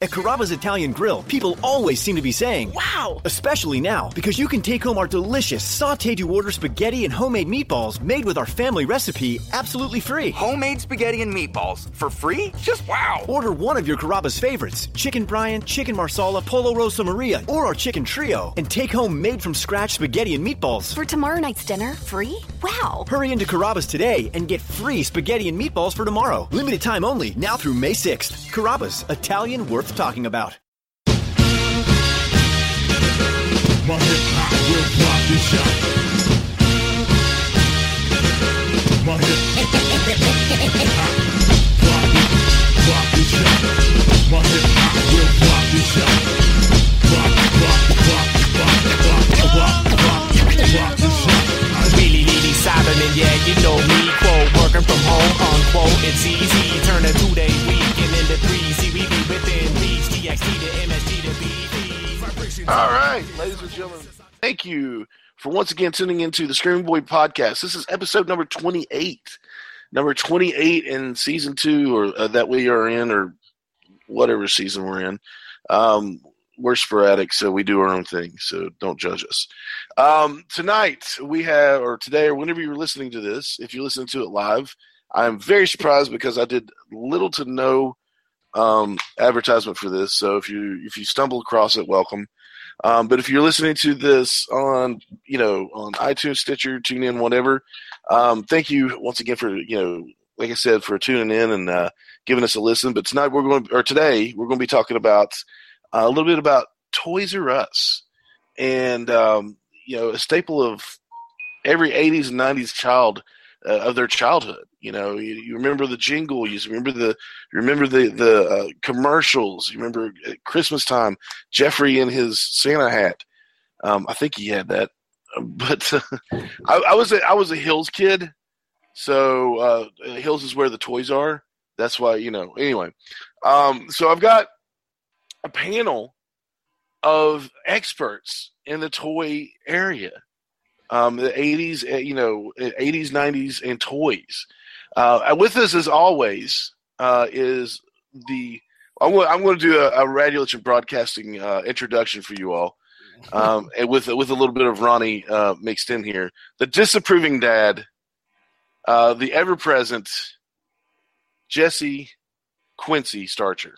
At Carrabba's Italian Grill, people always seem to be saying, Wow! Especially now, because you can take home our delicious saute to order spaghetti and homemade meatballs made with our family recipe absolutely free. Homemade spaghetti and meatballs for free? Just wow! Order one of your Carrabba's favorites chicken Bryan, chicken Marsala, Pollo Rosa Maria, or our chicken trio, and take home made from scratch spaghetti and meatballs. For tomorrow night's dinner, free? Wow! Hurry into Carrabba's today and get free spaghetti and meatballs for tomorrow. Limited time only, now through May 6th. Carrabba's, Italian worth talking about. Yeah, you know me. Quote, working from home, unquote. It's easy. Turn a two day week See, we be within reach. TXT to MSG to. All right, ladies and gentlemen, thank you for once again tuning into the Screaming Boy podcast. This is episode number 28. Number 28 in season two, or uh, that we are in, or whatever season we're in. Um, we're sporadic, so we do our own thing, so don't judge us. Um, tonight, we have, or today, or whenever you're listening to this, if you're listening to it live, I'm very surprised because I did little to no um, advertisement for this. So if you if you stumble across it, welcome. Um, but if you're listening to this on you know on iTunes, Stitcher, TuneIn, whatever, um, thank you once again for you know like I said for tuning in and uh, giving us a listen. But tonight we're going or today we're going to be talking about uh, a little bit about Toys R Us and um, you know a staple of every 80s and 90s child uh, of their childhood. You know, you, you remember the jingle, you remember the you remember the the uh, commercials. You remember at Christmas time, Geoffrey in his Santa hat. Um, I think he had that, but I, I was a, I was a Hills kid, so uh, Hills is where the toys are. That's why you know. Anyway, um, so I've got a panel of experts in the toy area um, the 80s, uh, you know, 80s, 90s, and toys. Uh, with us, as always, uh, is the I'm going, I'm going to do a, a Radulich and Broadcasting uh, introduction for you all, um, and with with a little bit of Ronnie uh, mixed in here. The disapproving dad, uh, the ever present Jesse Quincy Starcher.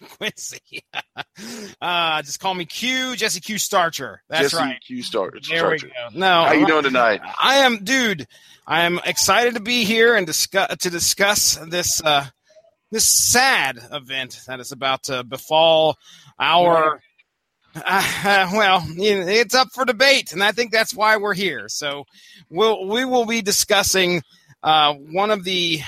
Quincy. uh, just call me Q, Jesse Q Starcher. That's Jesse right. Q Starcher. There we go. No, How you doing tonight? I am, dude. I am excited to be here and discuss to discuss this uh, this sad event that is about to befall our. Uh, well, it's up for debate, and I think that's why we're here. So, we'll we will be discussing uh, one of the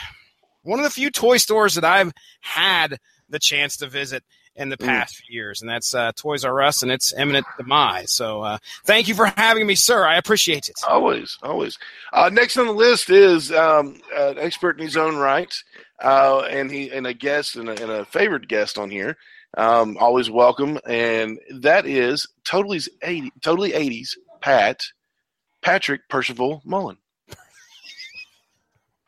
one of the few toy stores that I've had the chance to visit in the past few years, and that's uh, Toys R Us and its imminent demise. So, uh, thank you for having me, sir. I appreciate it. Always, always. Uh, next on the list is um, an expert in his own right, uh, and he and a guest and a, and a favored guest on here. Um, always welcome, and that is totally eighty, totally eighties. Pat, Patrick Percival Mullen.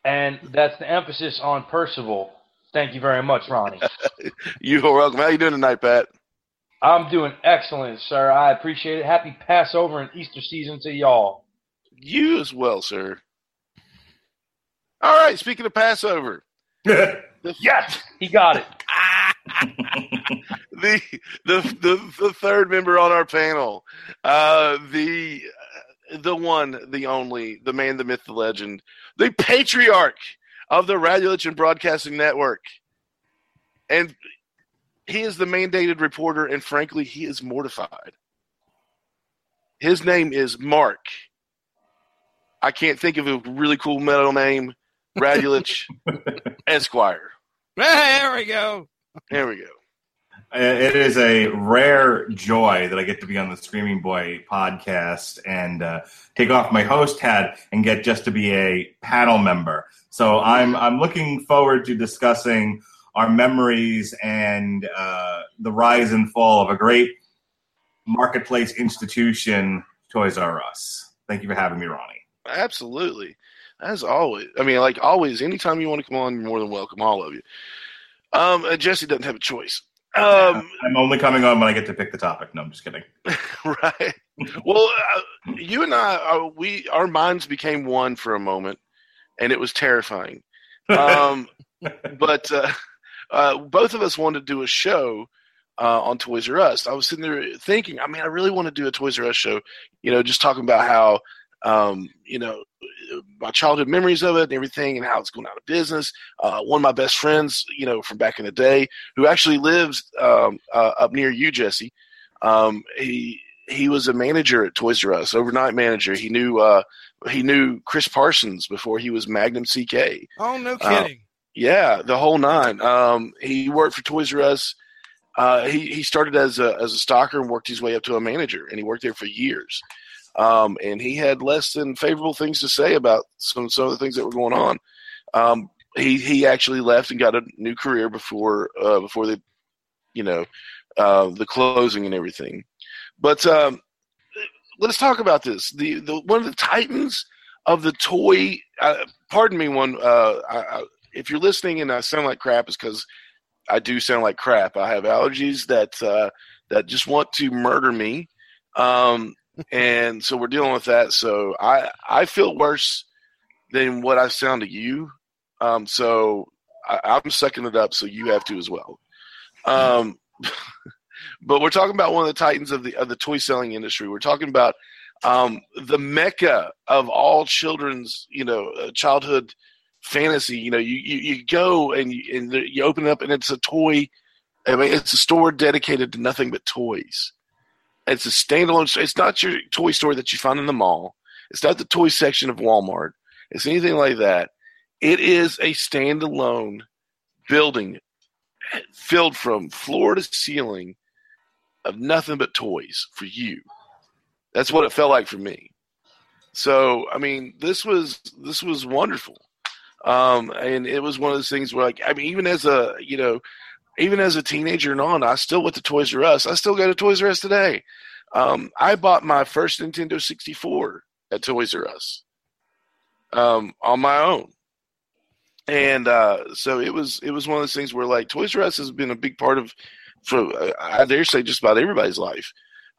And that's the emphasis on Percival. Thank you very much, Ronnie. You are welcome. How you doing tonight, Pat? I'm doing excellent, sir. I appreciate it. Happy Passover and Easter season to y'all. You as well, sir. All right. Speaking of Passover, the, Yes, he got it. the the the, the third member on our panel, uh, the the one, the only, the man, the myth, the legend, the patriarch of the Radulich and Broadcasting Network, and he is the mandated reporter, and frankly, he is mortified. His name is Mark. I can't think of a really cool middle name. Radulich Esquire. There we go. There we go. Uh, It is a rare joy that I get to be on the Screaming Boy podcast and uh, take off my host hat and get just to be a panel member. So I'm I'm looking forward to discussing our memories and uh, the rise and fall of a great marketplace institution, Toys R Us. Thank you for having me, Ronnie. Absolutely. As always. I mean, like always, anytime you want to come on, you're more than welcome, all of you. Um, uh, Jesse doesn't have a choice. Um, I'm only coming on when I get to pick the topic. No, I'm just kidding. right. Well, uh, you and I, uh, we our minds became one for a moment, and it was terrifying. Um, but uh, uh, both of us wanted to do a show uh, on Toys R Us. I was sitting there thinking, I mean, I really want to do a Toys R Us show. You know, just talking about how, um, you know, my childhood memories of it and everything, and how it's going out of business. Uh, one of my best friends, you know, from back in the day, who actually lives um, uh, up near you, Jesse. Um, he he was a manager at Toys R Us, overnight manager. He knew uh, he knew Chris Parsons before he was Magnum CK. Oh, no Uh, kidding. Yeah, the whole nine. Um, he worked for Toys R Us. Uh, he he started as a as a stalker and worked his way up to a manager, and he worked there for years. Um, and he had less than favorable things to say about some some of the things that were going on. Um, he he actually left and got a new career before uh, before the you know uh, the closing and everything. But um, let's talk about this. The, the one of the titans of the toy. Uh, pardon me, one. Uh, I, I, if you're listening and I sound like crap, is because I do sound like crap. I have allergies that uh, that just want to murder me, um, and so we're dealing with that. So I I feel worse than what I sound to you. Um, so I, I'm sucking it up. So you have to as well. Um, but we're talking about one of the titans of the of the toy selling industry. We're talking about um, the mecca of all children's, you know, uh, childhood fantasy. You know, you, you, you go and you, and you open it up and it's a toy. I mean, it's a store dedicated to nothing but toys. It's a standalone. It's not your toy store that you find in the mall. It's not the toy section of Walmart. It's anything like that. It is a standalone building filled from floor to ceiling of nothing but toys for you. That's what it felt like for me. So, I mean, this was this was wonderful, um, and it was one of those things where, like, I mean, even as a you know, even as a teenager and on, I still went to Toys R Us. I still go to Toys R Us today. Um, I bought my first Nintendo 64 at Toys R Us um, on my own, and uh, so it was it was one of those things where like Toys R Us has been a big part of, for I dare say just about everybody's life.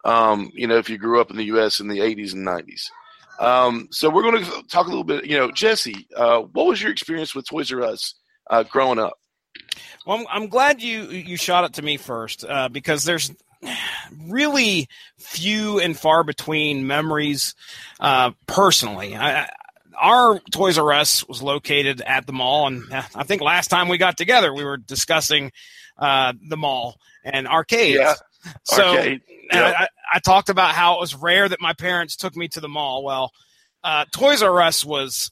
Um, you know, if you grew up in the U.S. in the 80s and 90s. Um, so we're going to talk a little bit. You know, Jesse, uh, what was your experience with Toys R Us uh, growing up? Well, I'm, I'm glad you you shot it to me first uh, because there's really few and far between memories uh, personally. I, our Toys R Us was located at the mall, and uh, I think last time we got together, we were discussing uh, the mall and arcades. Yeah, So arcade, yeah. I, I, I talked about how it was rare that my parents took me to the mall. Well, uh, Toys R Us was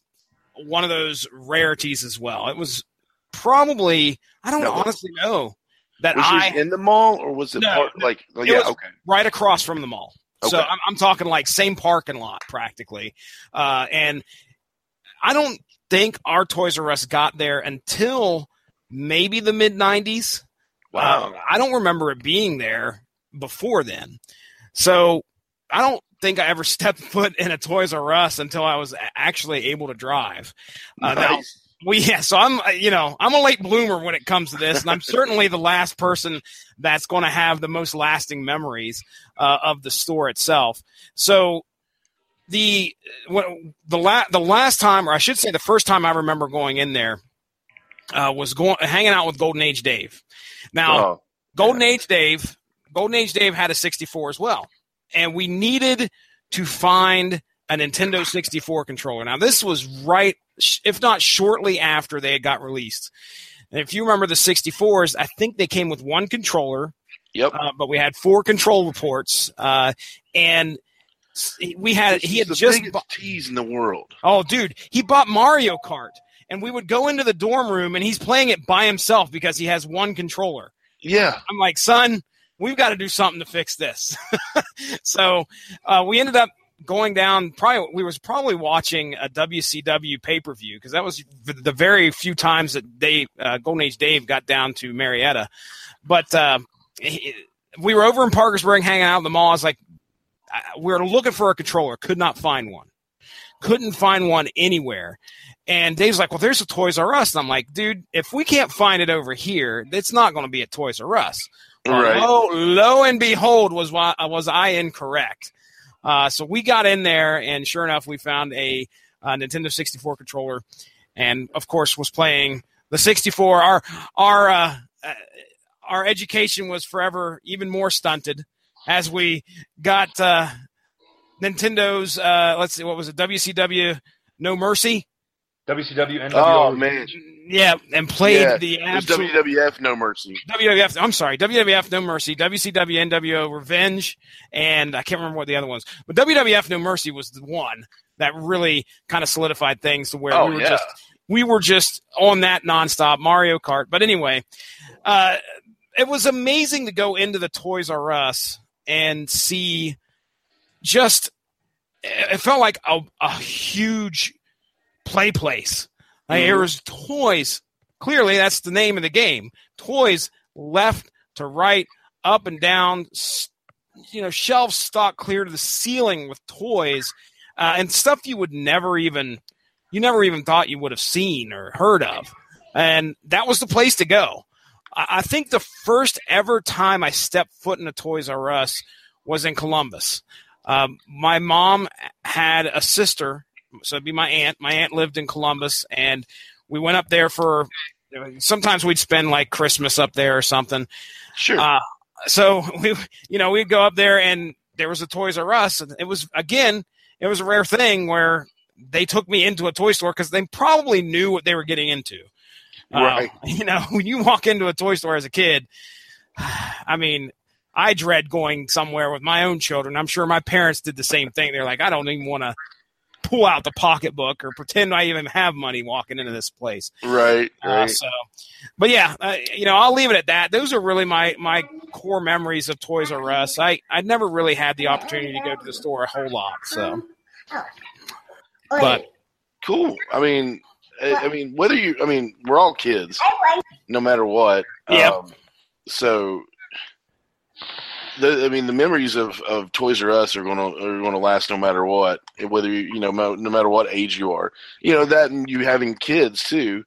one of those rarities as well. It was probably I don't No. honestly know that Was I in the mall or was it No, part, like? it yeah, was okay. right across from the mall. So I'm, I'm talking like same parking lot practically, uh, and I don't think our Toys R Us got there until maybe the mid '90s. Wow. Uh, I don't remember it being there before then. So I don't think I ever stepped foot in a Toys R Us until I was actually able to drive. Uh, Nice. We yeah, so I'm uh, you know I'm a late bloomer when it comes to this, and I'm certainly the last person that's going to have the most lasting memories uh, of the store itself. So the when, the la- the last time, or I should say, the first time I remember going in there uh, was going hanging out with Golden Age Dave. Now, Oh, Golden Age Dave, Golden Age Dave had a 64 as well, and we needed to find a Nintendo 64 controller. Now, this was right, if not shortly after they had got released. And if you remember the 64s, I think they came with one controller, yep. uh, but we had four control reports, uh, and we had This he had the just biggest bu- tease in the world. Oh, dude, he bought Mario Kart, and we would go into the dorm room, and he's playing it by himself because he has one controller. Yeah. I'm like, son, we've got to do something to fix this. so uh, we ended up going down. Probably we was probably watching a WCW pay per view because that was the, very few times that Dave uh, Golden Age Dave got down to Marietta. But uh, he, we were over in Parkersburg hanging out in the mall. I was like, I- we were looking for a controller, could not find one, couldn't find one anywhere. And Dave's like, well, there's a Toys R Us. And I'm like, dude, if we can't find it over here, it's not going to be a Toys R Us. Right. Lo, lo and behold, was why was I incorrect? Uh, so we got in there, and sure enough, we found a, uh Nintendo 64 controller, and of course, was playing the 64. Our our uh, uh, our education was forever even more stunted as we got uh, Nintendo's. Uh, let's see, what was it? WCW No Mercy. WCW, NWO. Oh man, Yeah, and played yeah. the absolute WWF No Mercy. WWF. I'm sorry, WWF No Mercy, WCW NWO Revenge, and I can't remember what the other ones. But WWF No Mercy was the one that really kind of solidified things to where Oh, we were yeah. just we were just on that nonstop Mario Kart. But anyway, uh, it was amazing to go into the Toys R Us and see just. It felt like a, a huge play place. Like, There was toys. Clearly, that's the name of the game. Toys left to right, up and down. You know, shelves stocked clear to the ceiling with toys uh, and stuff you would never even you never even thought you would have seen or heard of. And that was the place to go. I, I think the first ever time I stepped foot in a Toys R Us was in Columbus. Um, my mom had a sister, so it'd be my aunt. My aunt lived in Columbus, and we went up there for. Sometimes we'd spend like Christmas up there or something. Sure. Uh, so we, you know, we'd go up there, and there was a Toys R Us, and it was again, it was a rare thing where they took me into a toy store because they probably knew what they were getting into. Uh, Right. you know, when you walk into a toy store as a kid, I mean, I dread going somewhere with my own children. I'm sure my parents did the same thing. They're like, I don't even want to pull out the pocketbook or pretend I even have money walking into this place. right. Uh, so, but yeah, uh, you know, I'll leave it at that. Those are really my my core memories of Toys R Us. I I never really had the opportunity to go to the store a whole lot. So, but cool. I mean, I, I mean, whether you, I mean, we're all kids, no matter what. Yep. Um, so, the, I mean, the memories of, of Toys R Us are going to are going to last no matter what, whether you you know no matter what age you are. You know that, and you having kids too.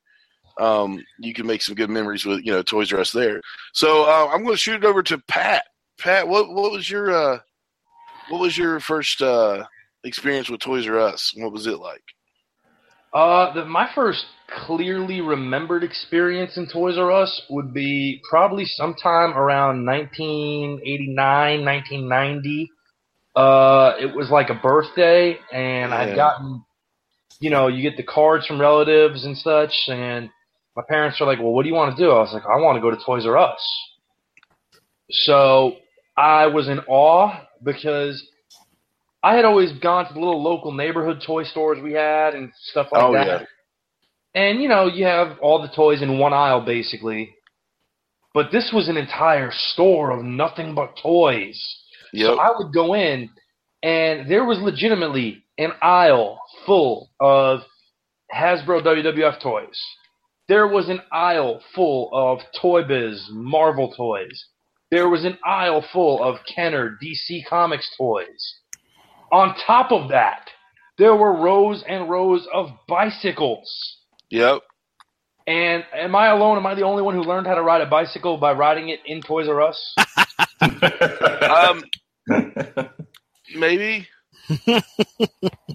Um, you can make some good memories with you know Toys R Us there. So uh, I'm going to shoot it over to Pat. Pat, what what was your uh, what was your first uh, experience with Toys R Us? What was it like? Uh, the, my first clearly remembered experience in Toys R Us would be probably sometime around 1989, 1990. Uh, it was like a birthday, and Yeah. I'd gotten, you know, you get the cards from relatives and such, and my parents are like, "Well, what do you want to do?" I was like, "I want to go to Toys R Us." So I was in awe because I had always gone to the little local neighborhood toy stores we had and stuff like Oh, that. yeah. And you know, you have all the toys in one aisle basically. But this was an entire store of nothing but toys. Yep. So I would go in and there was legitimately an aisle full of Hasbro WWF toys. There was an aisle full of Toy Biz Marvel toys. There was an aisle full of Kenner DC Comics toys. On top of that, there were rows and rows of bicycles. Yep. And am I alone? Am I the only one who learned how to ride a bicycle by riding it in Toys R Us? Um, maybe. I,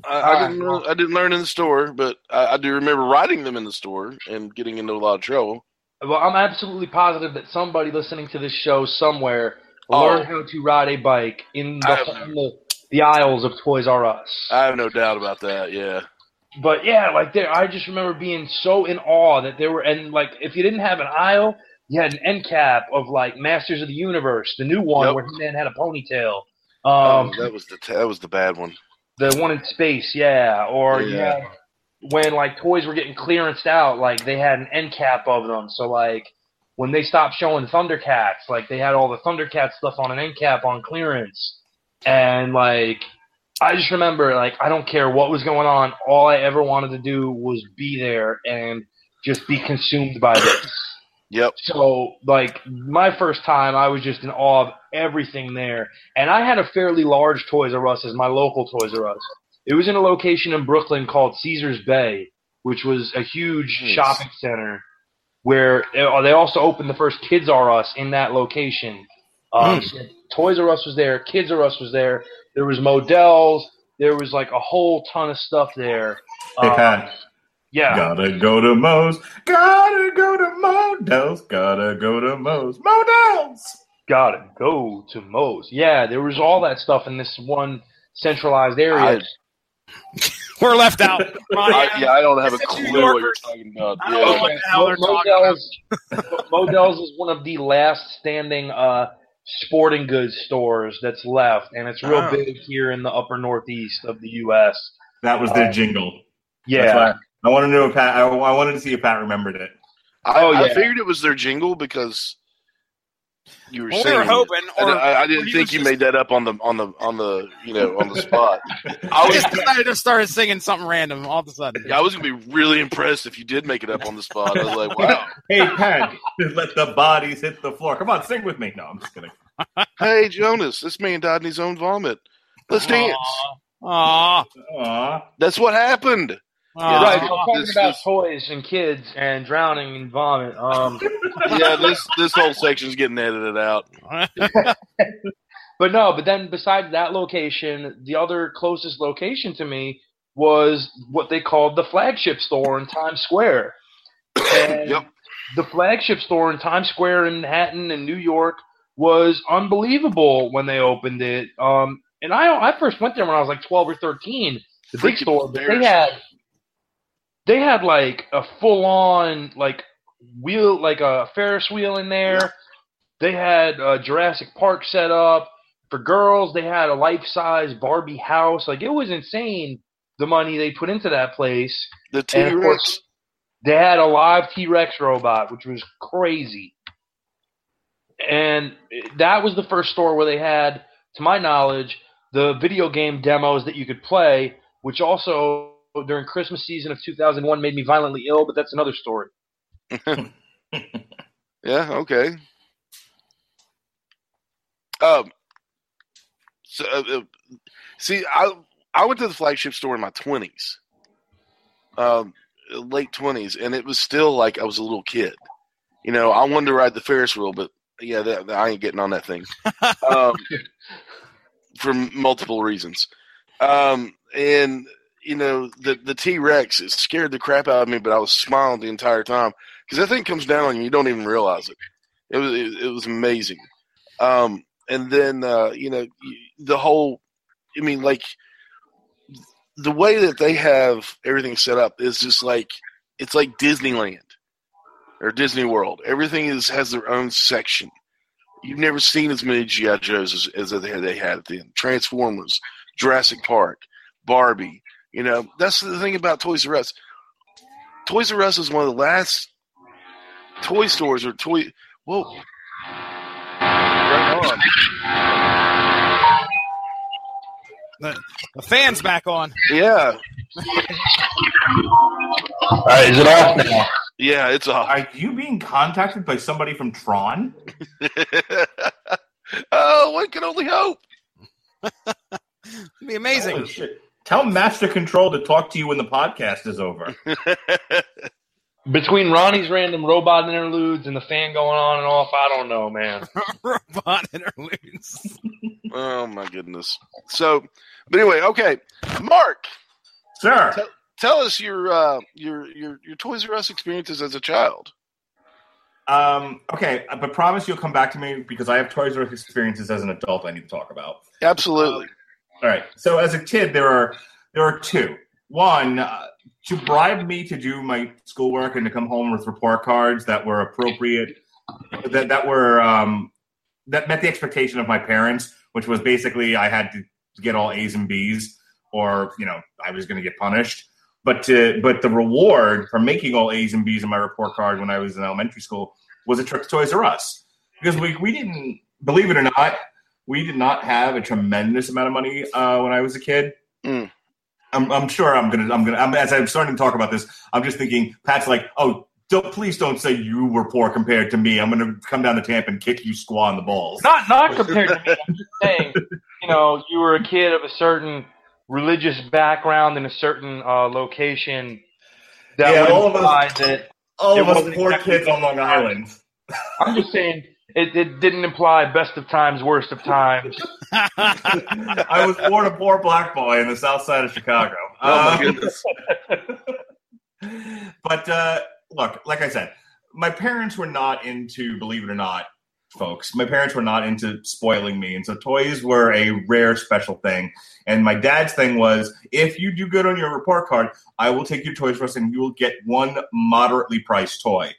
I didn't. Learn, I didn't learn in the store, but I, I do remember riding them in the store and getting into a lot of trouble. Well, I'm absolutely positive that somebody listening to this show somewhere Oh. learned how to ride a bike in the, in the, the aisles of Toys R Us. I have no doubt about that. Yeah. But yeah, like there, I just remember being so in awe that there were, and like if you didn't have an aisle, you had an end cap of like Masters of the Universe, the new one Yep. where He Man had a ponytail. Um, Um, that was the that was the bad one. the one in space, yeah. Or you Yeah. when like toys were getting clearanced out, like they had an end cap of them. So like when they stopped showing Thundercats, like they had all the Thundercat stuff on an end cap on clearance. And like I just remember like I don't care what was going on, all I ever wanted to do was be there and just be consumed by this. Yep. So, like, my first time, I was just in awe of everything there. And I had a fairly large Toys R Us as my local Toys R Us. It was in a location in Brooklyn called Caesars Bay, which was a huge Nice. shopping center. where uh, they also opened the first Kids R Us in that location. Um, so Toys R Us was there, Kids R Us was there. There was Modell's. There was like a whole ton of stuff there. Hey Um, Pat, yeah, gotta go to Moe's. Gotta go to Modell's. Gotta go to Moe's. Modell's. gotta go to Moe's. Yeah, there was all that stuff in this one centralized area. We're left out. I, yeah, I don't have a It's a New clue what you're talking about. I don't Yeah. what the hell they're talking Modell's, Modell's is one of the last standing uh, sporting goods stores that's left, and it's real Oh. big here in the upper northeast of the U.S. That was their uh, jingle. That's Yeah, why I wanted to know if Pat. I, I wanted to see if Pat remembered it. I, Oh, I figured it was their jingle because you were Well, we were hoping, I, or I, I didn't think you just- made that up on the on the on the you know on the spot. I I was just decided to start singing something random all of a sudden. yeah, I was gonna be really impressed if you did make it up on the spot. I was like, wow. Hey Pat, let the bodies hit the floor. Come on, sing with me. No, I'm just kidding. Hey Jonas, this man died in his own vomit. Let's dance. Aw, Aw. That's what happened. Right. So talking This- about this- toys and kids and drowning and vomit. Um, Yeah, this this whole section's getting edited out. but no, but then besides that location, the other closest location to me was what they called the flagship store in Times Square. And Yep. the flagship store in Times Square in Manhattan and New York was unbelievable when they opened it. Um, and I I first went there when I was like twelve or thirteen. The big Freaking store, but they had they had like a full on like wheel like a Ferris wheel in there. They had uh, Jurassic Park set up for girls. They had a life size Barbie house. Like it was insane the money they put into that place. The T Rex. they had a live T Rex robot, which was crazy. And that was the first store where they had, to my knowledge, the video game demos that you could play, which also during Christmas season of 2001 made me violently ill, but that's another story. Yeah. Okay. Um. So, uh, uh, see, I I went to the flagship store in my twenties, um, late twenties, and it was still like I was a little kid. You know, I wanted to ride the Ferris wheel, but yeah, that, that- I ain't getting on that thing. Um, for multiple reasons. Um, and you know, the the T Rex it scared the crap out of me, but I was smiling the entire time because that thing comes down on you, you don't even realize it. It was it, it was amazing. Um, and then uh, you know the whole, I mean, like the way that they have everything set up is just like it's like Disneyland or Disney World. Everything is has their own section. You've never seen as many GI Joes as, as they had, they had then. Transformers, Jurassic Park, Barbie. You know that's the thing about Toys R Us. Toys R Us is one of the last toy stores or toy. Whoa. Right on. The, the fan's back on. Yeah. All right, is it off now? Yeah, it's off. Are you being contacted by somebody from Tron? oh, one can only hope. It'd be amazing. Holy shit. Tell Master Control to talk to you when the podcast is over. Between Ronnie's random robot interludes and the fan going on and off, I don't know, man. Robot interludes. oh my goodness. So, but anyway, okay, Mark, Sir, tell us your uh, your your your Toys R Us experiences as a child. um, okay, but promise you'll come back to me because I have Toys R Us experiences as an adult I need to talk about. Absolutely. All right. So as a kid, there are there are two. One uh, to bribe me to do my schoolwork and to come home with report cards that were appropriate, that that were um, that met the expectation of my parents, which was basically I had to get all A's and B's, or you know I was going to get punished. But to, but the reward for making all A's and B's in my report card when I was in elementary school was a trip to Toys R Us because we we didn't believe it or not we did not have a tremendous amount of money uh, when I was a kid. Mm. I'm, I'm sure I'm gonna I'm gonna I'm, as I'm starting to talk about this, I'm just thinking Pat's like, oh, don't, please don't say you were poor compared to me. I'm gonna come down to Tampa and kick you squaw in the balls. Not not compared to me. I'm just saying, you know, you were a kid of a certain religious background in a certain uh, location. That Yeah, all of us- imply that All of us poor exactly kids on Long Island. I'm just saying it, it didn't imply best of times, worst of times. I was born a poor black boy in the south side of Chicago. Oh my Um, goodness. but uh, look, like I said, my parents were not into, believe it or not, folks. My parents were not into spoiling me, and so toys were a rare special thing. And my dad's thing was, if you do good on your report card, I will take your Toys for Us, and you will get one moderately priced toy.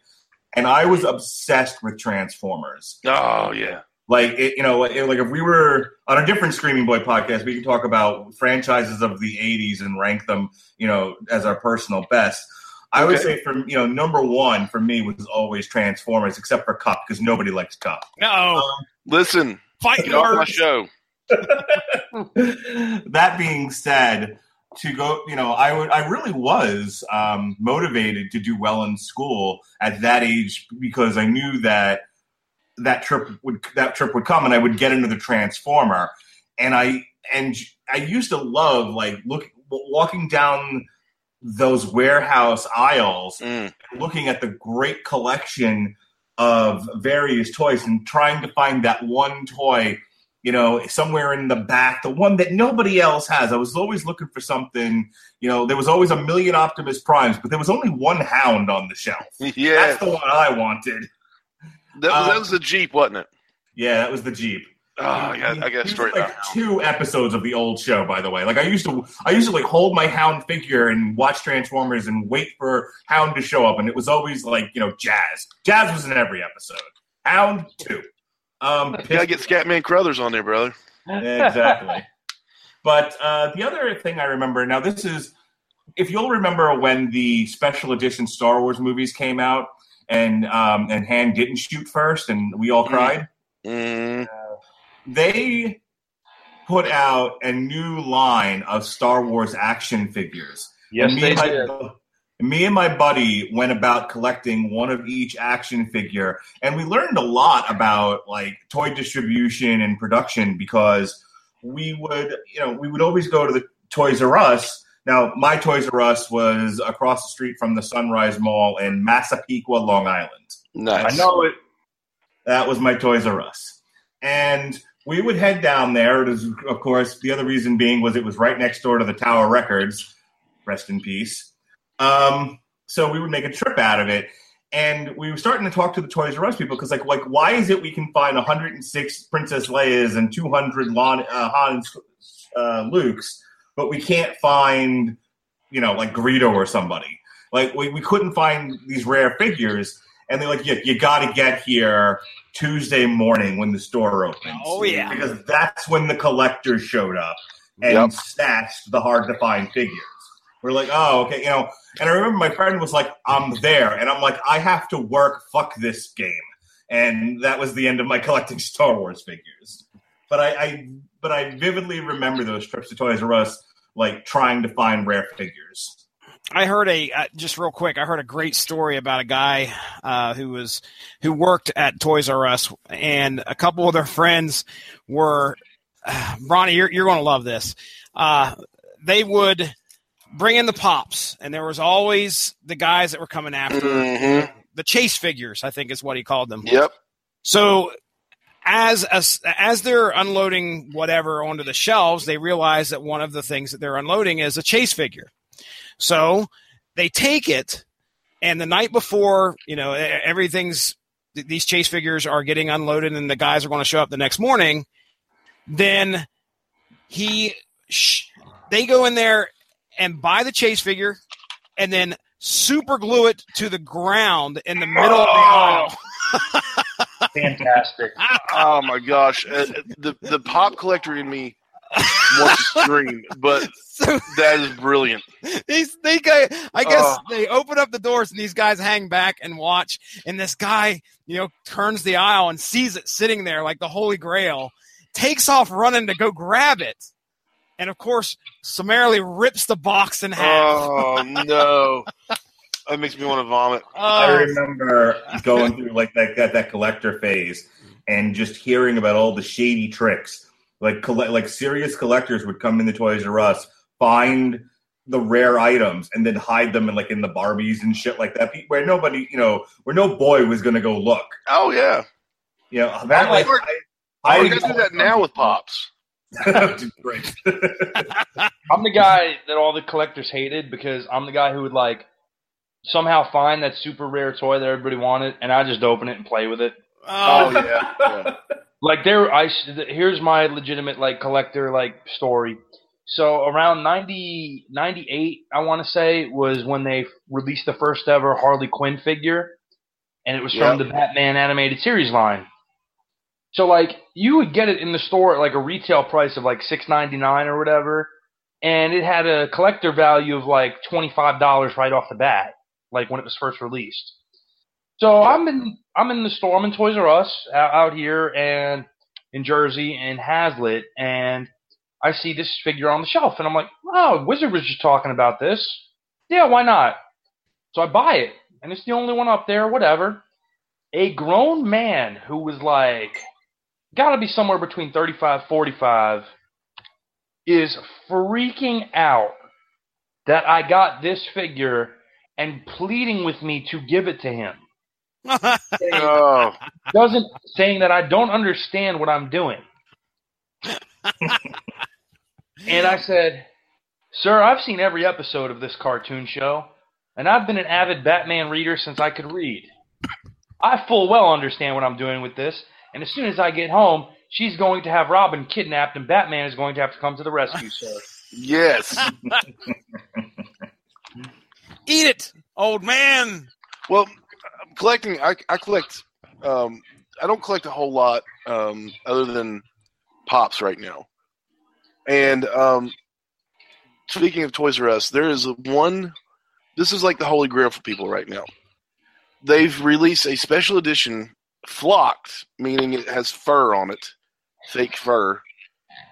And I was obsessed with Transformers Oh yeah. like it, you know it- like if we were on a different screaming boy podcast we could talk about franchises of the 80s and rank them you know as our personal best i would Okay. say from you know number one for me was always transformers except for Kup because nobody likes Kup No, um, Listen, fight get off my show. that being said to go you know i would i really was um, motivated to do well in school at that age because i knew that that trip would that trip would come and i would get into the transformer and i and i used to love like look walking down those warehouse aisles Mm. looking at the great collection of various toys and trying to find that one toy you know, somewhere in the back, the one that nobody else has. I was always looking for something, you know, there was always a million Optimus Primes, but there was only one hound on the shelf. Yeah, That's the one I wanted. that, um, that was the Jeep, wasn't it? Yeah, that was the Jeep. Oh, I got, I He story was about like two episodes of the old show, by the way. Like I used to, I used to like hold my Hound figure and watch Transformers and wait for Hound to show up, and it was always like you know Jazz. Jazz was in every episode. Hound two. Um, You gotta get Scatman Crothers on there, brother. exactly. But uh, the other thing I remember now, this is if you'll remember when the special edition Star Wars movies came out, and um, and Han didn't shoot first, and we all Mm. cried. Mm. They put out a new line of Star Wars action figures. Yes, they and my, did. Me and my buddy went about collecting one of each action figure, and we learned a lot about like toy distribution and production because we would, you know, we would always go to the Toys R Us. Now, my Toys R Us was across the street from the Sunrise Mall in Massapequa, Long Island. Nice. I know it. That was my Toys R Us. And we would head down there. It was, of course, the other reason being was it was right next door to the Tower Records. Rest in peace. Um, so we would make a trip out of it. And we were starting to talk to the Toys R Us people because, like, like why is it we can find 106 Princess Leia's and 200 Lon, uh, Han uh, Luke's, but we can't find, you know, like Greedo or somebody. Like, we, we couldn't find these rare figures and they're like, "Yeah, you got to get here Tuesday morning when the store opens." Oh, yeah. because that's when the collectors showed up and Yep. snatched the hard to find figures. We're like, "Oh, okay," you know. And I remember my friend was like, "I'm there," and I'm like, "I have to work. Fuck this game." And that was the end of my collecting Star Wars figures. But I, I but I vividly remember those trips to Toys R Us, like trying to find rare figures. I heard a uh, just real quick. I heard a great story about a guy uh, who was who worked at Toys R Us, and a couple of their friends were. Uh, Ronnie, you're you're going to love this. Uh, they would bring in the pops, and there was always the guys that were coming after Mhm. the chase figures. I think is what he called them. Yep. So as as as they're unloading whatever onto the shelves, they realize that one of the things that they're unloading is a chase figure. So they take it, and the night before, you know, everything's these chase figures are getting unloaded, and the guys are going to show up the next morning. Then he, sh- they go in there and buy the chase figure, and then super glue it to the ground in the middle of the aisle. Fantastic. Oh my gosh, uh, the the pop collector in me wants to scream, but So that is brilliant. these they I guess Oh. they open up the doors and these guys hang back and watch and this guy you know turns the aisle and sees it sitting there like the holy grail takes off running to go grab it and of course summarily rips the box in half Oh no, that makes me want to vomit. Oh. I Oh, remember going through like that, that that collector phase and just hearing about all the shady tricks. Like colle- like serious collectors would come into Toys R Us, find the rare items and then hide them in like in the Barbies and shit like that, where nobody, you know, where no boy was going to go look. Oh yeah, You know, that I like, work- I, oh, we're gonna do that now with pops. Great. I'm the guy that all the collectors hated because I'm the guy who would like somehow find that super rare toy that everybody wanted, and I just open it and play with it. Oh, oh yeah, yeah. Like there, I here's my legitimate like collector like story. So around 90, 98, I want to say was when they released the first ever Harley Quinn figure, and it was from the Batman animated series line. So like you would get it in the store at like a retail price of like six ninety nine or whatever, and it had a collector value of like twenty five dollars right off the bat, like when it was first released. So I'm in I'm in the store. I'm in Toys R Us out, here and in Jersey and Hazlet, and I see this figure on the shelf, and I'm like, oh, Wizard was just talking about this. Yeah, why not? So I buy it, and it's the only one up there. Whatever. A grown man who was like, got to be somewhere between 35, 45, is freaking out that I got this figure and pleading with me to give it to him Oh, doesn't saying that I don't understand what I'm doing. and I said, "Sir, I've seen every episode of this cartoon show, and I've been an avid Batman reader since I could read. I full well understand what I'm doing with this, and as soon as I get home, she's going to have Robin kidnapped, and Batman is going to have to come to the rescue, sir." yes. Eat it, old man. Well, I'm collecting. I, I collect. Um, I don't collect a whole lot um, other than pops right now. And um, speaking of Toys R Us, there is one. This is like the holy grail for people right now. They've released a special edition flocked, meaning it has fur on it, fake fur,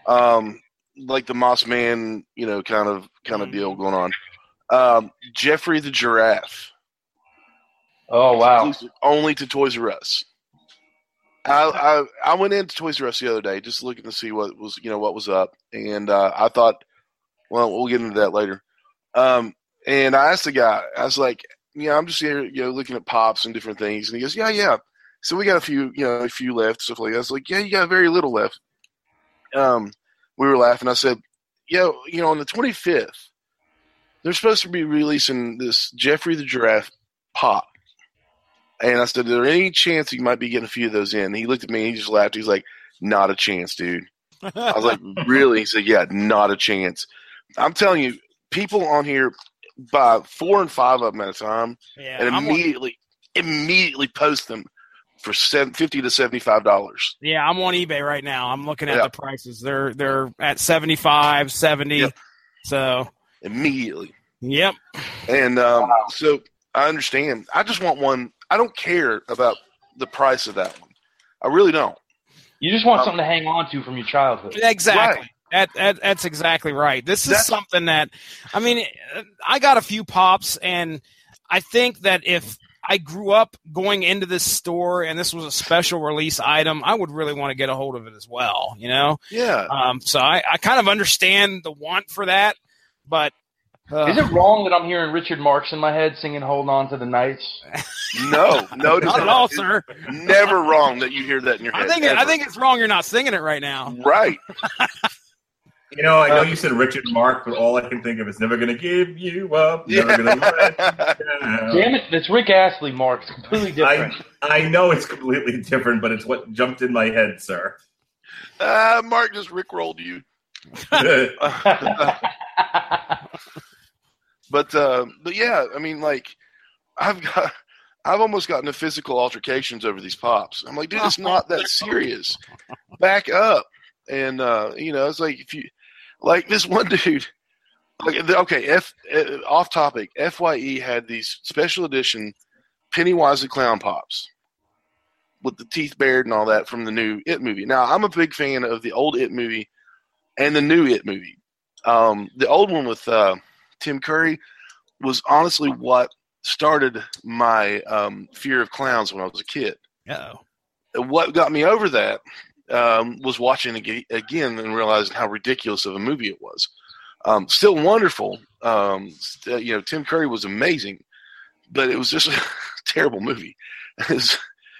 um, like the Moss Man, you know, kind of kind of deal going on. Um, Geoffrey the giraffe Oh wow! only to Toys R Us. I, I I went into Toys R Us the other day just looking to see what was you know what was up, and uh, I thought, well, we'll get into that later. Um, and I asked the guy, I was like, yeah, I'm just here, you know, looking at pops and different things, and he goes, yeah, yeah. So we got a few, you know, a few left, stuff like that. I was like, yeah, you got very little left. Um, we were laughing. I said, yo, you know, on the 25th, they're supposed to be releasing this Geoffrey the Giraffe pop. And I said, "Is there any chance you might be getting a few of those in?" And he looked at me and he just laughed. He's like, "Not a chance, dude." I was like, "Really?" He said, "Yeah, not a chance." I'm telling you, people on here buy four and five of them at a time, yeah, and on, immediately, immediately post them for 50 to seventy-five dollars. yeah, I'm on eBay right now. I'm looking at Yeah. the prices. They're they're at 75, 70. Yep. So, Immediately, yep. and um, so I understand. I just want one. I don't care about the price of that one. I really don't. You just want Um, something to hang on to from your childhood. Exactly. Right. That, that that's exactly right. This is That's- something that I mean I got a few pops and I think that if I grew up going into this store and this was a special release item, I would really want to get a hold of it as well, you know? Yeah. Um, so I, I kind of understand the want for that, but uh, Is it wrong that I'm hearing Richard Marx in my head singing "Hold On to the Nights"? No, no, it is not at all, It's sir. Never wrong that you hear that in your head. I think it, I think it's wrong you're not singing it right now. right. You know, I know you said Richard Mark, but all I can think of is never gonna give you up. Never gonna let you down. Damn it, it's Rick Astley. Marx completely different. I, I know it's completely different, but it's what jumped in my head, sir. Uh, Mark just rickrolled you. But uh, but yeah, I mean, like I've got, I've almost gotten to physical altercations over these pops. I'm like, dude, it's not that serious. Back up, and uh, you know, it's like if you, like this one dude, like okay, F uh, off topic. Fye had these special edition Pennywise the Clown pops with the teeth bared and all that from the new It movie. Now, I'm a big fan of the old It movie and the new It movie. Um, the old one with uh, Tim Curry was honestly what started my um, fear of clowns when I was a kid. Oh. What got me over that um, was watching again and realizing how ridiculous of a movie it was. Um, still wonderful. Um, st- you know, Tim Curry was amazing, but it was just a terrible movie. It was,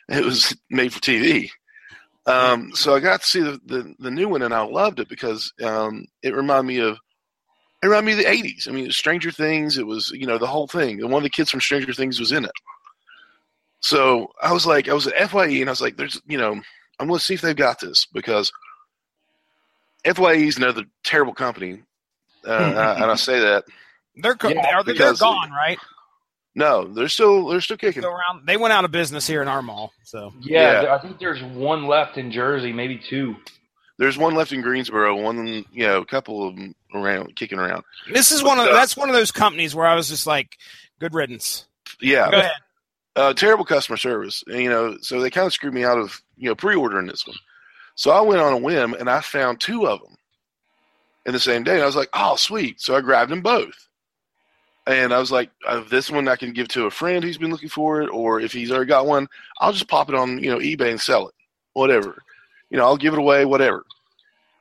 it was made for TV. Um, so I got to see the, the, the new one and I loved it because um, it reminded me of it reminded me of the eighties. I mean, Stranger Things. It was you know the whole thing. And one of the kids from Stranger Things was in it. So I was like, I was at Fye and I was like, there's you know, I'm going to see if they've got this because Fye is another terrible company, uh, and I- say that They're co- Yeah, they're, they're gone, right? no, they're still they're still kicking. Go around. They went out of business here in our mall. So Yeah, Yeah. I think there's one left in Jersey, maybe two. There's one left in Greensboro, one you know, a couple of them around kicking around. this is one of Uh, that's one of those companies where I was just like, good riddance. Yeah, Go ahead. Uh, terrible customer service. And, you know, so they kind of screwed me out of you know pre-ordering this one. So I went on a whim and I found two of them in the same day. And I was like, oh, sweet. So I grabbed them both. And I was like, uh, this one I can give to a friend who's been looking for it, or if he's already got one, I'll just pop it on you know eBay and sell it, whatever. You know, I'll give it away, whatever.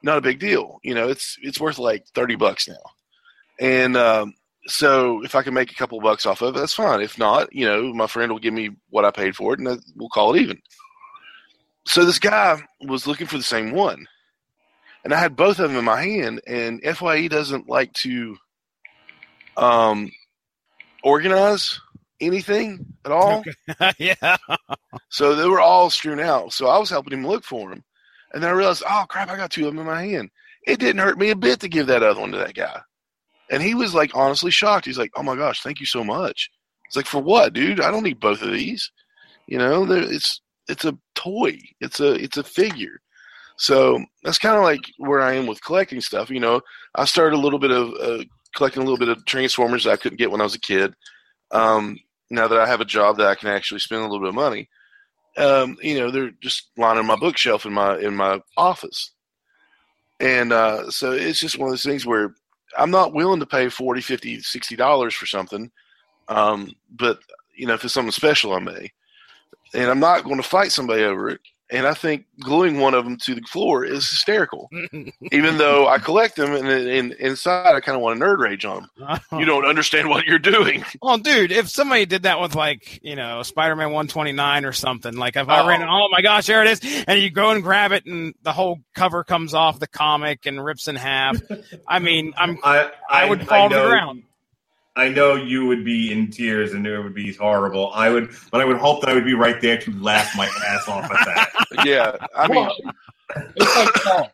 Not a big deal. You know, it's it's worth like thirty bucks now. And um, so if I can make a couple bucks off of it, that's fine. If not, you know, my friend will give me what I paid for it, and we'll call it even. So this guy was looking for the same one, and I had both of them in my hand. And Fye doesn't like to um, organize anything at all, yeah. so they were all strewn out. So I was helping him look for them, and then I realized, oh crap, I got two of them in my hand. It didn't hurt me a bit to give that other one to that guy. And he was like honestly shocked. He's like, "Oh my gosh, thank you so much." It's like, "For what, dude? I don't need both of these." You know, it's it's a toy. It's a it's a figure. So that's kind of like where I am with collecting stuff. You know, I started a little bit of uh, collecting a little bit of Transformers that I couldn't get when I was a kid. Um, now that I have a job that I can actually spend a little bit of money, um, you know, they're just lining my bookshelf in my in my office. And uh, so it's just one of those things where I'm not willing to pay 40 50 60 dollars for something um, but you know if it's something special i may. And i'm not going to fight somebody over it and i think gluing one of them to the floor is hysterical even though i collect them and, and inside i kind of want to nerd rage on them uh-huh. you don't understand what you're doing Well, dude, if somebody did that with like, you know, Spider-Man 129 or something, like if I Oh. ran, oh my gosh, there it is, and you go and grab it, and the whole cover comes off the comic and rips in half. I mean, I'm I, I would fall to the know- ground. I know you would be in tears and it would be horrible. I would, but I would hope that I would be right there to laugh my ass off at that. yeah i mean Well, it's like uh,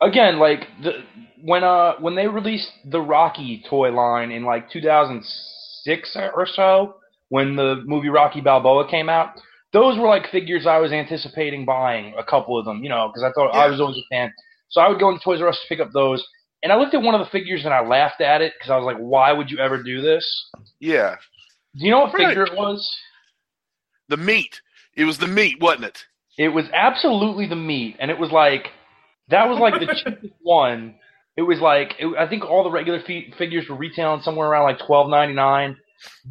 again, like the when uh when they released the Rocky toy line in like 2006 or so, when the movie Rocky Balboa came out, those were like figures I was anticipating buying a couple of them, you know, because I thought I was always a fan. So I would go into Toys R Us to pick up those, and I looked at one of the figures and I laughed at it because I was like, "Why would you ever do this?" yeah Do you know what figure it was? the meat it was the meat wasn't it It was absolutely the meat, and it was like that was like the cheapest one. It was like it, I think all the regular fi- figures were retailing somewhere around like twelve ninety nine.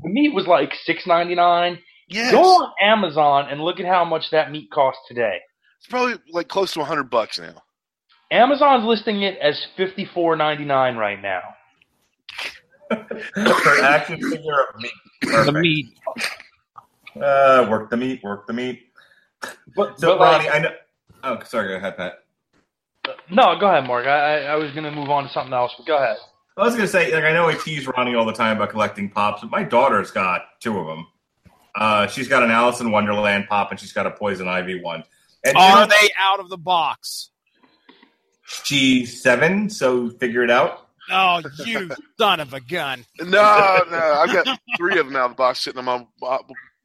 The meat was like six ninety nine. yes Go on Amazon and look at how much that meat costs today. it's probably like close to 100 bucks now Amazon's listing it as fifty four ninety nine right now. For an action figure of meat. the meat. Uh, work the meat, work the meat. But, So, but like, Ronnie, I know. Oh, sorry, go ahead, Pat. no, go ahead, Mark. I, I, I was gonna move on to something else, but go ahead. I was gonna say, like, I know I tease Ronnie all the time about collecting pops, but my daughter's got two of them. Uh, she's got an Alice in Wonderland pop, and she's got a Poison Ivy one. And Are they out of the box? She's seven, so figure it out. Oh, you son of a gun! no no i've got three of them out of the box sitting on my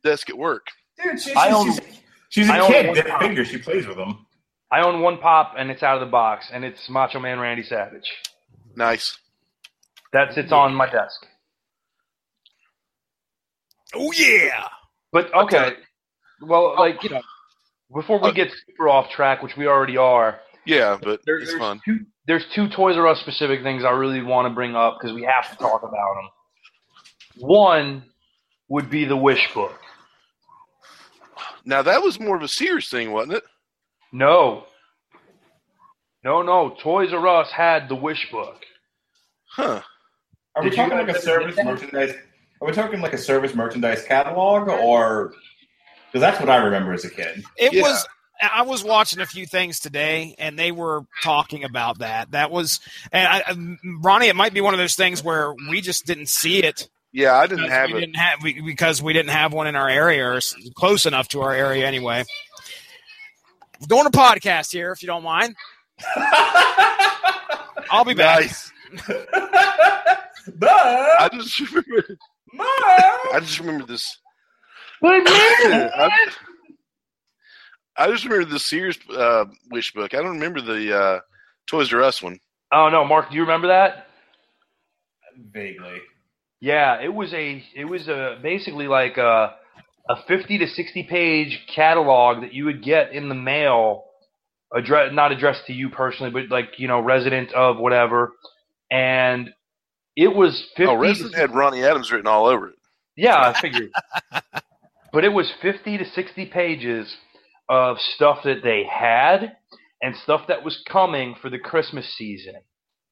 desk at work Dude, she, I she's, own- she's, she's a I kid. one They're pop. figures. She plays with them. I own one pop, and it's out of the box, and it's Macho Man Randy Savage. nice That sits on my desk. Oh yeah. But okay, well, like you know, before we get super off track, which we already are, yeah but there, it's there's fun two there's two Toys R Us specific things I really want to bring up because we have to talk about them. One would be the Wish book. now that was more of a sears thing wasn't it No, no, no. Toys R Us had the Wish book. Huh. Are we Did you talking like a service merchandise? Are we talking like a service merchandise catalog, or because that's what I remember as a kid? It Yeah. was. I was watching a few things today, and they were talking about that. That was, and I, I- Ronnie. It might be one of those things where we just didn't see it Yeah, I didn't have we it. didn't have we, because we didn't have one in our area or close enough to our area anyway. We're doing a podcast here, if you don't mind. I'll be back. Nice. I just remember. but- I just remember this. I, I just remember the Sears uh, wish book. I don't remember the uh, Toys R Us one. Oh no, Mark, do you remember that? vaguely. Yeah, it was a it was a basically like a a fifty to sixty page catalog that you would get in the mail, address not addressed to you personally, but like you know resident of whatever, and it was fifty. Oh, to Resident had Ronnie Adams written all over it. Yeah, I figured. but it was 50 to 60 pages of stuff that they had and stuff that was coming for the Christmas season.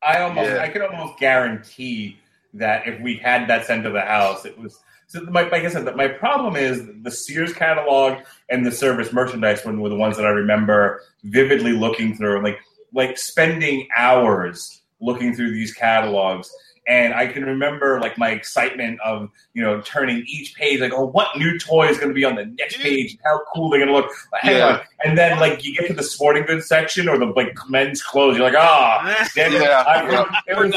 I almost, Yeah. I could almost guarantee that if we had that sent to the house, it was. So my, like I said, that my problem is the Sears catalog and the service merchandise one were the ones that I remember vividly looking through, like like spending hours looking through these catalogs. And I can remember like my excitement of you know turning each page like oh what new toy is going to be on the next page how cool they're going to look hang Yeah. on and then like you get to the sporting goods section or the like men's clothes you're like ah damn Yeah. I've, it was,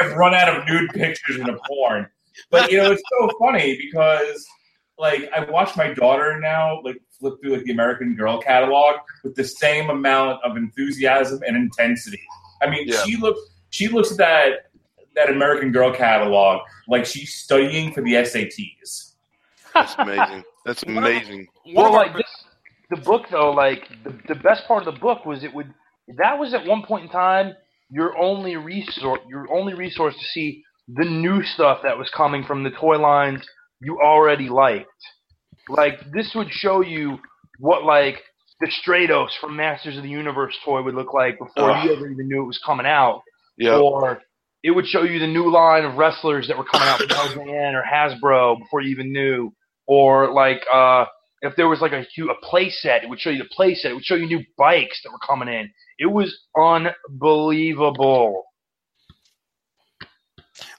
I've run out of nude pictures in the porn. But you know, it's so funny because like I watch my daughter now like flip through like the American Girl catalog with the same amount of enthusiasm and intensity. I mean, Yeah. she looks she looks at that that American Girl catalog like she's studying for the SATs. That's amazing. That's amazing. One well, like this, the book though, like the, the best part of the book was it would that was at one point in time your only resource, your only resource to see the new stuff that was coming from the toy lines you already liked. Like this would show you what like the Stratos from Masters of the Universe toy would look like before Ugh. you ever even knew it was coming out. Yeah. Or it would show you the new line of wrestlers that were coming out from Roseanne or Hasbro before you even knew. Or like uh, if there was like a a play set, it would show you the play set. It would show you new bikes that were coming in. It was unbelievable.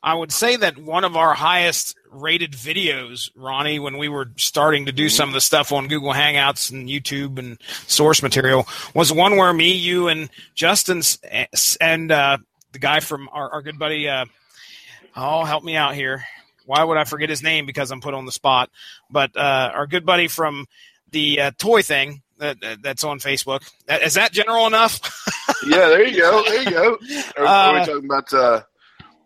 I would say that one of our highest rated videos, Ronnie, when we were starting to do some of the stuff on Google Hangouts and YouTube and source material, was one where me, you, and Justin and uh, the guy from our, our good buddy, uh, oh, help me out here. Why would I forget his name because I'm put on the spot? But uh, our good buddy from the uh, toy thing that, that's on Facebook. Uh, Is that general enough? Yeah, there you go. There you go. Are, are we Uh, talking about uh,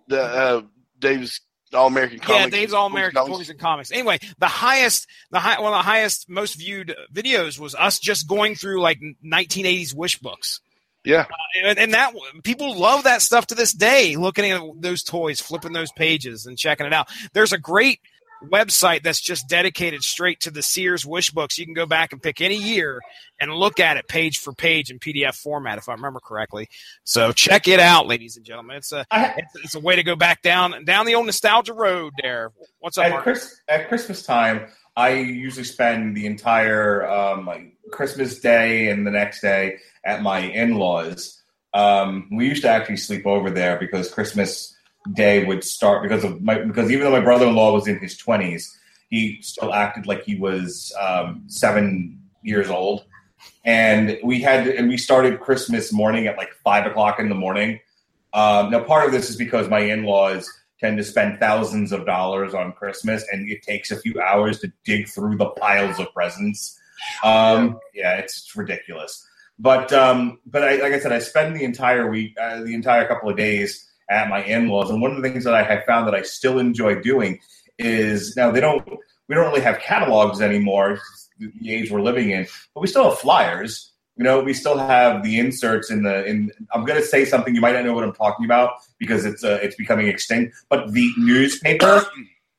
the uh, Dave's All American Comics? Yeah, Dave's All American? Toys and Comics. Anyway, the highest, the high, one of the highest, most viewed videos was us just going through like 1980s wish books. Yeah, uh, and, and that people love that stuff to this day. Looking at those toys, flipping those pages, and checking it out. There's a great website that's just dedicated straight to the Sears wish books. You can go back and pick any year and look at it page for page in PDF format, if I remember correctly. So check it out, ladies and gentlemen. It's a it's, it's a way to go back down down the old nostalgia road. There. What's up, At, Mark? Chris, at Christmas time, I usually spend the entire um, like Christmas day and the next day at my in-laws. Um, we used to actually sleep over there because Christmas Day would start because of my because even though my brother-in-law was in his twenties, he still acted like he was um, seven years old, and we had and we started Christmas morning at like five o'clock in the morning. Um, now, part of this is because my in-laws tend to spend thousands of dollars on Christmas, and it takes a few hours to dig through the piles of presents. Um, yeah, it's ridiculous. But um, but I, like I said, I spend the entire week, uh, the entire couple of days at my in-laws, and one of the things that I have found that I still enjoy doing is now they don't we don't really have catalogs anymore, the age we're living in, but we still have flyers. You know, we still have the inserts in the in. I'm going to say something you might not know what I'm talking about because it's uh, it's becoming extinct. But the newspaper,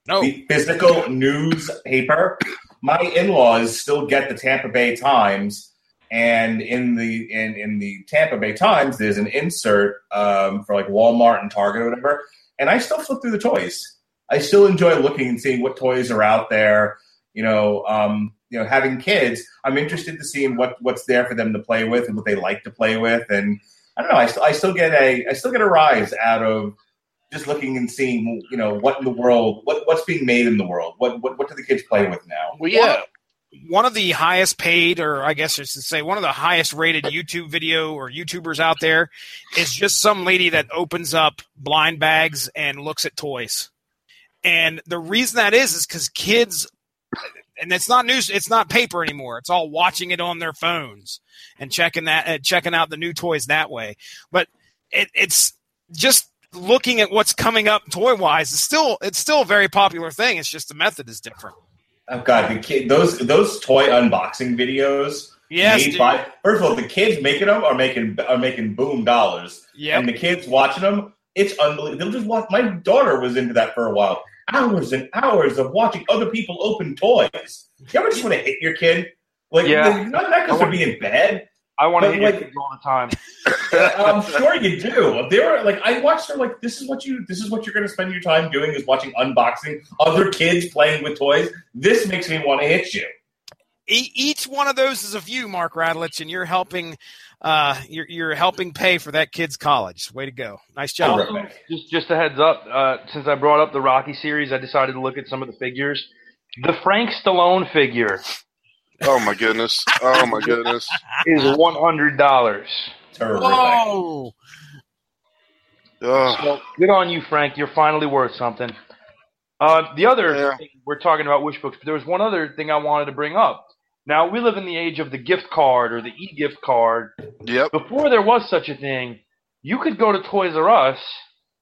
no, the physical newspaper. My in-laws still get the Tampa Bay Times And in the in, in the Tampa Bay Times, there's an insert um, for like Walmart and Target or whatever. And I still flip through the toys. I still enjoy looking and seeing what toys are out there. You know, um, you know, having kids, I'm interested to see what what's there for them to play with and what they like to play with. And I don't know, I, still I still get a I still get a rise out of just looking and seeing, you know, what in the world, what what's being made in the world, what what, what do the kids play with now? Well, yeah. one of the highest paid, or I guess I should say, one of the highest rated YouTube video or YouTubers out there is just some lady that opens up blind bags and looks at toys. And the reason that is is because kids, and it's not news, it's not paper anymore. It's all watching it on their phones and checking that, uh, checking out the new toys that way. But it, it's just looking at what's coming up toy wise. It's still, it's still a very popular thing. It's just the method is different. Oh god, the kid those those toy unboxing videos. Yes, made dude. by- first of all, the kids making them are making are making boom dollars. Yeah. And the kids watching them, it's unbelievable. They'll just watch. My daughter was into that for a while. Hours and hours of watching other people open toys. You ever just want to hit your kid? Like, Yeah. not, not because they're being bad. I want to But, hit your like- kids all the time. I'm sure you do. They were like, I watched her. Like, this is what you. This is what you're going to spend your time doing is watching unboxing other kids playing with toys. This makes me want to hit you. Each one of those is a view, Mark Radulich, and you're helping. Uh, you're you're helping pay for that kid's college. Way to go! Nice job. Also- Just just a heads up. Uh, since I brought up the Rocky series, I decided to look at some of the figures. The Frank Stallone figure Oh my goodness. Oh my goodness. is one hundred dollars. Terrific. Whoa! So good on you, Frank. You're finally worth something. Uh, the other Yeah. thing, we're talking about wish books, but there was one other thing I wanted to bring up. Now we live in the age of the gift card or the e-gift card. Yep. Before there was such a thing, you could go to Toys R Us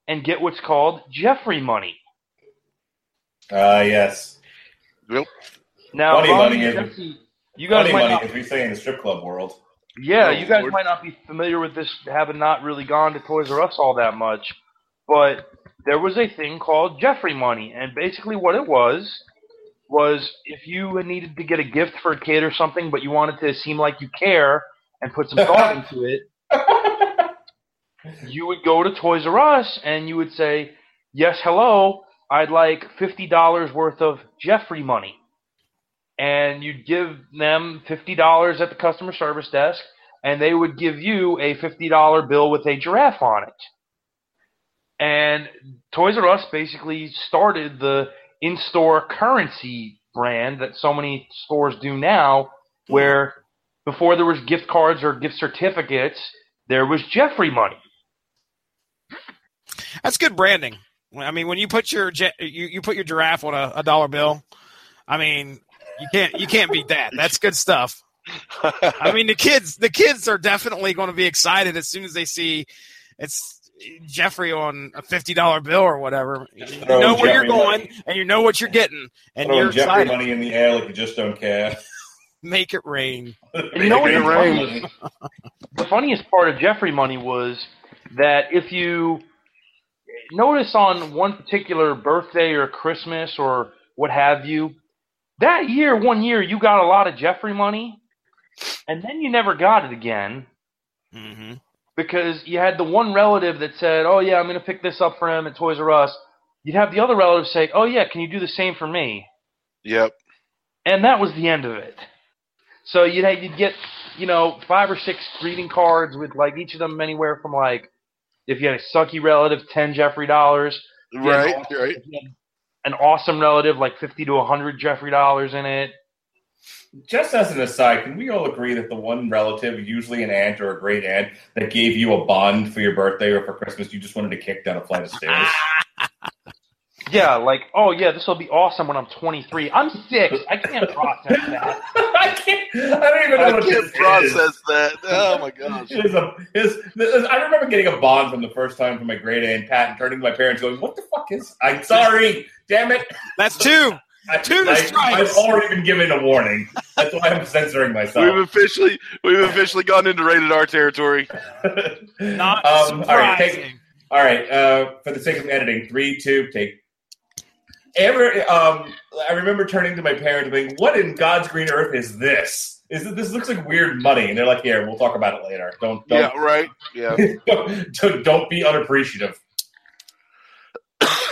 and get what's called Geoffrey money. Uh, yes. Yep. Now, Funny Ronnie money is- Jesse, you guys Funny might money, not, as we say in the strip club world. yeah, Oh, you guys Lord. might not be familiar with this, having not really gone to Toys R Us all that much, but there was a thing called Geoffrey money, and basically what it was was if you needed to get a gift for a kid or something, but you wanted to seem like you care and put some thought into it, you would go to Toys R Us and you would say, "Yes, hello, I'd like fifty dollars worth of Geoffrey money," and you'd give them fifty dollars at the customer service desk, and they would give you a fifty dollar bill with a giraffe on it. And Toys R Us basically started the in-store currency brand that so many stores do now, where before there was gift cards or gift certificates, there was Geoffrey money. That's good branding. I mean, when you put your you, you put your giraffe on a, a dollar bill, I mean, you can't you can't beat that. That's good stuff. I mean, the kids the kids are definitely going to be excited as soon as they see it's Geoffrey on a fifty dollar bill or whatever. You know where you're going, money. and you know what you're getting, and Throwing you're Geoffrey excited. money in the air like you just don't care. Make it rain. And you know Make it what's rain. The funniest part of Geoffrey money was that if you notice on one particular birthday or Christmas or what have you, that year, one year, you got a lot of Geoffrey money, and then you never got it again hmm because you had the one relative that said, "Oh yeah, I'm going to pick this up for him at Toys R Us." You'd have the other relative say, "Oh yeah, can you do the same for me?" Yep. and that was the end of it. So you'd have, you'd get you know five or six greeting cards with like each of them anywhere from like if you had a sucky relative, ten Geoffrey dollars. If you had Right. an awesome- Right. if you had An awesome relative, like fifty to hundred Geoffrey dollars in it. Just as an aside, can we all agree that the one relative, usually an aunt or a great aunt, that gave you a bond for your birthday or for Christmas, you just wanted to kick down a flight of stairs? Yeah, like oh yeah, this will be awesome when I'm 23. I'm six. I can't process that. I can't. I don't even know I what can't this process is. that. Oh my gosh. It is a, it's, this- I remember getting a bond from the first time from my great aunt Pat and turning to my parents going, "What the fuck is? I'm sorry, damn it." That's two. I, Two I, strikes. I've already been given a warning. That's why I'm censoring myself. We've officially we've officially gone into rated R territory. Not Um, all right, take- surprising. All right, uh, for the sake of editing, three, two, take. Ever, um, I remember turning to my parents and being, "What in God's green earth is this?" is that this looks like weird money, and they're like, yeah we'll talk about it later. Don't, Yeah, don't, right. Yeah. don't, don't be unappreciative."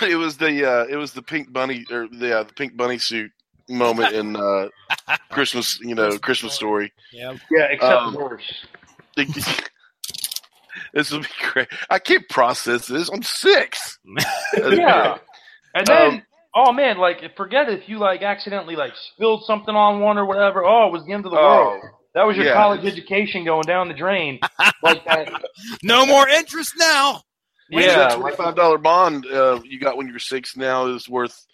it was the uh, it was the pink bunny or the uh, the pink bunny suit moment in uh, Christmas, you know, Christmas story. Yeah. Yeah, except Um, worse. this will be great. I can't process this. I'm six. Yeah. And then, Um, oh man, like forget if you like accidentally like spilled something on one or whatever. Oh, it was the end of the Oh, world. That was your yeah. college education going down the drain. like that. No more interest now. Yeah, twenty like five dollar bond uh, you got when you were six now is worth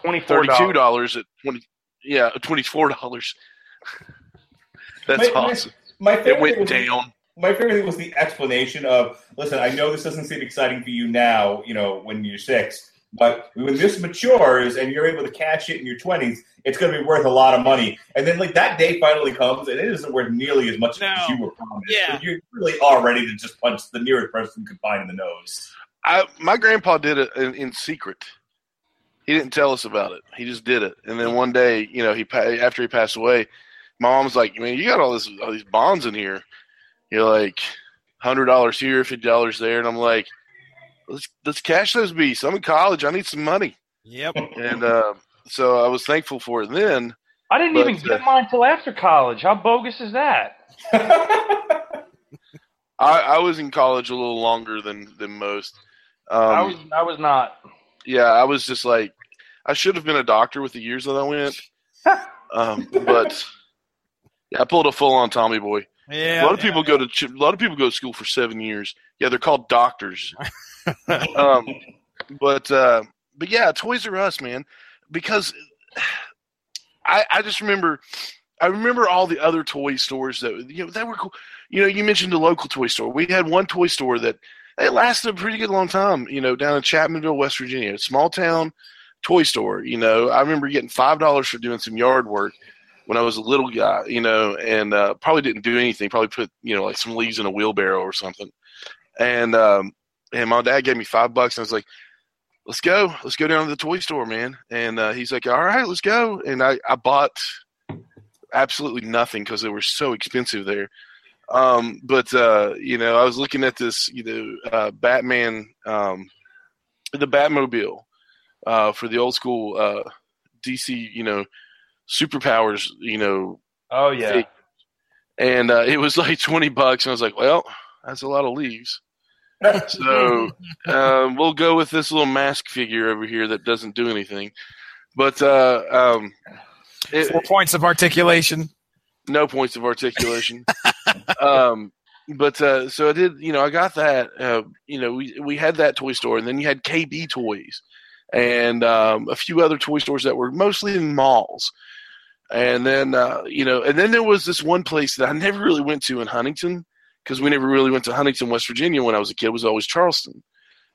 twenty four thirty two dollars at twenty. Yeah, twenty four dollars. That's My- my- awesome. My It favorite went was- down. my favorite thing was the explanation of listen i know this doesn't seem exciting for you now you know when you're six but when this matures and you're able to cash it in your 20s it's going to be worth a lot of money and then like that day finally comes and it isn't worth nearly as much No. as you were promised Yeah. And you really are ready to just punch the nearest person you could find in the nose I my grandpa did it in, in secret. He didn't tell us about it. He just did it. And then one day, you know, he after he passed away, my mom's like, "Man, you got all this all these bonds in here. You're like hundred dollars here, fifty dollars there." And I'm like, "Let's let's cash those beasts. I'm in college. I need some money." Yep. And uh, so I was thankful for it then. I didn't But, even uh, get mine till after college. How bogus is that? I, I was in college a little longer than than most. Um, I was I was not. yeah, I was just like, I should have been a doctor with the years that I went. um, but yeah, I pulled a full on Tommy boy. Yeah. a lot of people go to a lot of people go to school for seven years. Yeah, they're called doctors. um, but uh, but yeah, Toys R Us, man, because I I just remember I remember all the other toy stores that you know that were cool. You know, you mentioned the local toy store. We had one toy store that it lasted a pretty good long time. You know, down in Chapmanville, West Virginia, small town toy store. You know, I remember getting five dollars for doing some yard work when I was a little guy. You know, and uh, probably didn't do anything. Probably put you know like some leaves in a wheelbarrow or something. And um, and my dad gave me five bucks. And I was like, "Let's go, let's go down to the toy store, man." And uh, he's like, "All right, let's go." And I I bought absolutely nothing because they were so expensive there. Um, but uh, you know, I was looking at this, you know, uh, Batman, um, the Batmobile uh, for the old school uh, DC, you know, superpowers, you know, Oh yeah. Hey. and uh, it was like twenty bucks, and I was like, well, that's a lot of leaves. So um, we'll go with this little mask figure over here that doesn't do anything. But uh, um, it, Four points of articulation. no points of articulation. um, but uh, so I did, you know, I got that. Uh, you know, we we had that toy store, and then you had KB Toys, and um, a few other toy stores that were mostly in malls. And then, uh, you know, and then there was this one place that I never really went to in Huntington because we never really went to Huntington, West Virginia when I was a kid. It was always Charleston.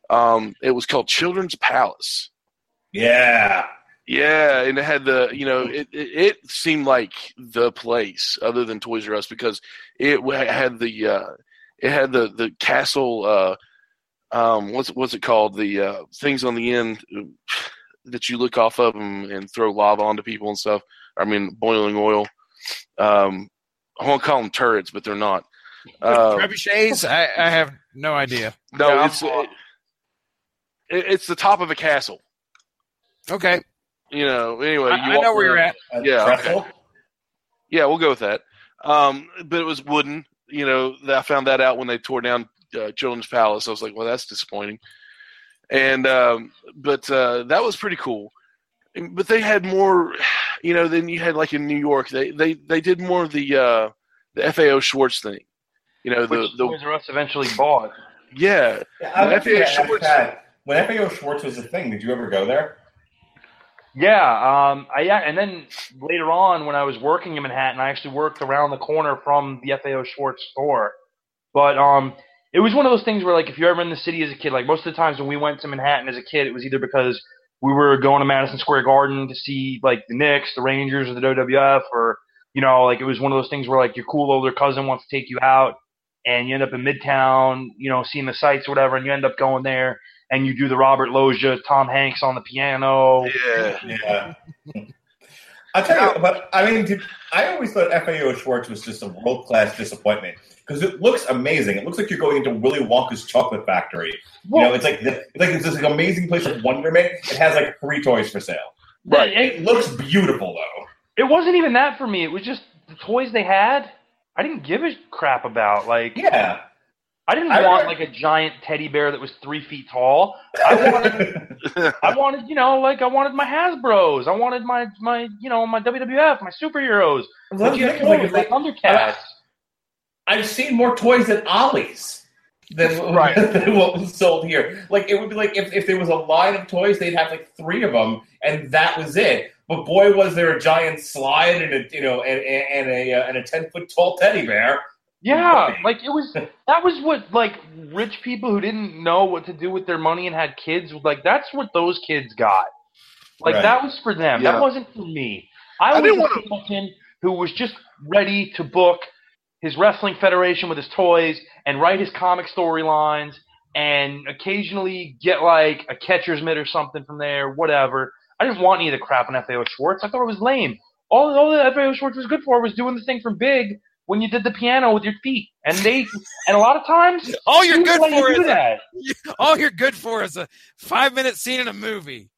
Um, it was called Children's Palace. yeah Yeah, and it had the you know it, it it seemed like the place other than Toys R Us because it had the uh, it had the the castle uh, um what's what's it called the uh, things on the end uh, that you look off of them and throw lava onto people and stuff. I mean boiling oil. Um, I won't call them turrets, but they're not. Uh, Trebuchets? I, I have no idea. no, Yeah, it's it, it's the top of a castle. Okay. You know. Anyway, I, you I walk know where you're around- at. Yeah, pretzel? Yeah, we'll go with that. Um, but it was wooden. You know, I found that out when they tore down uh, Children's Palace. I was like, well, that's disappointing. And um, but uh, that was pretty cool. But they had more, you know, than you had like in New York. They they they did more of the uh, the FAO Schwarz thing. You know, the Which the Toys R Us eventually bought. yeah. Yeah, When FAO Schwarz- that. when FAO Schwarz was a thing did you ever go there Yeah, um, I, yeah, and then later on, when I was working in Manhattan, I actually worked around the corner from the FAO Schwarz store. But um, it was one of those things where, like, if you're ever in the city as a kid, like most of the times when we went to Manhattan as a kid, it was either because we were going to Madison Square Garden to see like the Knicks, the Rangers, or the WWF, or you know, like it was one of those things where like your cool older cousin wants to take you out, and you end up in Midtown, you know, seeing the sights or whatever, and you end up going there and you do the Robert Loggia, Tom Hanks on the piano. Yeah. yeah I'll tell you, but I mean, did, I always thought FAO Schwarz was just a world class disappointment because it looks amazing. It looks like you're going into Willy Wonka's chocolate factory. You know, it's like the, it's like it's this like, amazing place of wonderment. It has like three toys for sale. Right. It looks beautiful though. It wasn't even that for me. It was just the toys they had. I didn't give a crap about. Like, Yeah. I didn't I want like a giant teddy bear that was three feet tall. I wanted, I wanted, you know, like I wanted my Hasbro's. I wanted my my, you know, my WWF, my superheroes. Well, Like, you thing know, like, like, if Thundercats. I've seen more toys at Ollie's than, Right. than what was sold here. Like it would be like if, if there was a line of toys, they'd have like three of them, and that was it. But boy, was there a giant slide and a you know and, and, and a uh, and a ten foot tall teddy bear. Yeah, like it was. That was what like rich people who didn't know what to do with their money and had kids. Like that's what those kids got. Like Right. that was for them. Yeah. That wasn't for me. I, I was a wanna- simpleton who was just ready to book his wrestling federation with his toys and write his comic storylines and occasionally get like a catcher's mitt or something from there, whatever. I didn't want any of the crap on FAO Schwarz. I thought it was lame. All, all that FAO Schwarz was good for was doing the thing from Big when you did the piano with your feet. And they, and a lot of times, All you're good let you for is that. all you're good for is a five minute scene in a movie.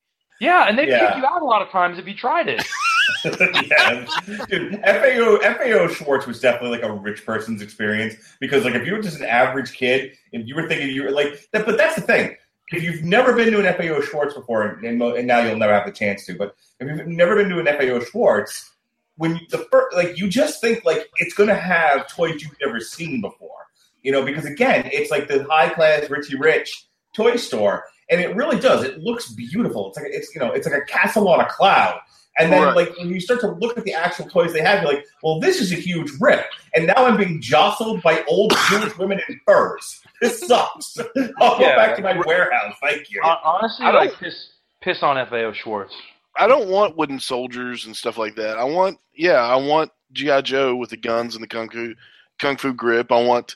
Yeah, and they Yeah. kick you out a lot of times if you tried it. yeah. FAO FAO Schwarz was definitely like a rich person's experience because like if you were just an average kid and you were thinking you were like that, but that's the thing. If you've never been to an FAO Schwarz before, and, and now you'll never have the chance to, but if you've never been to an FAO Schwarz, when you, the first, like you just think like it's to have toys you've never seen before, you know, because again, it's like the high class Richie Rich toy store, and it really does. It looks beautiful. It's like it's you know, it's like a castle on a cloud. And then, Right. like, when you start to look at the actual toys they have, you're like, well, this is a huge rip. And now I'm being jostled by old Jewish women in furs. This sucks. I'll go Yeah. back to my warehouse. Thank you. Hon- Honestly, I don't- like piss, piss on FAO Schwarz. I don't want wooden soldiers and stuff like that. I want, yeah, I want GI Joe with the guns and the kung fu, kung fu grip. I want,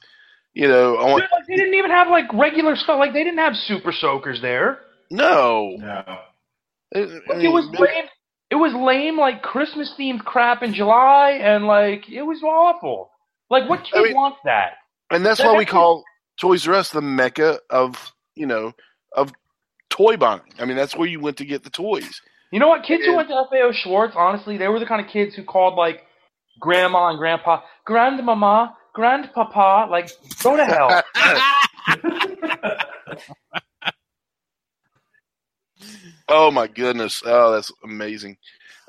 you know, I want. Dude, like, they didn't even have like regular stuff. Like they didn't have super soakers there. No, no. I- I mean, it was lame. It was lame, like Christmas themed crap in July, and like it was awful. Like what kid I mean- wants that? and that's why we call Toys R Us the mecca of, you know, of toy buying. I mean, that's where you went to get the toys. You know what? Kids who went to FAO Schwarz, honestly, they were the kind of kids who called like grandma and grandpa, grandmama, grandpapa, like go to hell. Oh my goodness! Oh, that's amazing.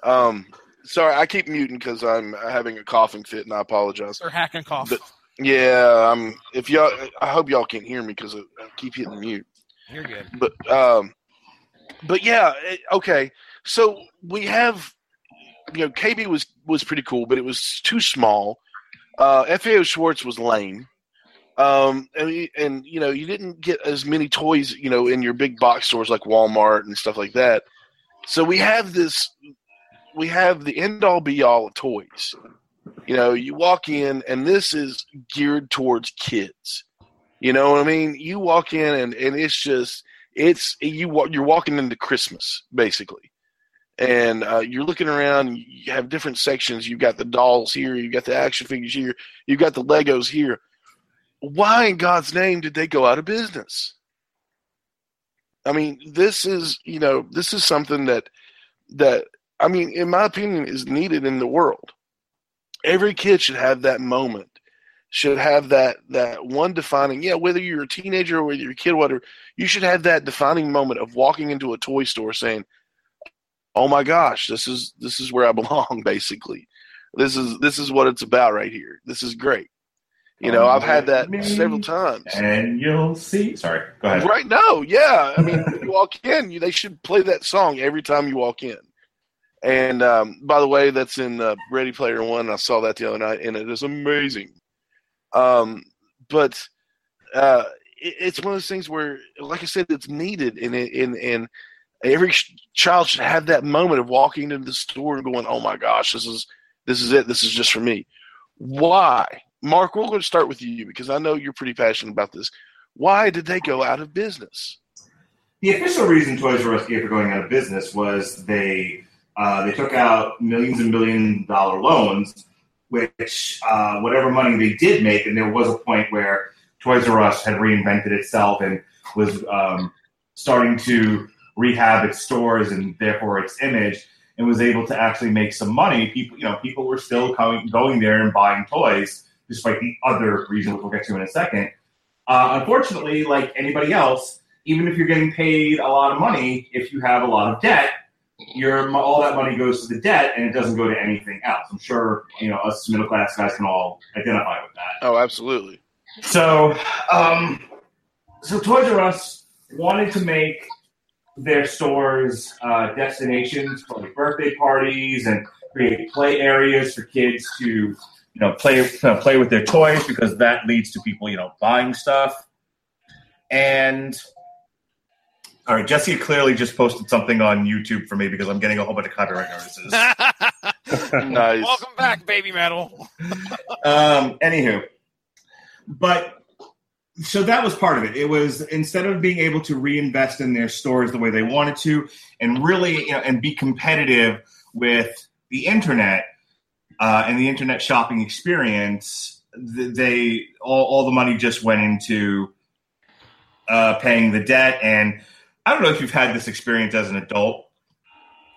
Um, sorry, I keep muting because I'm having a coughing fit, and I apologize. Or hack and cough. But- Yeah, um, if y'all, I hope y'all can hear me because I I keep hitting mute. You're good. But um, but yeah, it- okay. So we have, you know, KB was was pretty cool, but it was too small. Uh, FAO Schwarz was lame. Um, and, and you know, you didn't get as many toys, you know, in your big box stores like Walmart and stuff like that. So we have this, we have the end all be all of toys. You know, you walk in, and this is geared towards kids. You know what I mean? You walk in, and, and it's just it's you you're walking into Christmas basically, and uh, you're looking around. You have different sections. You've got the dolls here. You've got the action figures here. You've got the Legos here. Why in God's name did they go out of business? I mean, this is you know this is something that that I mean, in my opinion, is needed in the world. Every kid should have that moment should have that that one defining yeah whether you're a teenager or whether you're a kid whatever you should have that defining moment of walking into a toy store saying oh my gosh this is this is where i belong basically this is this is what it's about right here this is great you know i've had that several times And you'll see. Sorry, go ahead. right no yeah i mean you walk in you, they should play that song every time you walk in and um, by the way that's in uh, ready player one i saw that the other night and it is amazing um, but uh, it, it's one of those things where, like I said, it's needed, and and and every child should have that moment of walking into the store and going, "Oh my gosh, this is this is it. This is just for me." Why, Mark? We're going to start with you because I know you're pretty passionate about this. Why did they go out of business? The official reason Toys R Us gave for going out of business was they uh, they took out millions and million dollar loans, which uh, whatever money they did make, and there was a point where Toys R Us had reinvented itself and was um, starting to rehab its stores and therefore its image, and was able to actually make some money. People, you know, people were still coming, going there and buying toys, despite the other reason, which we'll get to in a second. Uh, unfortunately, like anybody else, even if you're getting paid a lot of money, if you have a lot of debt, your all that money goes to the debt and it doesn't go to anything else. I'm sure you know us middle class guys can all identify with that. Oh, absolutely. So, um, so Toys R Us wanted to make their stores uh, destinations for like birthday parties and create play areas for kids to you know play uh, play with their toys because that leads to people you know buying stuff and all right jesse clearly just posted something on youtube for me because i'm getting a whole bunch of copyright notices Nice. Welcome back, baby metal. um, anywho, but so that was part of it. It was instead of being able to reinvest in their stores the way they wanted to, and really you know, and be competitive with the internet uh, and the internet shopping experience, they all, all the money just went into uh, paying the debt. And I don't know if you've had this experience as an adult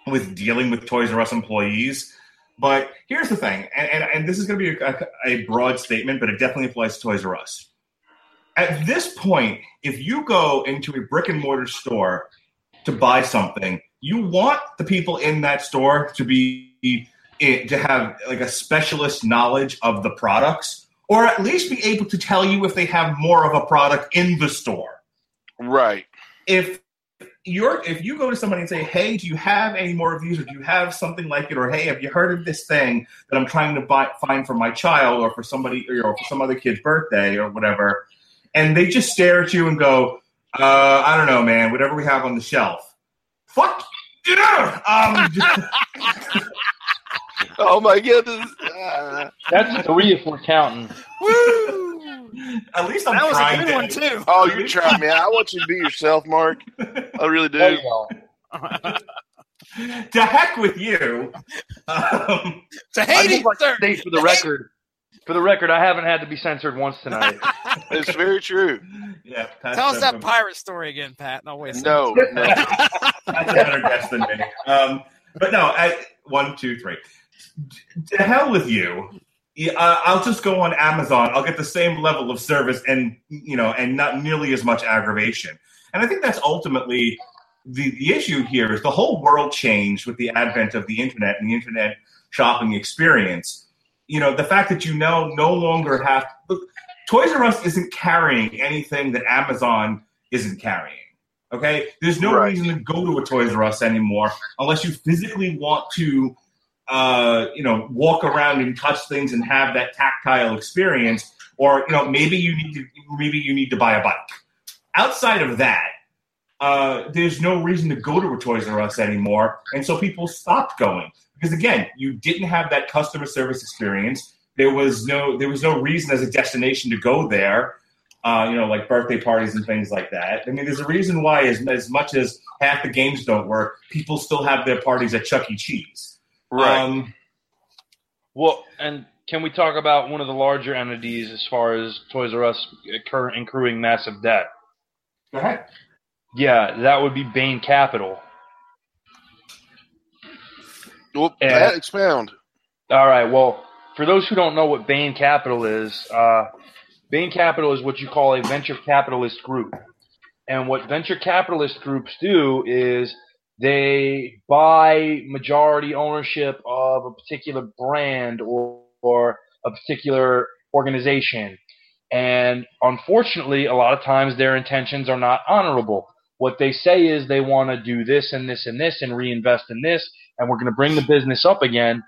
with dealing with Toys R Us employees. But here's the thing, and, and, and this is going to be a, a broad statement, but it definitely applies to Toys R Us. At this point, if you go into a brick and mortar store to buy something, you want the people in that store to be to have like a specialist knowledge of the products, or at least be able to tell you if they have more of a product in the store Right. if you're if you go to somebody and say, "Hey, do you have any more of these, or do you have something like it, or Hey, have you heard of this thing that I'm trying to buy find for my child, or for somebody, or, you know, for some other kid's birthday, or whatever?" And they just stare at you and go, uh, "I don't know, man. Whatever we have on the shelf." Fuck. You know, um, Oh my goodness. That's three if we're counting. Woo! at least I'm That was a good to- one too. Oh, you try, man. I want you to be yourself, Mark. I really There do. you go. to heck with you. Um, To I Haiti, like to sir. state for the record. For the record, I haven't had to be censored once tonight. It's very true. yeah, Pat's Tell us a- that pirate story again, Pat. No, way. No, no. That's a better guess than me. Um, but no, I, one, two, three. To hell with you. I'll just go on Amazon. I'll get the same level of service and you know, and not nearly as much aggravation. And I think that's ultimately the the issue here is the whole world changed with the advent of the internet and the internet shopping experience. You know, the fact that you now no longer have look, Toys R Us isn't carrying anything that Amazon isn't carrying. Okay, there's no Right. reason to go to a Toys R Us anymore unless you physically want to, uh, you know, walk around and touch things and have that tactile experience. Or you know, maybe you need to maybe you need to buy a bike. Outside of that, uh, there's no reason to go to a Toys R Us anymore, and so people stopped going because again, you didn't have that customer service experience. There was no there was no reason as a destination to go there. Uh, you know, like birthday parties and things like that. I mean, there's a reason why, as, as much as half the games don't work, people still have their parties at Chuck E. Cheese. Right. Um, well, and can we talk about one of the larger entities as far as Toys R Us current accruing massive debt? go ahead. Yeah, that would be Bain Capital. well, Yeah. Pat, expound. All right. Well, for those who don't know what Bain Capital is, uh, Bain Capital is what you call a venture capitalist group. And what venture capitalist groups do is they buy majority ownership of a particular brand or, or a particular organization. And unfortunately, a lot of times their intentions are not honorable. What they say is they want to do this and this and this and reinvest in this, and we're going to bring the business up again.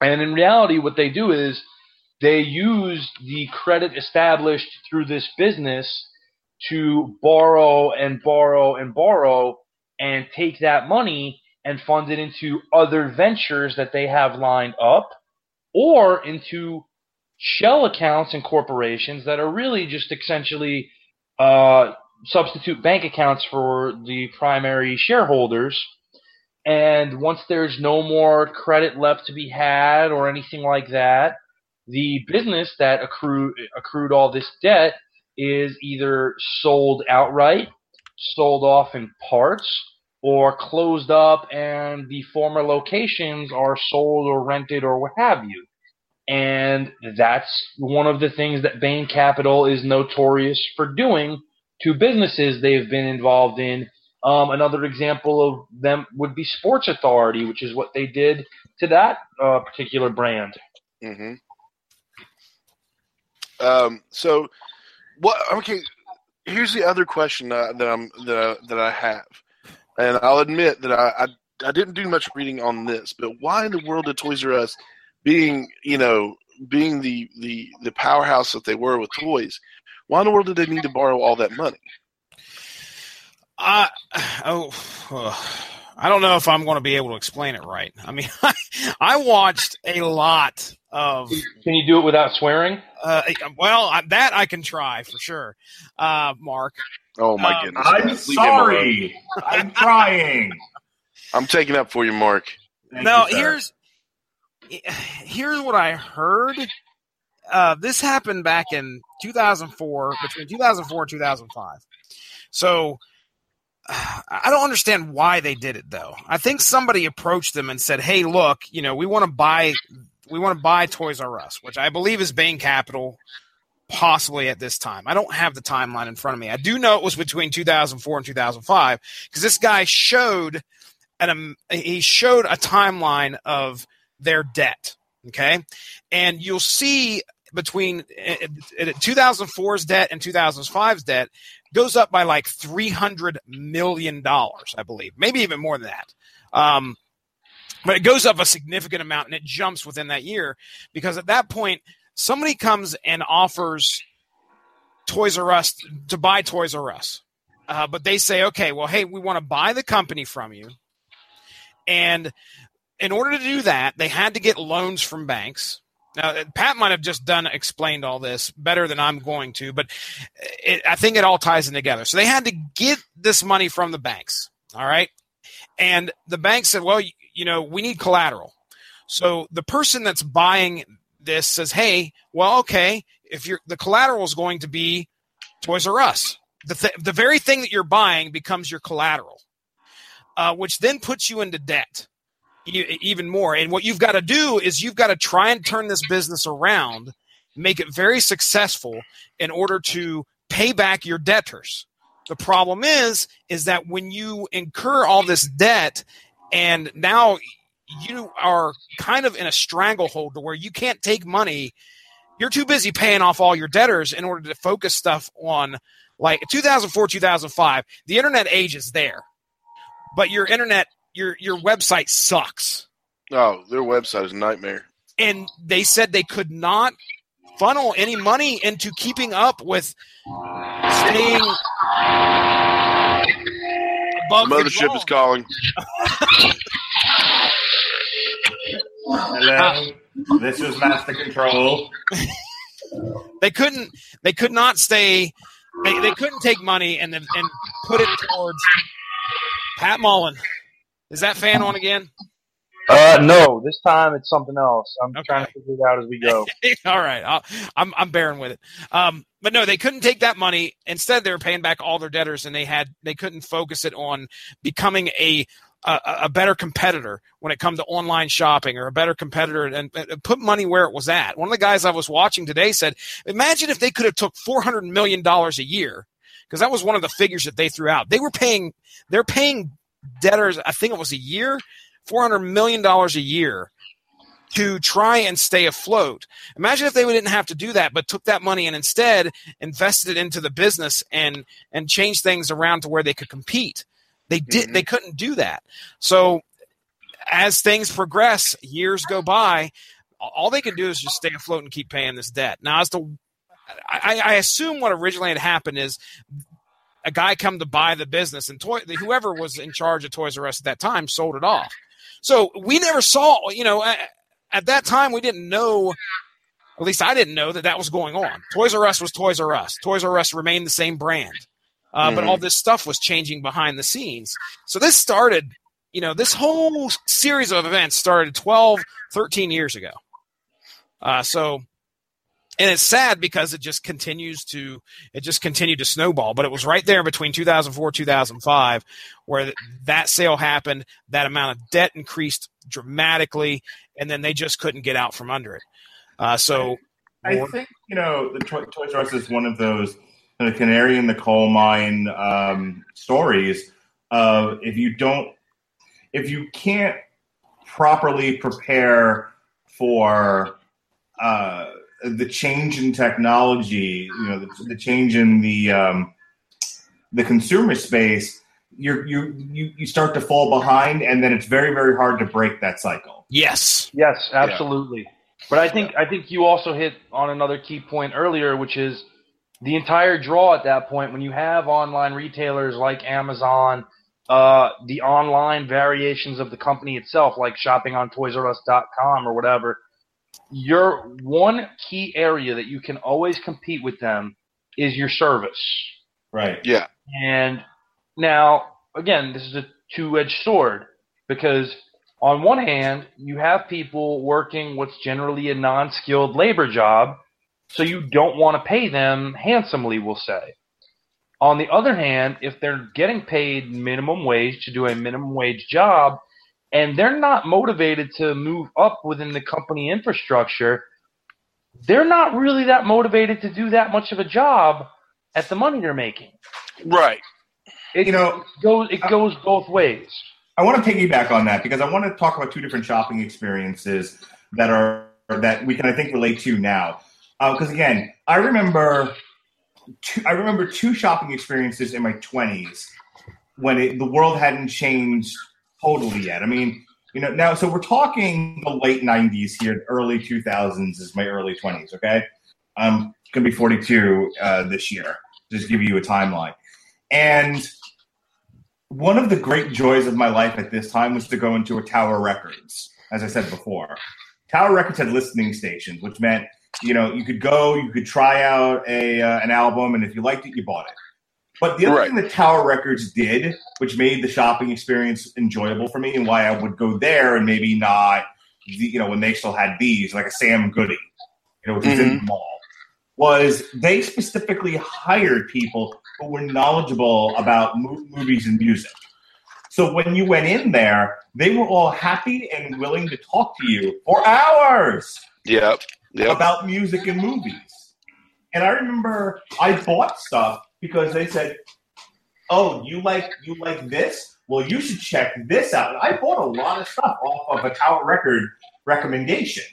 And in reality, what they do is they use the credit established through this business to borrow and borrow and borrow and take that money and fund it into other ventures that they have lined up or into shell accounts and corporations that are really just essentially uh, substitute bank accounts for the primary shareholders. And once there's no more credit left to be had or anything like that, the business that accrued accrued all this debt is either sold outright, sold off in parts, or closed up and the former locations are sold or rented or what have you. And that's one of the things that Bain Capital is notorious for doing to businesses they've been involved in. Um, another example of them would be Sports Authority, which is what they did to that uh, particular brand. hmm Um, so, what? Okay, here's the other question that, that I'm that I, that I have, and I'll admit that I, I I didn't do much reading on this, but why in the world did Toys R Us, being you know being the the the powerhouse that they were with toys, why in the world did they need to borrow all that money? Uh, oh, uh, I don't know if I'm going to be able to explain it right. I mean, I watched a lot of. Can you do it without swearing? Uh, well, I, that I can try for sure, uh, Mark. Oh my Um, goodness! I'm Leave sorry. I'm trying. I'm taking up for you, Mark. Thank no, you, here's here's what I heard. Uh, this happened back in 2004, between 2004 and 2005. So I don't understand why they did it though. I think somebody approached them and said, "Hey, look, you know, we want to buy, we want to buy Toys R Us, which I believe is Bain Capital, possibly at this time. I don't have the timeline in front of me. I do know it was between 2004 and 2005 because this guy showed, an um, he showed a timeline of their debt. Okay, and you'll see between uh, uh, 2004's debt and 2005's debt goes up by like 300 million dollars, I believe, maybe even more than that. Um, but it goes up a significant amount and it jumps within that year because at that point somebody comes and offers Toys R Us to buy Toys R Us. Uh, but they say, okay, well, hey, we want to buy the company from you. And in order to do that, they had to get loans from banks. Now, Pat might have just done explained all this better than I'm going to, but it, I think it all ties in together. So they had to get this money from the banks. All right. And the bank said, well, you, you know, we need collateral. So the person that's buying this says, hey, well, okay, if you're the collateral is going to be Toys R Us, the, th- the very thing that you're buying becomes your collateral, uh, which then puts you into debt even more. And what you've got to do is you've got to try and turn this business around, make it very successful in order to pay back your debtors. The problem is, is that when you incur all this debt and now you are kind of in a stranglehold to where you can't take money, you're too busy paying off all your debtors in order to focus stuff on like 2004, 2005. The internet age is there, but your internet your your website sucks. Oh, their website is a nightmare. And they said they could not funnel any money into keeping up with staying above the Mothership is calling. Hello. This is Master Control. They couldn't they could not stay they, they couldn't take money and and put it towards Pat Mullen. Is that fan on again? Uh, no, this time it's something else. I'm Okay. trying to figure it out as we go. All right, I'll, I'm I'm bearing with it. Um, but no, they couldn't take that money. Instead, they were paying back all their debtors, and they had they couldn't focus it on becoming a a, a better competitor when it comes to online shopping or a better competitor and, and put money where it was at. One of the guys I was watching today said, "Imagine if they could have took 400 million dollars a year." Because that was one of the figures that they threw out. They were paying, they're paying debtors. I think it was a year, four hundred million dollars a year to try and stay afloat. Imagine if they didn't have to do that, but took that money and instead invested it into the business and and changed things around to where they could compete. They did. Mm-hmm. They couldn't do that. So as things progress, years go by, all they can do is just stay afloat and keep paying this debt. Now, as to I, I assume what originally had happened is a guy come to buy the business, and toy, whoever was in charge of Toys R Us at that time sold it off. So we never saw, you know, at, at that time we didn't know. At least I didn't know that that was going on. Toys R Us was Toys R Us. Toys R Us remained the same brand, uh, but Mhm. all this stuff was changing behind the scenes. So this started you know, this whole series of events started 12, 13 years ago. Uh, so, and it's sad because it just continues to, it just continued to snowball. But it was right there between 2004, 2005, where that sale happened. That amount of debt increased dramatically, and then they just couldn't get out from under it. Uh, so, I think you know the Toy- Toys R Us is one of those the canary in the coal mine um, stories. Of if you don't, if you can't properly prepare for uh, the change in technology, you know, the, the change in the um, the consumer space, you're, you you you start to fall behind, and then it's very very hard to break that cycle. yes. Yes, absolutely. But I think I think you also hit on another key point earlier, which is the entire draw at that point when you have online retailers like Amazon, uh, the online variations of the company itself, like shopping on ToysRUs.com or whatever. Your one key area that you can always compete with them is your service. Right. Yeah. And now, again, this is a two edged sword because, on one hand, you have people working what's generally a non skilled labor job, so you don't want to pay them handsomely, we'll say. On the other hand, if they're getting paid minimum wage to do a minimum wage job and they're not motivated to move up within the company infrastructure, they're not really that motivated to do that much of a job at the money they're making. Right. It, You know, goes it goes both ways. I want to piggyback on that because I want to talk about two different shopping experiences that are that we can I think relate to now. Uh, because again, I remember two, I remember two shopping experiences in my twenties when it, the world hadn't changed totally yet. I mean, you know, now so we're talking the late '90s here, early 2000s is my early 20s. Okay, I'm gonna be 42 uh, this year. Just give you a timeline, and one of the great joys of my life at this time was to go into a Tower Records, as I said before. Tower Records had listening stations, which meant you know you could go, you could try out a uh, an album, and if you liked it, you bought it. But the other Right. thing that Tower Records did, which made the shopping experience enjoyable for me, and why I would go there and maybe not, you know, when they still had these, like a Sam Goody, you know, which was in mm-hmm. the mall, was they specifically hired people who were knowledgeable about mo- movies and music. So when you went in there, they were all happy and willing to talk to you for hours Yep. Yep. about music and movies. And I remember I bought stuff because they said, "Oh, you like you like this? Well, you should check this out." I bought a lot of stuff off of a Tower Record recommendation.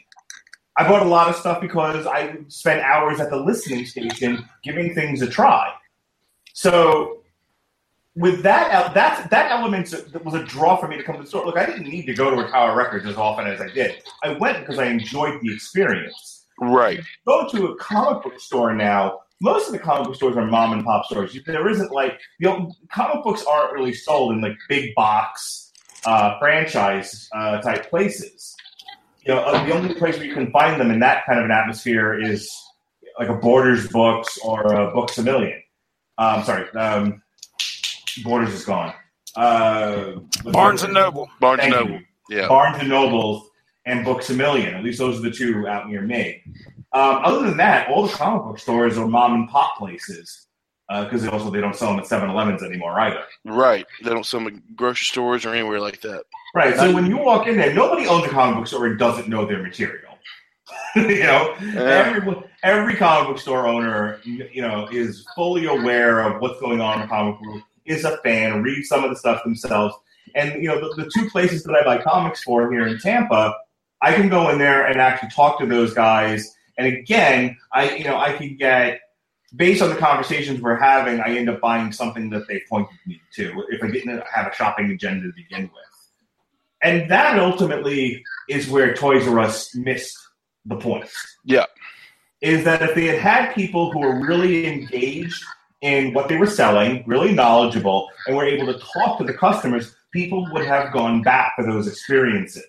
I bought a lot of stuff because I spent hours at the listening station giving things a try. So with that, el- that that element was a draw for me to come to the store. Look, I didn't need to go to a Tower Records as often as I did. I went because I enjoyed the experience Right. go to a comic book store now, most of the comic book stores are mom and pop stores. There isn't like you know, comic books aren't really sold in like big box uh, franchise uh, type places. You know, uh, the only place where you can find them in that kind of an atmosphere is like a Borders Books or a Books a Million. Um, sorry, um, Borders is gone. Uh, Barnes and Noble. Barnes and Noble. you. Yeah. Barnes and Nobles and Books a Million. At least those are the two out near me. Um, other than that, all the comic book stores are mom and pop places because they also they don't sell them at 7-Elevens anymore either. Right. They don't sell them at grocery stores or anywhere like that. Right. So when you walk in there, nobody owns a comic book store and doesn't know their material. you know, every every comic book store owner, you know, is fully aware of what's going on in the comic book. Is a fan, reads some of the stuff themselves, and you know, the, the two places that I buy comics for here in Tampa, I can go in there and actually talk to those guys. And again, I you know, I can get based on the conversations we're having, I end up buying something that they pointed me to if I didn't have a shopping agenda to begin with. And that ultimately is where Toys R Us missed the point. Yeah. Is that if they had had people who were really engaged in what they were selling, really knowledgeable, and were able to talk to the customers, people would have gone back for those experiences.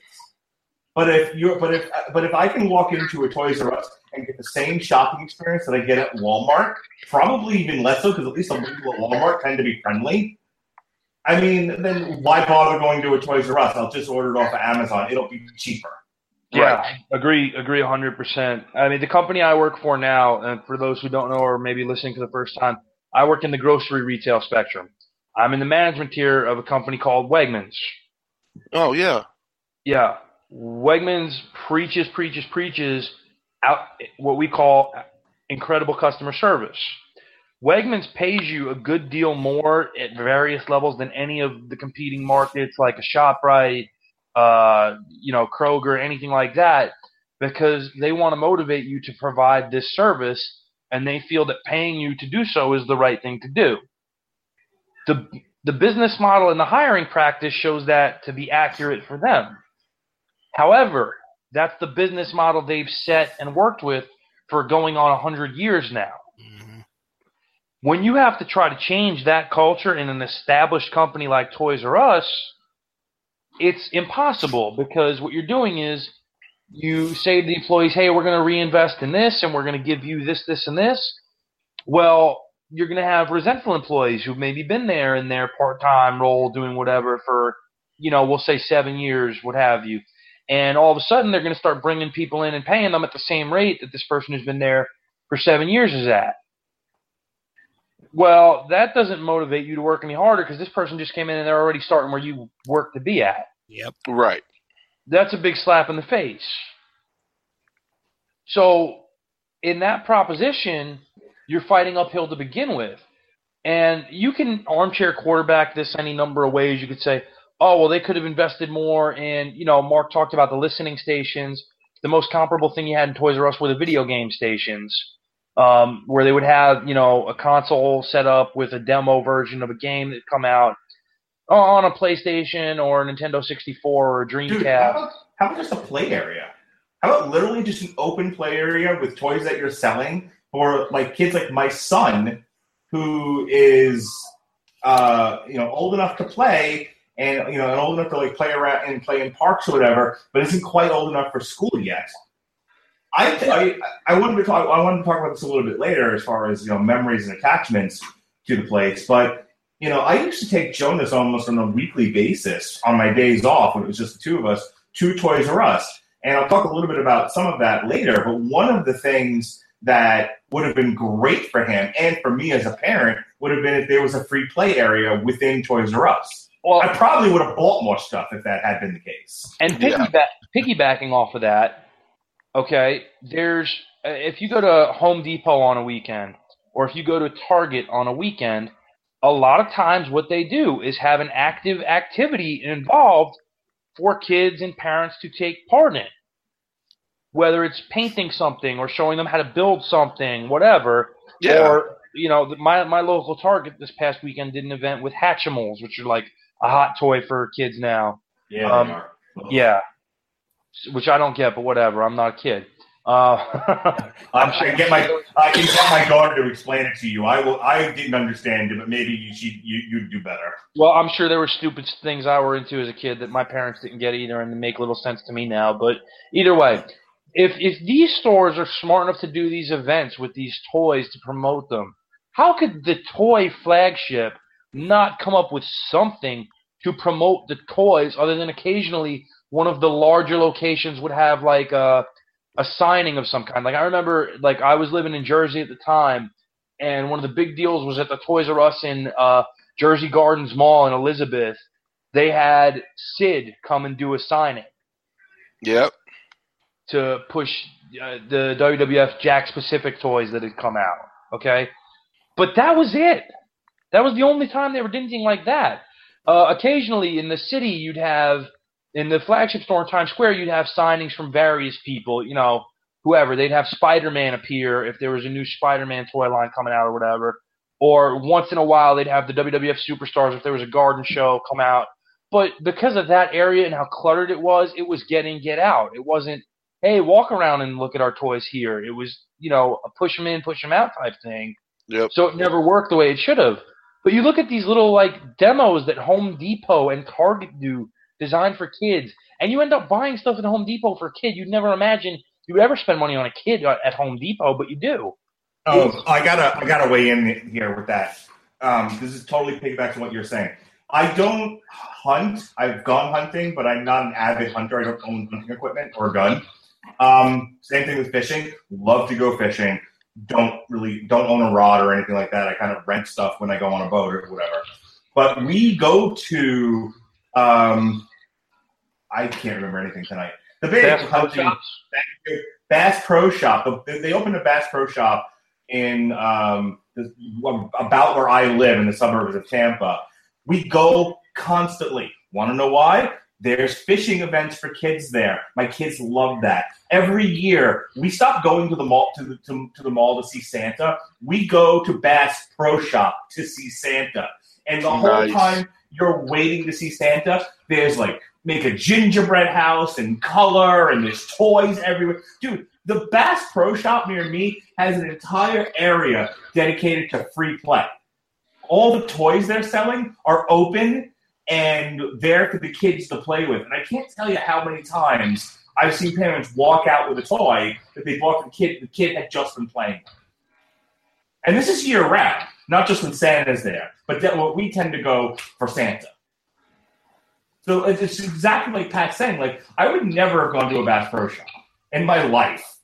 But if you're, but if, but if I can walk into a Toys R Us and get the same shopping experience that I get at Walmart, probably even less so, because at least the people at Walmart tend to be friendly. I mean, then why bother going to a Toys R Us? I'll just order it off of Amazon. It'll be cheaper. Yeah, agree, agree, hundred percent. I mean, the company I work for now, and for those who don't know or maybe listening for the first time, I work in the grocery retail spectrum. I'm in the management tier of a company called Wegmans. Oh yeah. Yeah, Wegmans preaches, preaches, preaches out what we call incredible customer service. Wegmans pays you a good deal more at various levels than any of the competing markets like a ShopRite, uh, you know, Kroger, anything like that, because they want to motivate you to provide this service and they feel that paying you to do so is the right thing to do. The, the business model and the hiring practice shows that to be accurate for them. However, that's the business model they've set and worked with for going on 100 years now. Mm-hmm. When you have to try to change that culture in an established company like Toys R Us, it's impossible because what you're doing is you say to the employees, hey, we're going to reinvest in this and we're going to give you this, this, and this. Well, you're going to have resentful employees who've maybe been there in their part time role doing whatever for, you know, we'll say seven years, what have you. And all of a sudden, they're going to start bringing people in and paying them at the same rate that this person who's been there for seven years is at. Well, that doesn't motivate you to work any harder because this person just came in and they're already starting where you work to be at. Yep. Right. That's a big slap in the face. So, in that proposition, you're fighting uphill to begin with. And you can armchair quarterback this any number of ways. You could say, oh, well, they could have invested more in, you know, Mark talked about the listening stations. The most comparable thing you had in Toys R Us were the video game stations, um, where they would have, you know, a console set up with a demo version of a game that come out on a PlayStation or a Nintendo 64 or a Dreamcast. Dude, how about, how about just a play area? How about literally just an open play area with toys that you're selling for like kids like my son, who is uh, you know old enough to play and you know and old enough to like play around and play in parks or whatever, but isn't quite old enough for school yet. I I, I wanted to talk I wanted to talk about this a little bit later as far as you know memories and attachments to the place, but you know I used to take Jonas almost on a weekly basis on my days off when it was just the two of us to Toys R Us. And I'll talk a little bit about some of that later. But one of the things that would have been great for him and for me as a parent would have been if there was a free play area within Toys R Us. Well, I probably would have bought more stuff if that had been the case. And piggyback, piggybacking off of that, okay, there's uh, if you go to Home Depot on a weekend or if you go to Target on a weekend, a lot of times what they do is have an active activity involved for kids and parents to take part in. Whether it's painting something or showing them how to build something, whatever. Yeah. Or, you know, my, my local Target this past weekend did an event with Hatchimals, which are like a hot toy for kids now. Yeah, Um. Yeah. Which I don't get, but whatever. I'm not a kid. Uh, I, I get my I can get my daughter to explain it to you. I will. I didn't understand it, but maybe you she you you'd do better. Well, I'm sure there were stupid things I were into as a kid that my parents didn't get either, and they make little sense to me now. But either way, if if these stores are smart enough to do these events with these toys to promote them, how could the toy flagship not come up with something to promote the toys other than occasionally one of the larger locations would have like a a signing of some kind. Like I remember, like I was living in Jersey at the time, and one of the big deals was at the Toys R Us in uh, Jersey Gardens Mall in Elizabeth. They had Sid come and do a signing Yep. to push uh, the WWF Jakks Pacific toys that had come out. Okay, but that was it. That was the only time they ever did anything like that. Uh, occasionally in the city, you'd have in the flagship store in Times Square, you'd have signings from various people. You know, whoever. They'd have Spider-Man appear if there was a new Spider-Man toy line coming out or whatever. Or once in a while, they'd have the WWF superstars if there was a garden show come out. But because of that area and how cluttered it was, it was getting get out. It wasn't, hey, walk around and look at our toys here. It was, you know, a push them in, push them out type thing. Yep. So it never worked the way it should have. But you look at these little like demos that Home Depot and Target do, designed for kids, and you end up buying stuff at Home Depot for a kid. You'd never imagine you would ever spend money on a kid at Home Depot, but you do. Oh, I gotta I gotta weigh in here with that. Um, this is totally piggyback to what you're saying. I don't hunt. I've gone hunting, but I'm not an avid hunter. I don't own hunting equipment or a gun. Um, same thing with fishing. Love to go fishing. Don't really don't own a rod or anything like that. I kind of rent stuff when I go on a boat or whatever. But we go to um, I can't remember anything tonight. The big Bass Pro Shops. Bass Pro Shop. They opened a Bass Pro Shop in um, the, about where I live in the suburbs of Tampa. We go constantly. Want to know why? There's fishing events for kids there. My kids love that. Every year, we stop going to the mall to the, to, to the mall to see Santa. We go to Bass Pro Shop to see Santa. And the whole time you're waiting to see Santa, there's like make a gingerbread house and color, and there's toys everywhere. Dude, the Bass Pro Shop near me has an entire area dedicated to free play. All the toys they're selling are open and there for the kids to play with. And I can't tell you how many times I've seen parents walk out with a toy that they bought for the kid. The kid had just been playing. with. And this is year round, not just when Santa's there, but that what we tend to go for Santa. So it's exactly like Pat's saying. Like I would never have gone to a Bass Pro Shop in my life.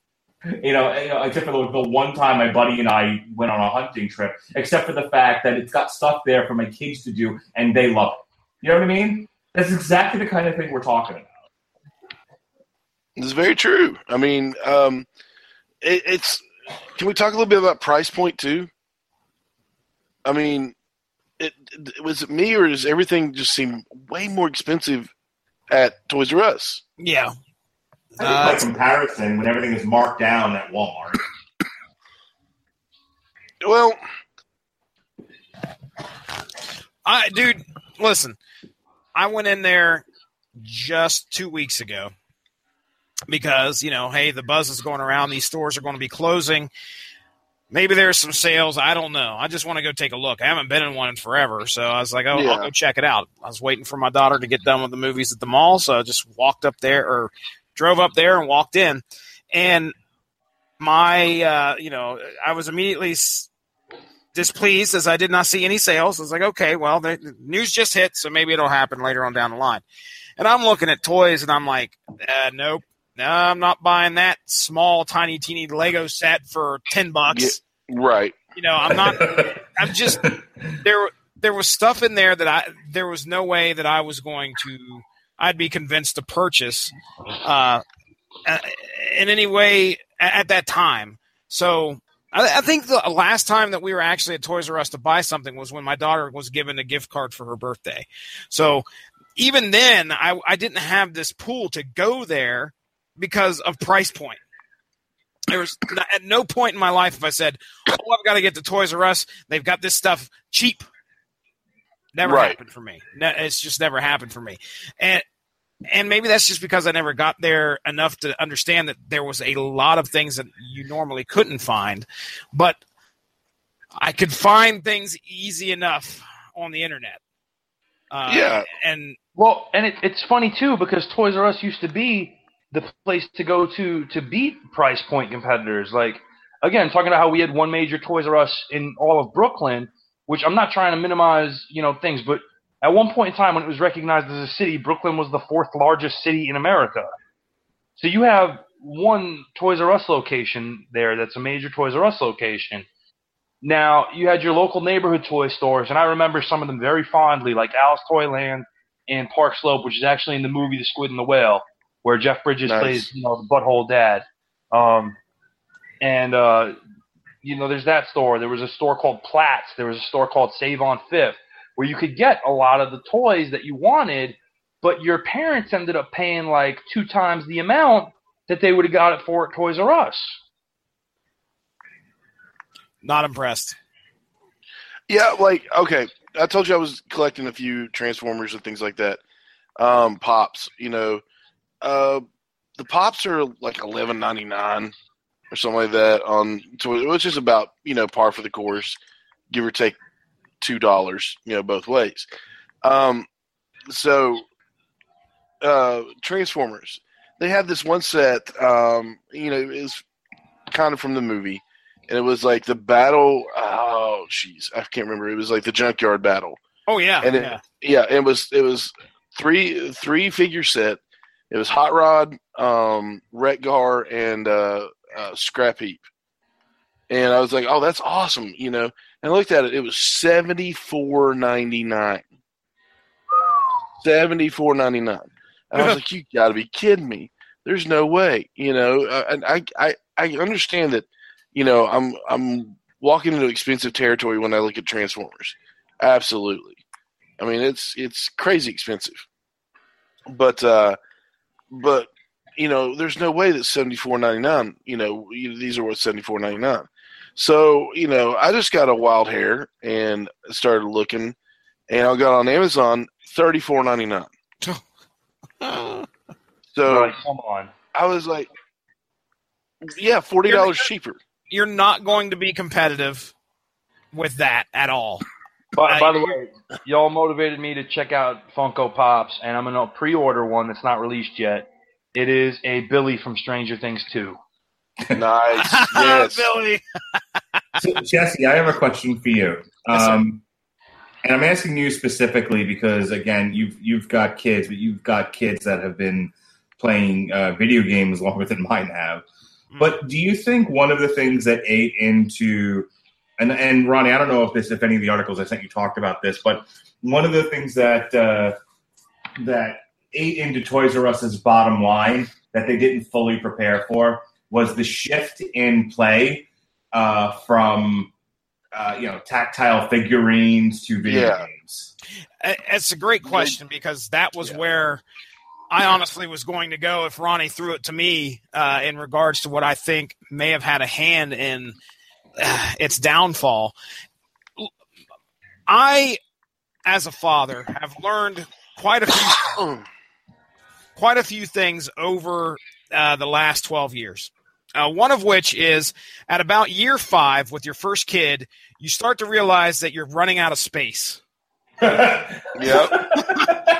You know, you know, except for the, the one time my buddy and I went on a hunting trip. Except for the fact that it's got stuff there for my kids to do, and they love it. You know what I mean? That's exactly the kind of thing we're talking about. It's very true. I mean, um, it, it's. Can we talk a little bit about price point too? I mean, it, was it me or does everything just seem way more expensive at Toys R Us? Yeah. I think Uh, by comparison, when everything is marked down at Walmart, Well, I dude, listen. I went in there just two weeks ago because you know, hey, the buzz is going around. These stores are going to be closing. Maybe there's some sales. I don't know. I just want to go take a look. I haven't been in one in forever, so I was like, oh, Yeah. I'll go check it out. I was waiting for my daughter to get done with the movies at the mall, so I just walked up there or drove up there and walked in, and my, uh, you know, I was immediately displeased as I did not see any sales. I was like, okay, well, the news just hit, so maybe it'll happen later on down the line. And I'm looking at toys, and I'm like, uh, nope, no, I'm not buying that small, tiny, teeny Lego set for ten bucks. right. You know, I'm not. I'm just there. There was stuff in there that I. There was no way that I was going to. I'd be convinced to purchase, uh, uh, in any way at that time. So I, I think the last time that we were actually at Toys R Us to buy something was when my daughter was given a gift card for her birthday. So even then, I, I didn't have this pool to go there because of price point. There was n- at no point in my life if I said, "Oh, I've got to get to Toys R Us. They've got this stuff cheap." Never Right. happened for me. No, it's just never happened for me, and and maybe that's just because I never got there enough to understand that there was a lot of things that you normally couldn't find, but I could find things easy enough on the internet. Uh, Yeah. and Well, and it, it's funny too because Toys R Us used to be the place to go to to beat price point competitors. Like again, talking about how we had one major Toys R Us in all of Brooklyn, which I'm not trying to minimize, you know, things, but at one point in time when it was recognized as a city, Brooklyn was the fourth largest city in America. So you have one Toys R Us location there that's a major Toys R Us location. Now you had your local neighborhood toy stores, and I remember some of them very fondly, like Alice Toyland and Park Slope, which is actually in the movie The Squid and the Whale, where Jeff Bridges Nice. plays, you know, the butthole dad. Um, and uh, you know, there's that store. There was a store called Platts. There was a store called Save on Fifth, where you could get a lot of the toys that you wanted, but your parents ended up paying like two times the amount that they would have got it for at Toys R Us. not impressed. Yeah, like okay, I told you I was collecting a few Transformers and things like that. Um, pops, you know, uh, the pops are like eleven ninety nine or something like that on. So it was just about you know par for the course, give or take two dollars, you know, both ways. Um, so uh, Transformers, they had this one set, um, you know, is kind of from the movie and it was like the battle. Oh, jeez, I can't remember. It was like the junkyard battle Oh yeah, and it, yeah. yeah, it was it was three three figure set. It was Hot Rod, um, Retgar, and uh, uh, Scrap Heap. And I was like, "Oh, that's awesome!" You know. And I looked at it; it was seventy four ninety nine. Seventy four ninety nine. And I was like, "You got to be kidding me! There's no way!" You know. Uh, and I, I, I understand that. You know, I'm, I'm walking into expensive territory when I look at Transformers. Absolutely. I mean, it's, it's crazy expensive. But, uh, but you know, there's no way that seventy four ninety nine. You know, you- these are worth seventy four ninety nine. So you know, I just got a wild hair and started looking, and I got on Amazon thirty four ninety nine. So Like, come on. I was like, yeah, forty dollars cheaper. You're not going to be competitive with that at all. By, by the way, y'all motivated me to check out Funko Pops, and I'm gonna pre-order one that's not released yet. It is a Billy from Stranger Things 2. Nice, yes. Billy. So, Jesse, I have a question for you. Yes. Um, and I'm asking you specifically because, again, you've you've got kids, but you've got kids that have been playing uh, video games longer than mine have. Hmm. But do you think one of the things that ate into and and Ronnie, I don't know if this if any of the articles I sent you talked about this, but one of the things that uh, that ate into Toys R Us's bottom line that they didn't fully prepare for was the shift in play uh, from uh, you know tactile figurines to video Yeah. games. Uh, It's a great question because that was Yeah. where I honestly was going to go if Ronnie threw it to me uh, in regards to what I think may have had a hand in uh, its downfall. I, as a father, have learned quite a few quite a few things over uh, the last 12 years. Uh, one of which is at about year five with your first kid, you start to realize that you're running out of space. Yep.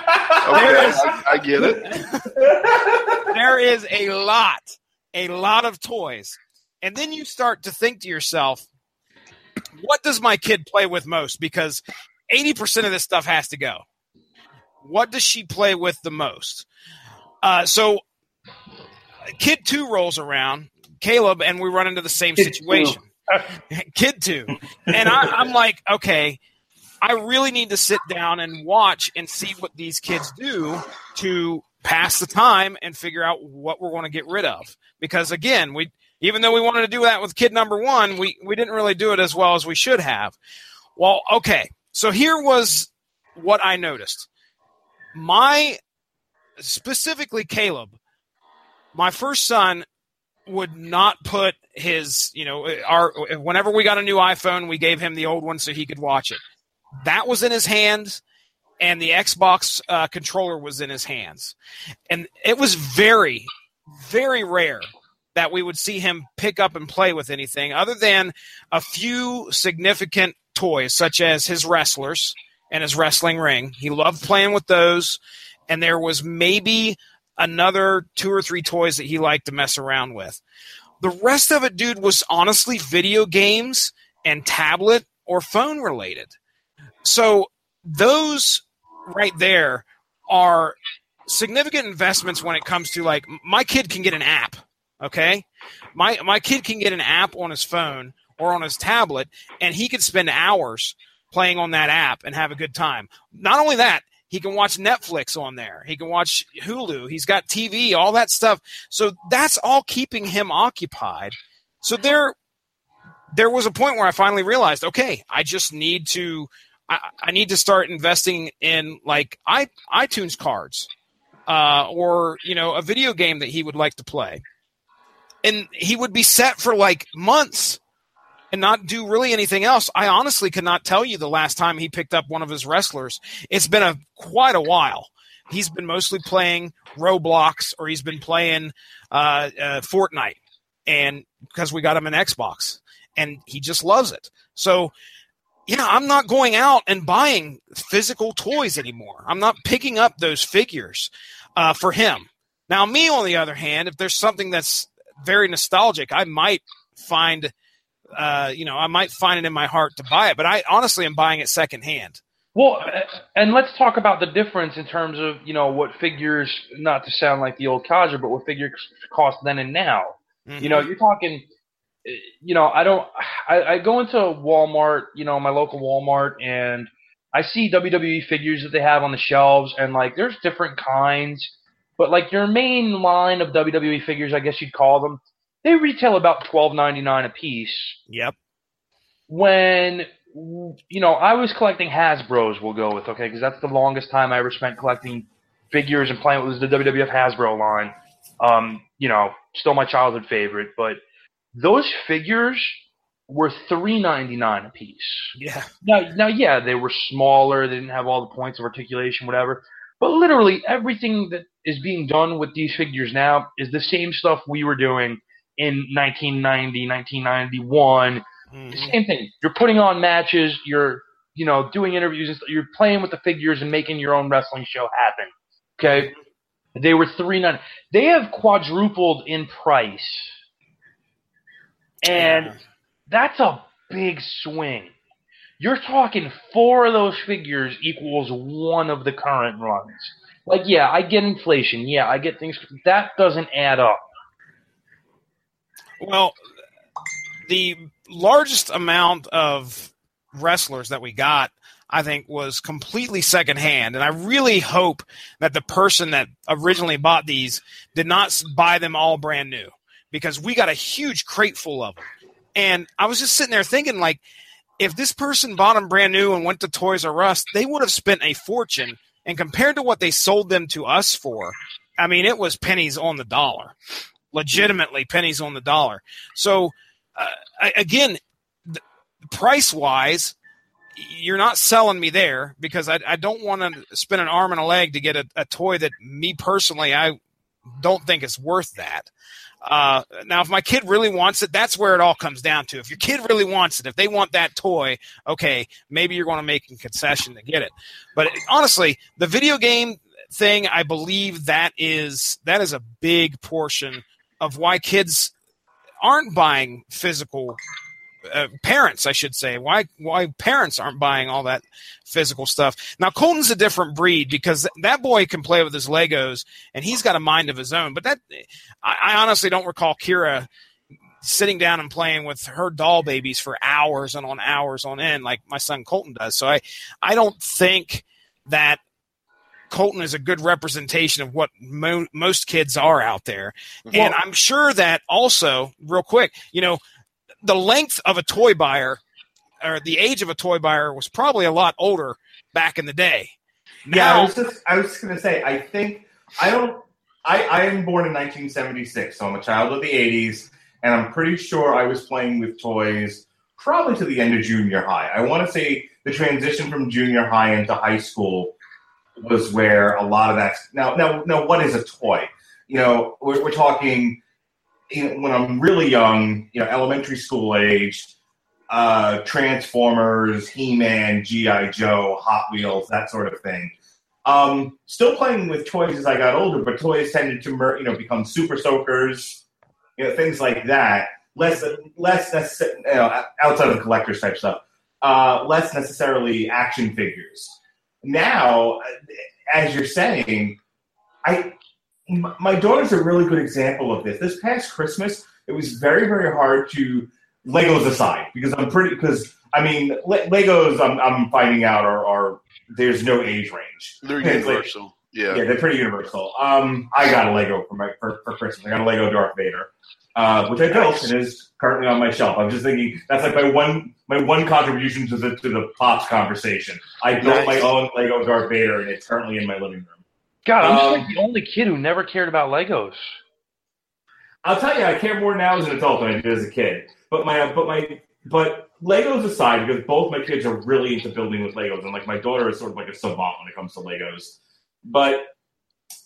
Okay, I, I get it. there is a lot, a lot of toys. And then you start to think to yourself, what does my kid play with most? Because 80% of this stuff has to go. What does she play with the most? Uh, so, kid two rolls around, Caleb, and we run into the same Kid two. situation. kid two. And I, I'm like, okay, I really need to sit down and watch and see what these kids do to pass the time and figure out what we're going to get rid of. Because again, we even though we wanted to do that with kid number one, we we didn't really do it as well as we should have. Well, okay, so here was what I noticed. My specifically Caleb, my first son would not put his, you know, our whenever we got a new iPhone, we gave him the old one so he could watch it. That was in his hands, and the Xbox uh, controller was in his hands, and it was very, very rare that we would see him pick up and play with anything other than a few significant toys, such as his wrestlers and his wrestling ring. He loved playing with those, and there was maybe another two or three toys that he liked to mess around with. The rest of it, dude, was honestly video games and tablet or phone related. So those right there are significant investments when it comes to like my kid can get an app. Okay. My my kid can get an app on his phone or on his tablet and he could spend hours playing on that app and have a good time. Not only that, he can watch Netflix on there. He can watch Hulu. He's got TV, all that stuff. So that's all keeping him occupied. So there there was a point where I finally realized, okay, I just need to I, I need to start investing in like i iTunes cards, uh, or you know, a video game that he would like to play, and he would be set for like months and not do really anything else. I honestly could not tell you the last time he picked up one of his wrestlers. It's been a quite a while. He's been mostly playing Roblox or he's been playing uh, uh, Fortnite, and because we got him an Xbox, and he just loves it. So yeah, I'm not going out and buying physical toys anymore. I'm not picking up those figures uh, for him. Now, me, on the other hand, if there's something that's very nostalgic, I might find, uh, you know, I might find it in my heart to buy it. But I honestly am buying it secondhand. Well, and let's talk about the difference in terms of you know what figures, not to sound like the old codger, but what figures cost then and now. You know, you're talking. You know, I don't. I, I go into Walmart, you know, my local Walmart, and I see WWE figures that they have on the shelves, and like there's different kinds, but like your main line of WWE figures, I guess you'd call them, they retail about twelve ninety nine a piece Yep. when you know I was collecting Hasbro's, we'll go with okay, because that's the longest time I ever spent collecting figures and playing with the WWF Hasbro line. Um, you know, still my childhood favorite, but those figures were three ninety nine a piece. Yeah. Now, now, yeah, they were smaller. They didn't have all the points of articulation, whatever. But literally everything that is being done with these figures now is the same stuff we were doing in 1990, 1991. Mhm. Same thing. You're putting on matches. You're, you know, doing interviews. and stuff. You're playing with the figures and making your own wrestling show happen. Okay. They were three nine. They have quadrupled in price, and Yeah. that's a big swing. You're talking four of those figures equals one of the current runs. Like, yeah, I get inflation. Yeah, I get things. That doesn't add up. Well, the largest amount of wrestlers that we got, I think, was completely secondhand. And I really hope that the person that originally bought these did not buy them all brand new because we got a huge crate full of them. And I was just sitting there thinking, like, if this person bought them brand new and went to Toys R Us, they would have spent a fortune. And compared to what they sold them to us for, I mean, it was pennies on the dollar, legitimately pennies on the dollar. So, uh, again, price wise, you're not selling me there because I, I don't want to spend an arm and a leg to get a, a toy that me personally I don't think is worth that. Uh, now, if my kid really wants it, that's where it all comes down to. If your kid really wants it, if they want that toy, okay, maybe you're going to make a concession to get it. But honestly, the video game thing, I believe that is that is a big portion of why kids aren't buying physical uh, parents, I should say. Why why parents aren't buying all that physical stuff? Now Colton's a different breed because that boy can play with his Legos and he's got a mind of his own. But that I, I honestly don't recall Kira sitting down and playing with her doll babies for hours and on hours on end like my son Colton does. So I I don't think that Colton is a good representation of what mo- most kids are out there. and I'm sure that also, real quick, you know, the length of a toy buyer or the age of a toy buyer was probably a lot older back in the day. Yeah, I was just I was just gonna say I think I don't I, I am born in 1976, so I'm a child of the 80s, and I'm pretty sure I was playing with toys probably to the end of junior high. I want to say the transition from junior high into high school was where a lot of that. Now, now, now, what is a toy? You know, we're, we're talking you know, when I'm really young, you know, elementary school age, uh, Transformers, He-Man, GI Joe, Hot Wheels, that sort of thing. Um, still playing with toys as I got older, but toys tended to mer- you know become super soakers, you know things like that. Less less necess- you know, outside of the collector's type stuff. Uh, less necessarily action figures. Now, as you're saying, I my daughter's a really good example of this. This past Christmas, it was very very hard to Legos aside because I'm pretty because I mean Le- Legos I'm I'm finding out are, are there's no age range. They're like- universal. yeah, Yeah. they're pretty universal. Um, I got a Lego for my for, for Christmas. I got a Lego Darth Vader, uh, which I built Nice. and is currently on my shelf. I'm just thinking that's like my one my one contribution to the to the pops conversation. I built my own Lego Darth Vader, and it's currently in my living room. God, I'm just Um, like the only kid who never cared about Legos. I'll tell you, I care more now as an adult than I did as a kid. But my but my but Legos aside, because both my kids are really into building with Legos, and like my daughter is sort of like a savant when it comes to Legos. But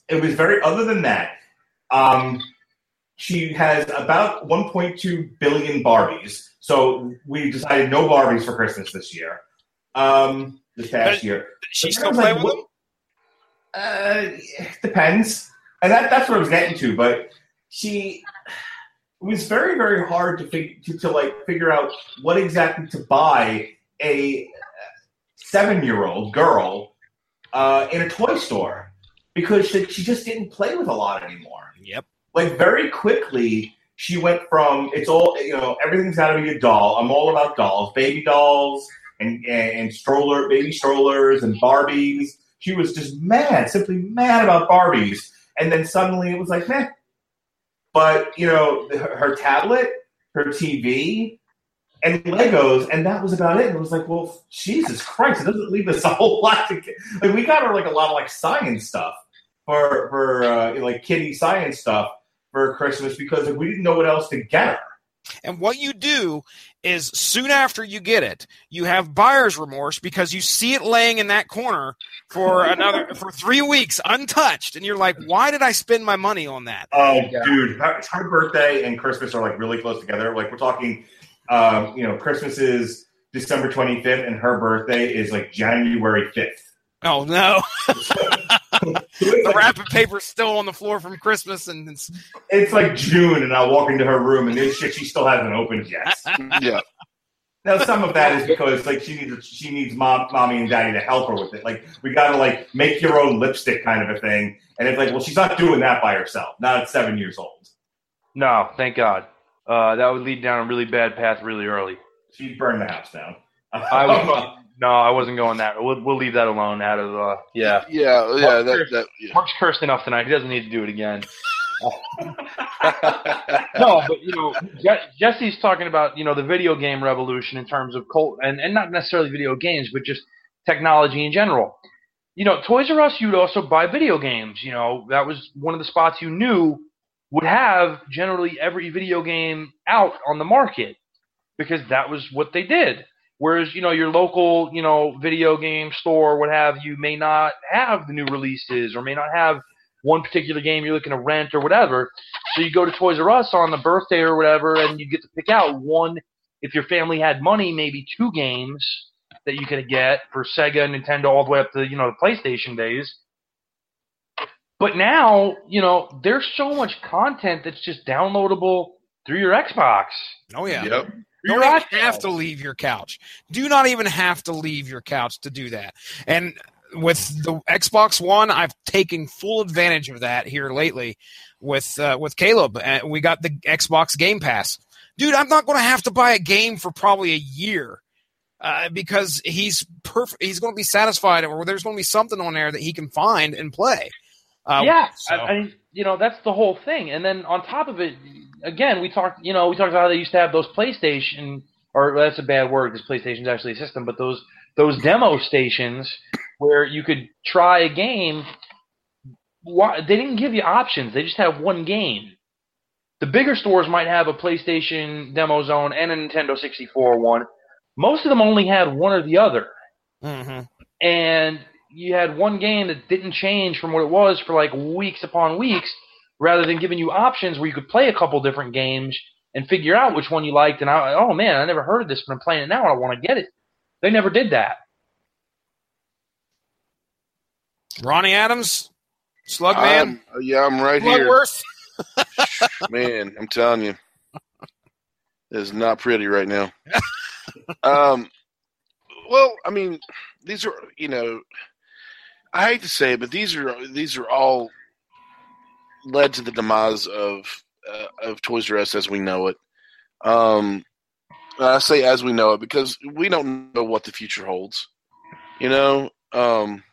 it was very other than that. Um, she has about 1.2 billion Barbies. So we decided no Barbies for Christmas this year. Um, this past But year. she still play like, with them? Uh, depends, and that, that's what I was getting to. But she it was very, very hard to fig- to, to like figure out what exactly to buy a seven year old girl uh, in a toy store because she, she just didn't play with a lot anymore. Yep. Like very quickly, she went from it's all you know everything's got to be a doll. I'm all about dolls, baby dolls, and, and and stroller, baby strollers, and Barbies. She was just mad, simply mad about Barbies. And then suddenly it was like, meh. But you know, her, her tablet, her TV, and Legos, and that was about it. And it was like, well, Jesus Christ, it doesn't leave us a whole lot to get. Like we got her like a lot of like science stuff for for uh, like kitty science stuff for Christmas because we didn't know what else to get her. And what you do is soon after you get it, you have buyer's remorse because you see it laying in that corner for another for three weeks untouched, and you're like, "Why did I spend my money on that?" Oh, dude, her, her birthday and Christmas are like really close together. Like we're talking, um, you know, Christmas is December 25th, and her birthday is like January 5th. Oh no! the wrapping paper's still on the floor from Christmas, and it's It's like June, and I walk into her room, and this shit she still hasn't opened yet. Yeah. Now, some of that is because like she needs she needs mom, mommy, and daddy to help her with it. Like we got to like make your own lipstick kind of a thing, and it's like, well, she's not doing that by herself. Not at seven years old. No, thank God. Uh, that would lead down a really bad path really early. She'd burn the house down. I was, no, I wasn't going that. We'll, we'll leave that alone. Out of uh, yeah. Yeah, yeah, that, that yeah. Mark's cursed enough tonight. He doesn't need to do it again. no, but you know, Jesse's talking about you know the video game revolution in terms of cult, and and not necessarily video games, but just technology in general. You know, Toys R Us, you'd also buy video games. You know, that was one of the spots you knew would have generally every video game out on the market because that was what they did. Whereas, you know, your local, you know, video game store, what have you, may not have the new releases or may not have one particular game you're looking to rent or whatever. So you go to Toys R Us on the birthday or whatever, and you get to pick out one. If your family had money, maybe two games that you could get for Sega, Nintendo, all the way up to you know the PlayStation days. But now, you know, there's so much content that's just downloadable through your Xbox. oh yeah. Yep. You don't even iPad. have to leave your couch. Do not even have to leave your couch to do that. And with the Xbox One, I've taken full advantage of that here lately with uh, with Caleb. And we got the Xbox Game Pass. Dude, I'm not going to have to buy a game for probably a year uh, because he's perfect. He's going to be satisfied, or there's going to be something on there that he can find and play. Uh, yeah, so- I, I mean, you know, that's the whole thing. And then on top of it, again, we talked, you know, we talked about how they used to have those PlayStation, or that's a bad word because PlayStation is actually a system, but those those demo stations where you could try a game. Why, they didn't give you options; they just have one game. The bigger stores might have a PlayStation demo zone and a Nintendo 64 one. Most of them only had one or the other Mhm. and you had one game that didn't change from what it was for like weeks upon weeks, rather than giving you options where you could play a couple different games and figure out which one you liked. And I, oh man, I never heard of this, but I'm playing it now. and I want to get it. They never did that. Ronnie Adams, Slugman. I'm- yeah, I'm right here. Bloodworth. Man, I'm telling you, it's not pretty right now. um, well, I mean, these are you know, I hate to say it, but these are these are all led to the demise of uh, of Toys R Us as we know it. Um, I say as we know it because we don't know what the future holds. You know, um,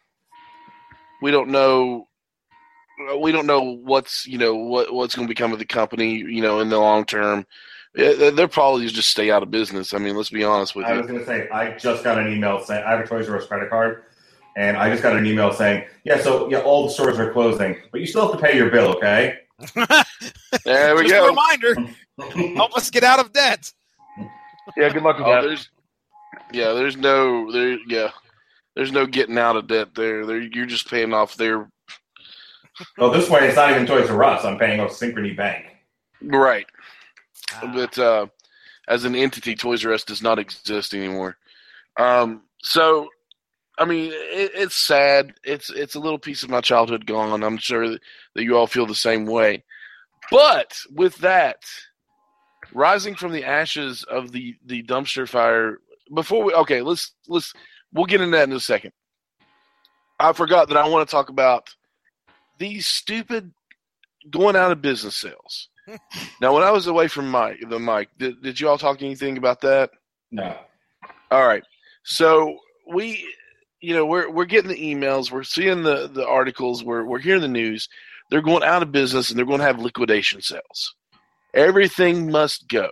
we don't know we don't know what's you know what what's going to become of the company you know in the long term. They're probably just stay out of business. I mean, let's be honest with you. I was going to say, I just got an email saying I have a Toys R Us credit card, and I just got an email saying, yeah, so yeah, all the stores are closing, but you still have to pay your bill, okay? There we Just a go. reminder, help us get out of debt. Yeah, good luck with Oh, that. there's, yeah, there's no there. Yeah, there's no getting out of debt there. There, you're just paying off their Well, this way, it's not even Toys R Us. I'm paying off Synchrony Bank. right. But uh, as an entity, Toys R Us does not exist anymore. Um, so, I mean, it, it's sad. It's it's a little piece of my childhood gone. I'm sure that, that you all feel the same way. But with that, rising from the ashes of the the dumpster fire, before we okay, let's let's we'll get into that in a second. I forgot that I want to talk about these stupid going out of business sales. now, when I was away from Mike, the mic, did, did you all talk anything about that? No. All right. So we, you know, we're we're getting the emails, we're seeing the the articles, we're we're hearing the news. They're going out of business and they're going to have liquidation sales. Everything must go.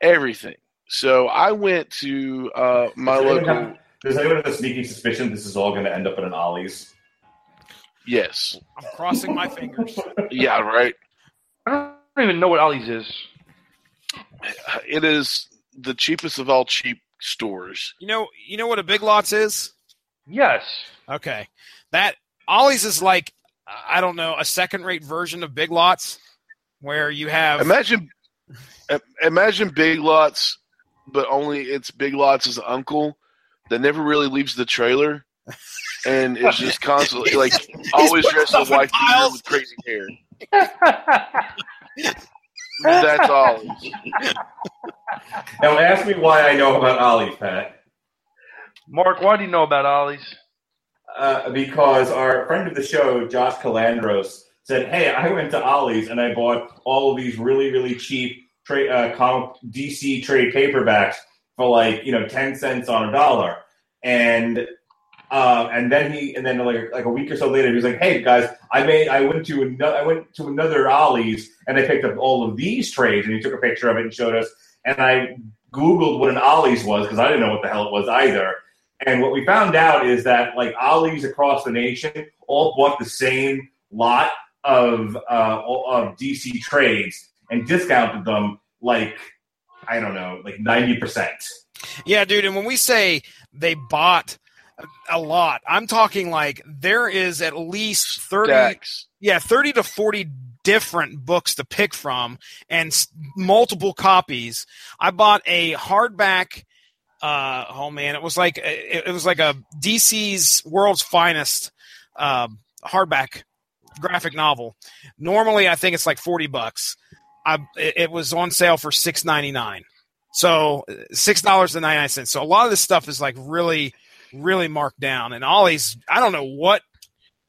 Everything. So I went to uh, my Does anyone local. have- Does anyone have a sneaking suspicion this is all going to end up in an Ollie's? Yes. I'm crossing my fingers. Yeah. Right. I don't even know what Ollie's is. It is the cheapest of all cheap stores. You know, you know what a Big Lots is? Yes. Okay, that Ollie's is like I don't know a second-rate version of Big Lots, where you have Imagine, imagine Big Lots, but only it's Big Lots' uncle that never really leaves the trailer, and is just constantly like always dressed in white with crazy hair. That's all. Now, ask me why I know about Ollie's, Pat. Mark, why do you know about Ollie's? Uh, because our friend of the show, Josh Calandros, said, "Hey, I went to Ollie's and I bought all of these really, really cheap trade uh, comic DC trade paperbacks for like you know ten cents on a dollar." And uh, and then he and then like like a week or so later, he was like, "Hey guys, I made I went to another I went to another Ollie's and I picked up all of these trades." And he took a picture of it and showed us. And I googled what an Ollie's was because I didn't know what the hell it was either. And what we found out is that like Ollie's across the nation all bought the same lot of uh, of DC trades and discounted them like I don't know, like ninety percent. Yeah, dude. And when we say they bought a- lot, I'm talking like there is at least 30, Stacks. yeah, 30 to 40 different books to pick from and s- multiple copies. I bought a hardback. Uh, oh man, it was like it, it was like a DC's World's Finest um, hardback graphic novel. Normally, I think it's like 40 bucks. I it, it was on sale for 6.99. So six dollars and ninety nine cents. So a lot of this stuff is like really, really marked down. And Ollie's, I don't know what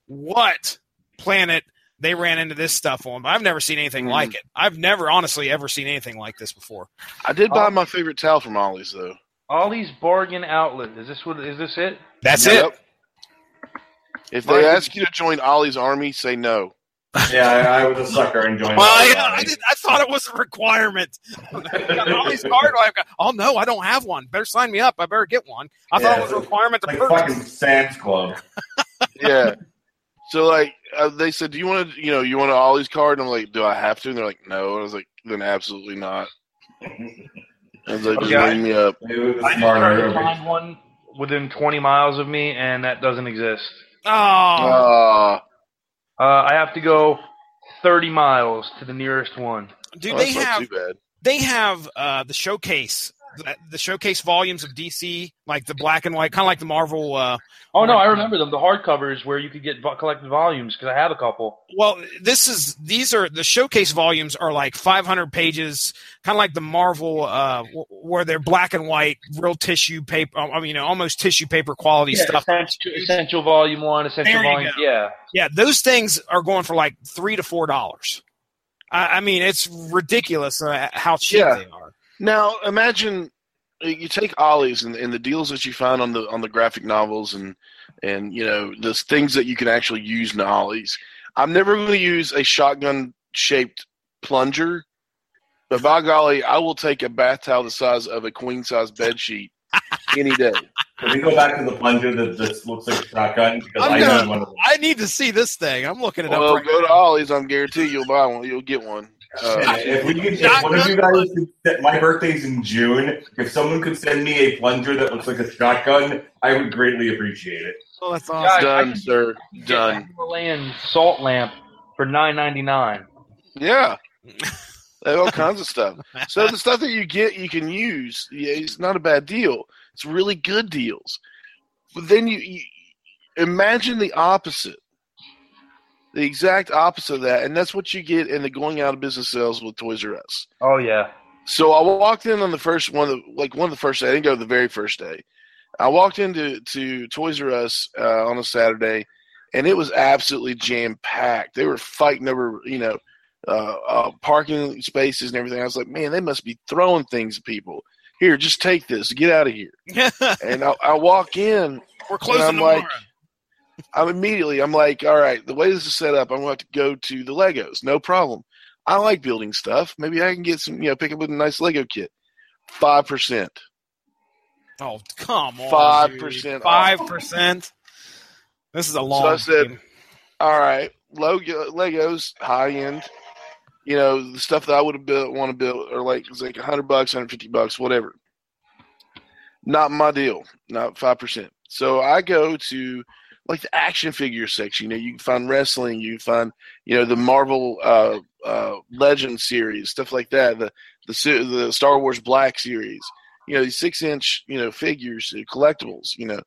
what planet they ran into this stuff on, but I've never seen anything Mm. like it. I've never honestly ever seen anything like this before. I did buy Oh. my favorite towel from Ollie's though. Ollie's Bargain Outlet. Is this what? Is this it? That's Yep. it. If they ask you to join Ollie's army, say no. Yeah, I, I was a sucker enjoying. Well, I. I, did, I thought it was a requirement. Got Ollie's card. I've got- oh no, I don't have one. Better sign me up. I better get one. I thought it was a requirement to like purchase. fucking Sam's Club. Yeah. so like uh, they said, do you want to, you know, you want an Ollie's card? And I'm like, do I have to? And they're like, no. And I was like, then absolutely not. And they just Okay. ring me up. I just tried to find one within 20 miles of me, and that doesn't exist. Oh, Uh, Uh, I have to go 30 miles to the nearest one. dude, oh, they have too bad. they have uh, the showcase, the, the showcase volumes of DC, like the black and white, kind of like the Marvel. Uh, Oh no, I remember them. The hardcovers where you could get vo- collected volumes because I have a couple. well, this is these are the showcase volumes are like 500 pages, kind of like the Marvel, uh, w- where they're black and white, real tissue paper. I mean, you know, almost tissue paper quality stuff. essential, essential volume one, essential volume. go. Yeah. Yeah, those things are going for like three to four dollars. I, I mean, it's ridiculous uh, how cheap Yeah. they are. Now imagine uh, you take Ollie's and, and the deals that you find on the on the graphic novels and and you know the things that you can actually use in Ollie's. I'm never going to use a shotgun shaped plunger, but by golly, I will take a bath towel the size of a queen size bed sheet any day. Can we go back to the plunger that just looks like a shotgun? Because I'm I gonna- need one of them. I need to see this thing. I'm looking it up. Well, right go to. Ollie's. I'm guaranteed you'll buy one. You'll get one. Uh, if we could, if one of you guys could set, my birthday's in June. If someone could send me a plunger that looks like a shotgun, I would greatly appreciate it. Oh, that's Yeah, awesome. I- I done, can- sir. Get a Done. Himalayan salt lamp for nine ninety nine. Yeah. They have all kinds of stuff. So the stuff that you get, you can use. Yeah, it's not a bad deal. It's really good deals. But then you, you imagine the opposite, the exact opposite of that, and that's what you get in the going out of business sales with Toys R Us. Oh yeah. So I walked in on the first one, of the, like one of the first day. I didn't go the very first day. I walked into to Toys R Us uh, on a Saturday, and it was absolutely jam packed. They were fighting over, you know, uh, uh, parking spaces and everything. I was like, man, they must be throwing things at people. Here, just take this, get out of here. and I, I walk in, We're closing I'm tomorrow. like- I'm immediately, I'm like, all right, the way this is set up, I'm going to have to go to the Legos. No problem. I like building stuff. Maybe I can get some, you know, pick up with a nice Lego kit. Five percent. oh, come on. 5% Five percent. This is a long. So I said- game. All right, Lego, Legos, high end. You know, the stuff that I would have built, want to build, are like it's like hundred bucks, hundred fifty bucks, whatever. Not my deal. Not five percent. So I go to like the action figure section. You know, you can find wrestling. You can find you know the Marvel uh, uh, Legend series, stuff like that. The the the Star Wars Black series. You know, these six inch you know figures, collectibles. You know,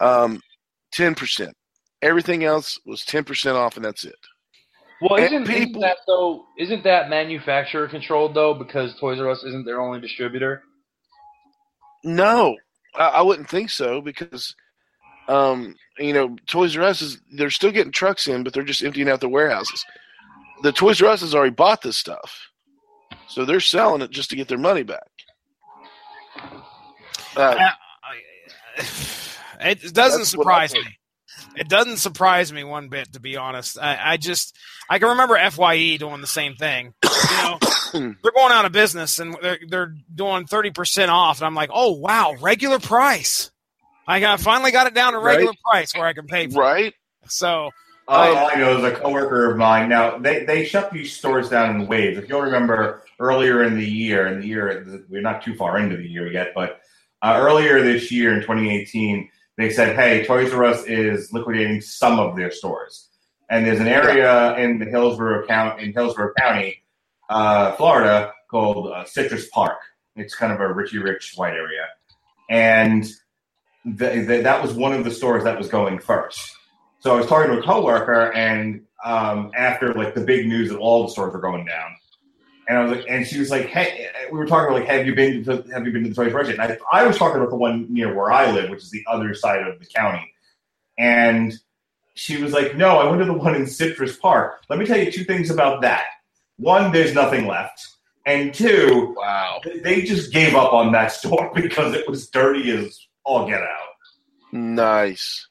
um, ten percent. Everything else was ten percent off, and that's it. Well, isn't, isn't that though? Isn't that manufacturer controlled though? Because Toys R Us isn't their only distributor. No, I, I wouldn't think so because, um, you know, Toys R Us is they're still getting trucks in, but they're just emptying out the warehouses. The Toys R Us has already bought this stuff, so they're selling it just to get their money back. Uh, It doesn't That's what I surprise me. It doesn't surprise me one bit, to be honest. I, I just I can remember Fye doing the same thing. You know, they're going out of business and they're they're doing thirty percent off, and I'm like, oh wow, regular price. I got finally got it down to regular Right. price where I can pay for right? it. So All I know is a coworker of mine. Now they, they shut these stores down in waves. If you'll remember earlier in the year, in the year we're not too far into the year yet, but uh, earlier this year in 2018, they said, "Hey, Toys R Us is liquidating some of their stores." And there's an area in the Hillsborough County, in Hillsborough County, uh, Florida, called uh, Citrus Park. It's kind of a Richie Rich white area, and the, the, that was one of the stores that was going first. So I was talking to a coworker, and um, after like the big news that all the stores were going down, and I was like, and she was like, "Hey," we were talking about like, "Have you been to Have you been to the Toys R Us?" And I, I was talking about the one near where I live, which is the other side of the county, and she was like, "No, I went to the one in Citrus Park." Let me tell you two things about that. One, there's nothing left, and two, Wow, they just gave up on that store because it was dirty as all get out. nice.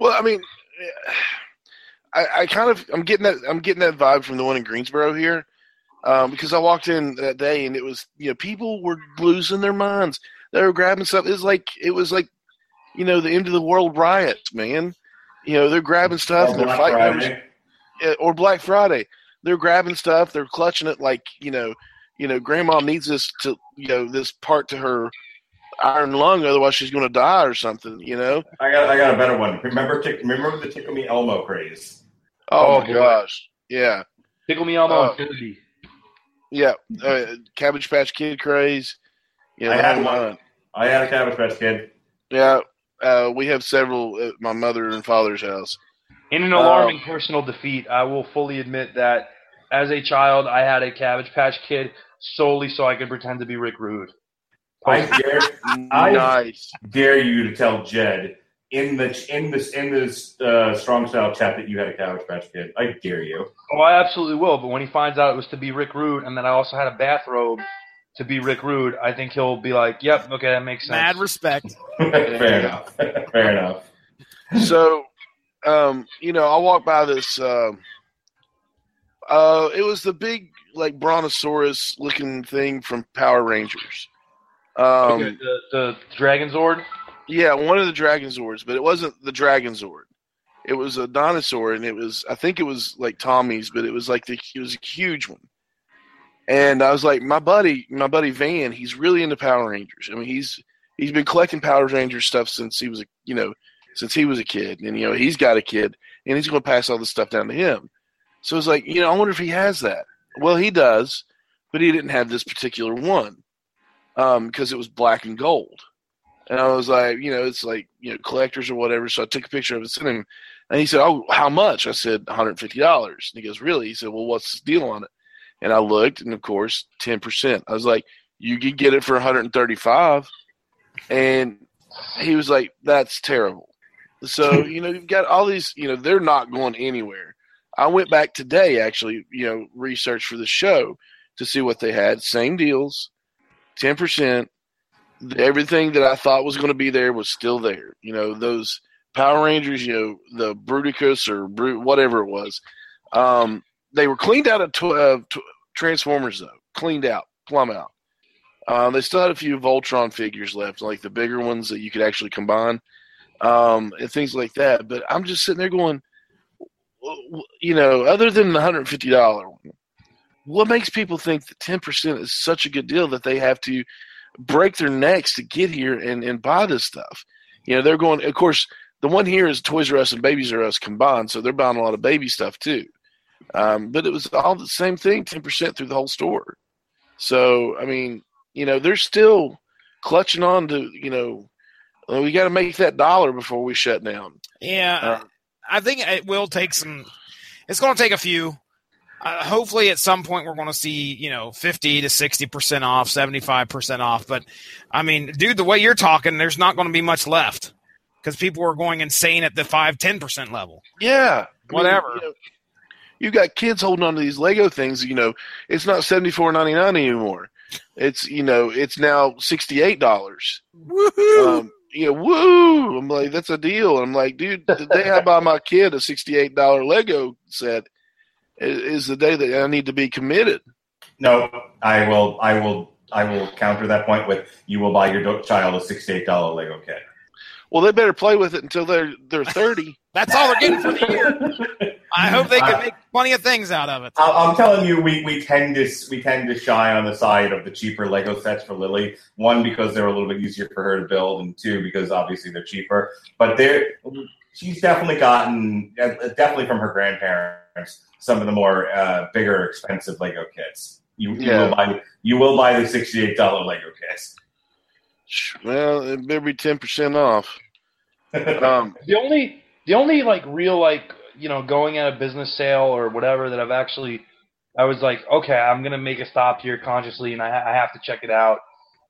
Well, I mean, I, I kind of I'm getting that I'm getting that vibe from the one in Greensboro here, um, because I walked in that day and it was you know people were losing their minds. They were grabbing stuff. It was like it was like you know the end of the world riots, man. You know they're grabbing stuff and they're Black fighting Friday. Or Black Friday. They're grabbing stuff. They're clutching it like you know, you know, Grandma needs this to you know this part to her iron lung, otherwise she's going to die or something. You know. I got, I got a better one. Remember, tick, remember the Tickle Me Elmo craze? Oh, Oh, my boy. gosh. Yeah. Tickle Me Elmo. Infinity. Yeah. Uh, Cabbage Patch Kid craze. Yeah. I had one. I had a Cabbage Patch Kid. Yeah. Uh, we have several at my mother and father's house. In an alarming personal defeat, I will fully admit that as a child, I had a Cabbage Patch Kid solely so I could pretend to be Rick Rude. I dare, I- nice. dare you to tell Jed in the in this in this uh, strong style chat that you had a Cabbage Patch Kid. I dare you. Oh, I absolutely will. But when he finds out it was to be Rick Rude, and then I also had a bathrobe to be Rick Rude, I think he'll be like, "Yep, okay, that makes sense." mad respect. Fair enough. Fair enough. so um you know i walked by this uh, uh it was the big like brontosaurus looking thing from power rangers um Okay, the, the Dragon Zord. yeah one of the dragon zords but it wasn't the dragon zord it was a dinosaur and it was i think it was like tommy's but it was like the it was a huge one. And i was like my buddy my buddy van he's really into power rangers. I mean he's he's been collecting power ranger stuff since he was a you know since he was a kid. And you know he's got a kid and he's going to pass all this stuff down to him. So it's like you know i wonder if he has that. Well he does but he didn't have this particular one um because it was black and gold and i was like you know it's like you know collectors or whatever so i took a picture of it sent him and he said oh how much i said $150 and he goes really he said well what's the deal on it and i looked and of course 10% i was like you could get it for 135 and he was like, "That's terrible." So you know, you've got all these. You know, they're not going anywhere. I went back today, actually, you know, research for the show to see what they had. Same deals, ten percent. Everything that I thought was going to be there was still there. You know, those Power Rangers, you know, the Bruticus or Brut, whatever it was. Um, they were cleaned out of tw- uh, tw- Transformers, though, cleaned out, plumb out. Um, they still had a few Voltron figures left, like the bigger ones that you could actually combine, um, and things like that. But I'm just sitting there going, you know, other than the hundred fifty dollar one, what makes people think that ten percent is such a good deal that they have to break their necks to get here and, and buy this stuff? You know, they're going. Of course, the one here is Toys R Us and Babies R Us combined, so they're buying a lot of baby stuff too. Um, but it was all the same thing, ten percent through the whole store. So I mean, you know, they're still clutching on to you know, we got to make that dollar before we shut down. Yeah, Uh, I think it will take some. It's going to take a few. Uh, hopefully, at some point, we're going to see you know fifty to sixty percent off, seventy five percent off. But I mean, dude, the way you're talking, there's not going to be much left because people are going insane at the five ten percent level. Yeah, I mean, Whatever. you, know, you got kids holding on to these Lego things. You know, it's not seventy four ninety nine anymore. It's you know, it's now sixty eight dollars. Woohoo! Um, you know, woo! I'm like, that's a deal. I'm like, dude, the day I buy my kid a sixty eight dollar Lego set is, is the day that I need to be committed. No, I will. I will. I will counter that point with you will buy your child a sixty-eight dollar Lego kit. Well, they better play with it until they're they're thirty. That's all they're getting for the year. I hope they can make plenty of things out of it. I- I'm telling you, we, we tend to we tend to shy on the side of the cheaper Lego sets for Lily. One because they're a little bit easier for her to build, and two because obviously they're cheaper. But they're she's definitely gotten uh, definitely from her grandparents some of the more uh, bigger, expensive Lego kits. You, you Yeah. will buy you will buy the sixty eight dollar Lego kits. Well, it better be ten percent off. Um, The only the only like real like you know going at a business sale or whatever that I've actually I was like okay I'm gonna make a stop here consciously and I, ha- I have to check it out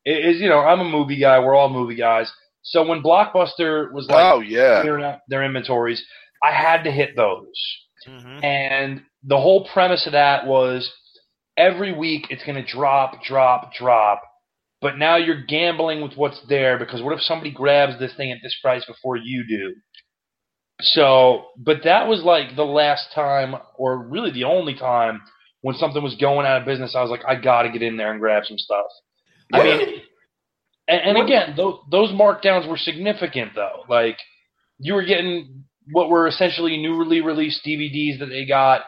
i- is you know I'm a movie guy we're all movie guys so when Blockbuster was like oh yeah, clearing out their inventories I had to hit those Mhm. and the whole premise of that was every week it's going to drop, drop, drop. But now you're gambling with what's there because what if somebody grabs this thing at this price before you do? So, but that was like the last time, or really the only time, when something was going out of business. I was like, I got to get in there and grab some stuff. I mean, and, and again, those, those markdowns were significant though. Like, you were getting what were essentially newly released DVDs that they got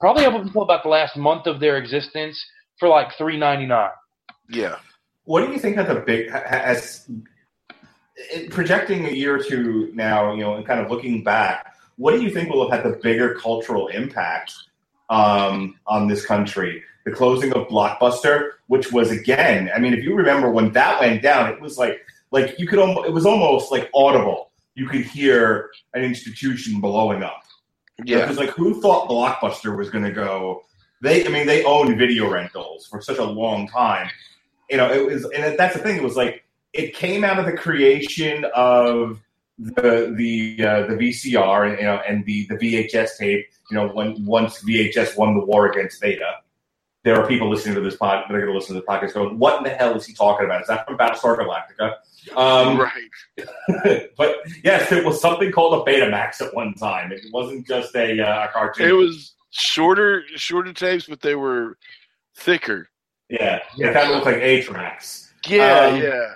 probably up until about the last month of their existence for like three ninety nine. yeah. What do you think had the big as projecting a year or two now? You know, and kind of looking back, what do you think will have had the bigger cultural impact um, on this country? The closing of Blockbuster, which was again, I mean, if you remember when that went down, it was like like you could almost, it was almost like audible. You could hear an institution blowing up. Yeah, was like who thought Blockbuster was going to go? They, I mean, they owned video rentals for such a long time. You know, it was, and that's the thing. It was like it came out of the creation of the the uh, the VCR, and you know, and the the VHS tape. You know, when once VHS won the war against Beta, there are people listening to this pod that are going to listen to the podcast going, "What in the hell is he talking about? Is that from Battlestar Galactica?" Um, right. but yes, it was something called a Betamax at one time. It wasn't just a, uh, a cartoon. It was shorter, shorter tapes, but they were thicker. yeah, it kind of looked like eight tracks, Yeah, Um, yeah.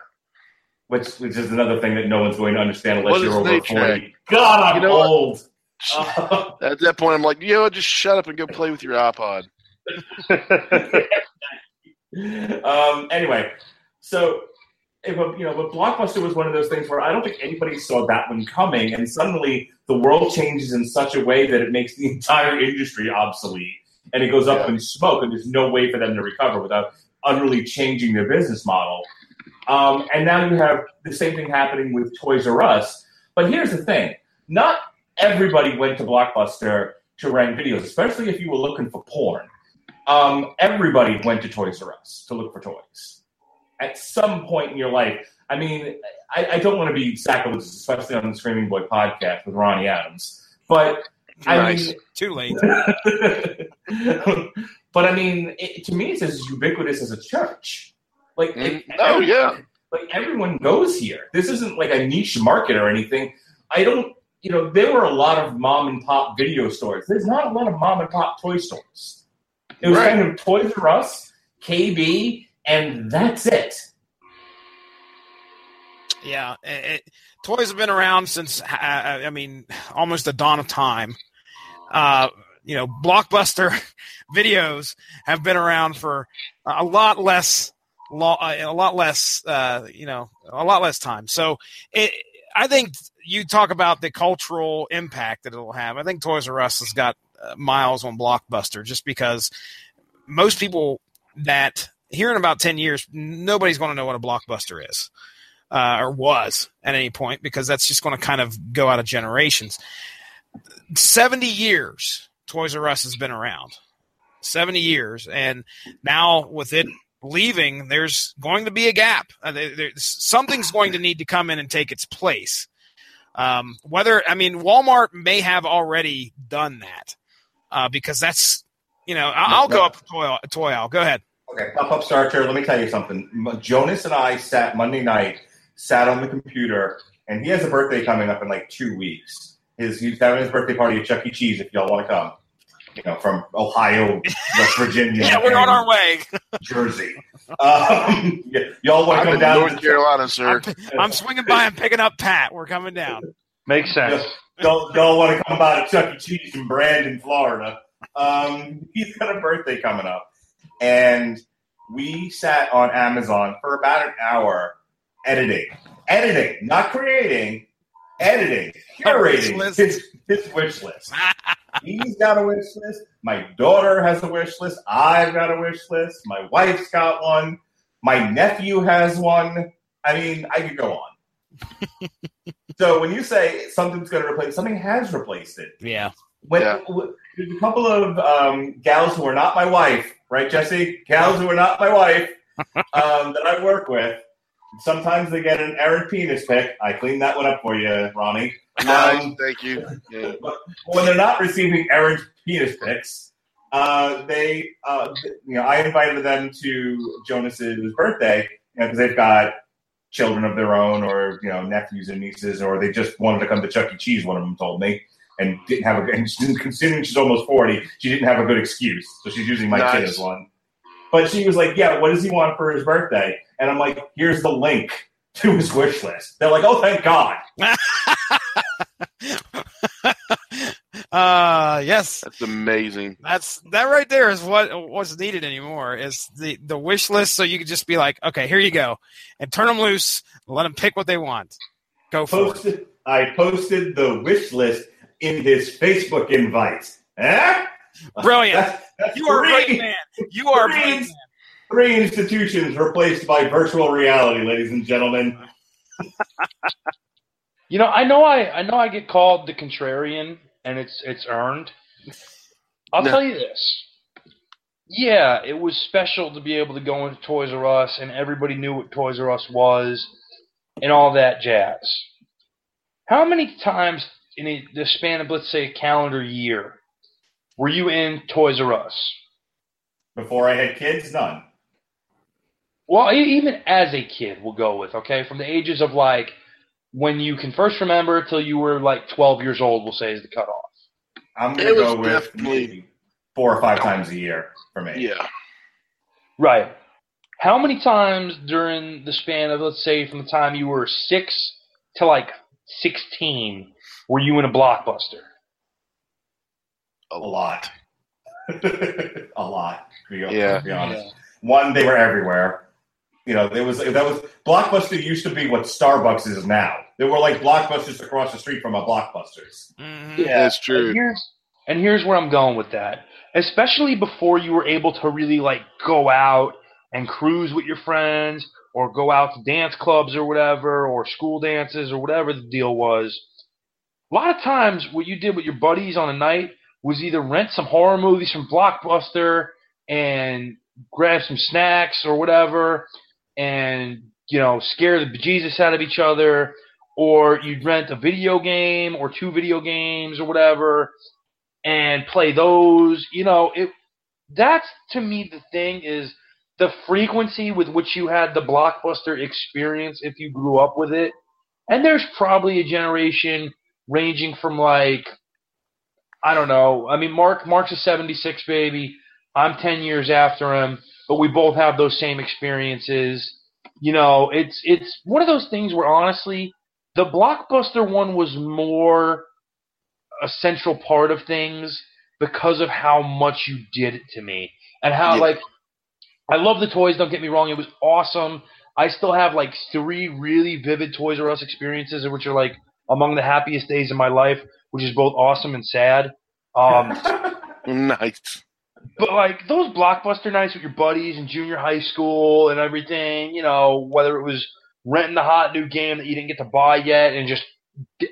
which which is another thing that no one's going to understand unless What you're over forty. God, I'm You know old. Uh, At that point, I'm like, you know what? Just shut up and go play with your iPod. um, anyway, so a, you know, but Blockbuster was one of those things where I don't think anybody saw that one coming, and suddenly the world changes in such a way that it makes the entire industry obsolete, and it goes up Yeah. in smoke, and there's no way for them to recover without utterly changing their business model. Um, and now you have the same thing happening with Toys R Us. But here's the thing: not everybody went to Blockbuster to rent videos, especially if you were looking for porn. Um, everybody went to Toys R Us to look for toys. At some point in your life, I mean, I, I don't want to be sacrilegious, especially on the Screaming Boy podcast with Ronnie Adams. But I Nice. mean, Too late. but I mean, it, to me, it's as ubiquitous as a church. Like, Mm, it- oh, every- yeah. like everyone goes here. This isn't like a niche market or anything. I don't, you know, there were a lot of mom and pop video stores. There's not a lot of mom and pop toy stores. It was Right. kind of Toys R Us, KB, and that's it. Yeah, it, toys have been around since uh, I mean almost the dawn of time. Uh, you know, blockbuster videos have been around for a lot less, lo- uh, a lot less, uh, you know, a lot less time. So, it, I think you talk about the cultural impact that it'll have. I think Toys R Us has got uh, miles on blockbuster just because most people that here in about 10 years nobody's going to know what a blockbuster is uh, or was at any point because that's just going to kind of go out of generations. 70 years toys r us has been around. 70 years and now with it leaving there's going to be a gap. Uh, there, something's going to need to come in and take its place. Um, whether i mean walmart may have already done that uh, because that's you know i'll, I'll go up to toy, toy aisle. Go ahead Okay, pop up starter. Let me tell you something. Jonas and I sat Monday night, sat on the computer, and he has a birthday coming up in like two weeks. His he's having his birthday party at Chuck E. Cheese. If y'all want to come, you know, from Ohio, West Virginia, yeah we're on our way Jersey. Um, y- y'all want to come in down? North Carolina, sir. I'm, I'm swinging by and picking up pat we're coming down Makes sense. Y'all, y'all want to come by to Chuck E. Cheese in Brandon, Florida. Um, he's got a birthday coming up. And we sat on Amazon for about an hour editing. Editing, not creating, editing, curating wish his, his wish list. He's got a wish list. My daughter has a wish list. I've got a wish list. My wife's got one. My nephew has one. I mean, I could go on. so when you say something's going to replace, something has replaced it. yeah When, Yeah. w- there's a couple of um, gals who are not my wife, right, Jesse? Gals who are not my wife um, that I work with. Sometimes they get an errant penis pic. I cleaned that one up for you, Ronnie. Nice, Um, thank you. Yeah. when they're not receiving errant penis pics, uh, they, uh, you know, I invited them to Jonas's birthday, you know, because they've got children of their own, or you know, nephews and nieces, or they just wanted to come to Chuck E. Cheese. One of them told me, and didn't have a. And she- considering she's almost forty, she didn't have a good excuse, so she's using my kid as one. But she was like, "Yeah, what does he want for his birthday?" And I'm like, "Here's the link to his wish list." They're like, "Oh, thank God." uh yes That's amazing. that's that right there is what what's needed anymore is the the wish list so you can just be like okay here you go and turn them loose let them pick what they want go for it I posted the wish list in his Facebook invites. Eh? Brilliant. That's, that's you are a three, great man you are a three, great man three institutions replaced by virtual reality, ladies and gentlemen. You know, I know I I know I get called the contrarian, and it's it's earned. I'll No. tell you this. Yeah, it was special to be able to go into Toys R Us, and everybody knew what Toys R Us was, and all that jazz. How many times in a, the span of let's say a calendar year were you in Toys R Us? Before I had kids, none. Well, e- even as a kid, we'll go with okay, from the ages of like when you can first remember till you were like 12 years old. We'll say is the cutoff. I'm gonna was go with definitely- maybe four or five times a year for me. Yeah. Right. How many times during the span of let's say from the time you were six to like 16 were you in a blockbuster? A A lot. a lot. To be, Yeah. to be honest. One, they were everywhere. You know, there was that was Blockbuster used to be what Starbucks is now. There were like blockbusters across the street from a Blockbusters. Mhm. Yeah, That's true. And here's, and here's where I'm going with that. Especially before you were able to really like go out and cruise with your friends or go out to dance clubs or whatever or school dances or whatever the deal was. A lot of times what you did with your buddies on a night was either rent some horror movies from Blockbuster and grab some snacks or whatever and you know, scare the bejesus out of each other, or you'd rent a video game or two video games or whatever and play those. You know, it that's to me the thing is the frequency with which you had the blockbuster experience if you grew up with it. And there's probably a generation ranging from like I don't know. I mean Mark Mark's a 76 baby. I'm 10 years after him, but we both have those same experiences. You know, it's it's one of those things where honestly, the blockbuster one was more a central part of things because of how much you did it to me and how Yeah. like I love the toys. Don't get me wrong; it was awesome. I still have like three really vivid Toys R Us experiences, in which are like among the happiest days of my life, which is both awesome and sad. Um, Nice. but like those blockbuster nights with your buddies in junior high school and everything, you know, whether it was renting the hot new game that you didn't get to buy yet and just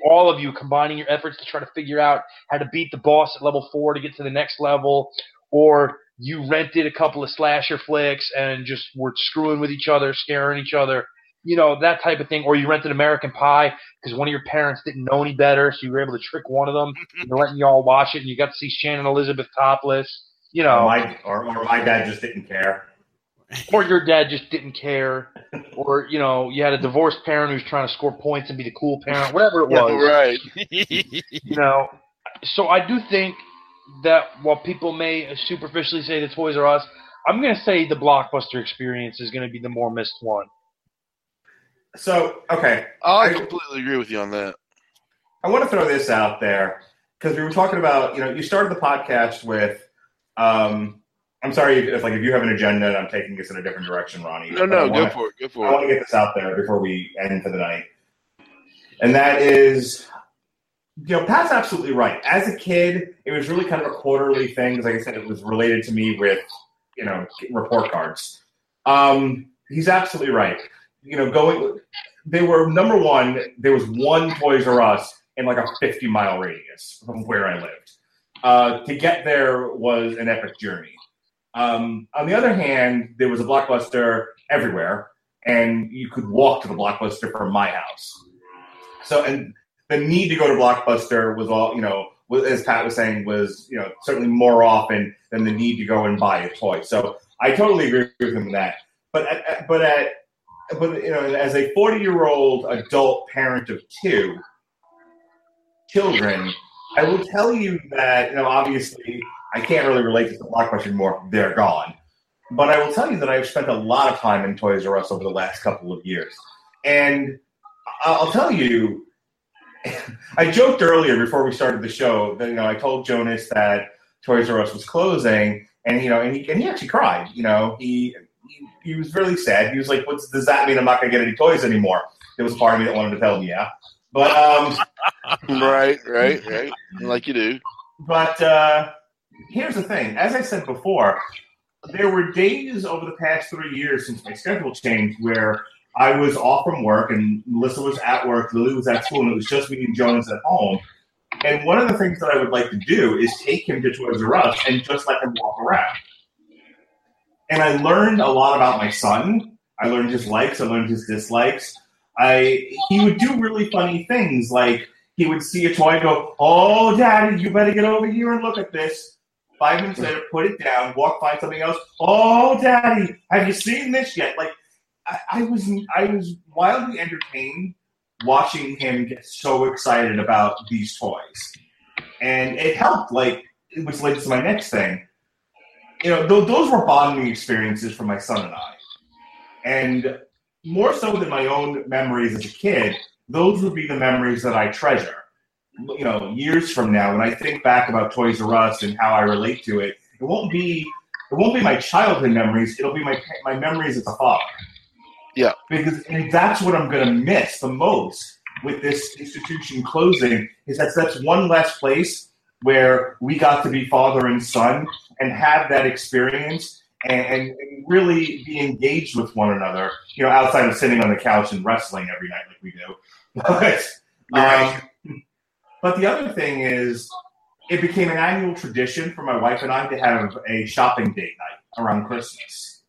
all of you combining your efforts to try to figure out how to beat the boss at level four to get to the next level, or you rented a couple of slasher flicks and just were screwing with each other, scaring each other, you know, that type of thing, or you rented American Pie because one of your parents didn't know any better, so you were able to trick one of them into letting y'all watch it, and you got to see Shannon Elizabeth topless. You know, Or my, or, or my dad just didn't care. or your dad just didn't care, or you know, you had a divorced parent who's trying to score points and be the cool parent, whatever it was. Right. You know, so I do think that while people may superficially say the Toys R Us, I'm going to say the blockbuster experience is going to be the more missed one. So, okay, I I- completely agree with you on that. I want to throw this out there because we were talking about, you know, you started the podcast with, um, I'm sorry if, like if you have an agenda and I'm taking this in a different direction, Ronnie. No, no, go wanna- for it. Go I want to get this out there before we end for the night. And that is, you know, Pat's absolutely right. As a kid, it was really kind of a quarterly thing. Because Like I said, it was related to me with, you know, report cards. Um, he's absolutely right. You know, going, they were number one. There was one Toys R Us in like a 50 mile radius from where I lived. Uh, to get there was an epic journey. Um, on the other hand, there was a blockbuster everywhere and you could walk to the blockbuster from my house. So, and the need to go to blockbuster was all you know. As Pat was saying, was you know certainly more often than the need to go and buy a toy. So I totally agree with him on that. But at- but at but you know, as a forty-year-old adult parent of two children, I will tell you that you know obviously I can't really relate to the blockbuster anymore. They're gone. But I will tell you that I've spent a lot of time in Toys R Us over the last couple of years. And I'll tell you, I joked earlier before we started the show that, you know, I told Jonas that Toys R Us was closing and, you know, and he, and he actually cried, you know, he, he, he was really sad. He was like, "What does that mean I'm not going to get any toys anymore? There was part of me that wanted to tell him, yeah. But, um, Right, right, right. Like you do. but uh, here's the thing. As I said before, there were days over the past three years since my schedule changed where I was off from work and Melissa was at work, Lily was at school, and it was just me and Jonas at home. And one of the things that I would like to do is take him to Toys R Us and just let him walk around. And I learned a lot about my son. I learned his likes. I learned his dislikes. I he would do really funny things like he would see a toy and go, "Oh, Daddy, you better get over here and look at this." Five minutes later, put it down, walk, find something else. Oh, Daddy, have you seen this yet? Like, I, I was, I was wildly entertained watching him get so excited about these toys, and it helped. Like, which leads to my next thing. You know, th- those were bonding experiences for my son and I, and more so than my own memories as a kid, those would be the memories that I treasure. You know, years from now, when I think back about Toys R Us and how I relate to it, it won't be it won't be my childhood memories. It'll be my my memories as a father. Yeah. because and that's what I'm going to miss the most with this institution closing. Is that that's one less place where we got to be father and son and have that experience and, and, really be engaged with one another. You know, outside of sitting on the couch and wrestling every night like we do. But, Right. um, but the other thing is, it became an annual tradition for my wife and I to have a shopping date night around Christmas.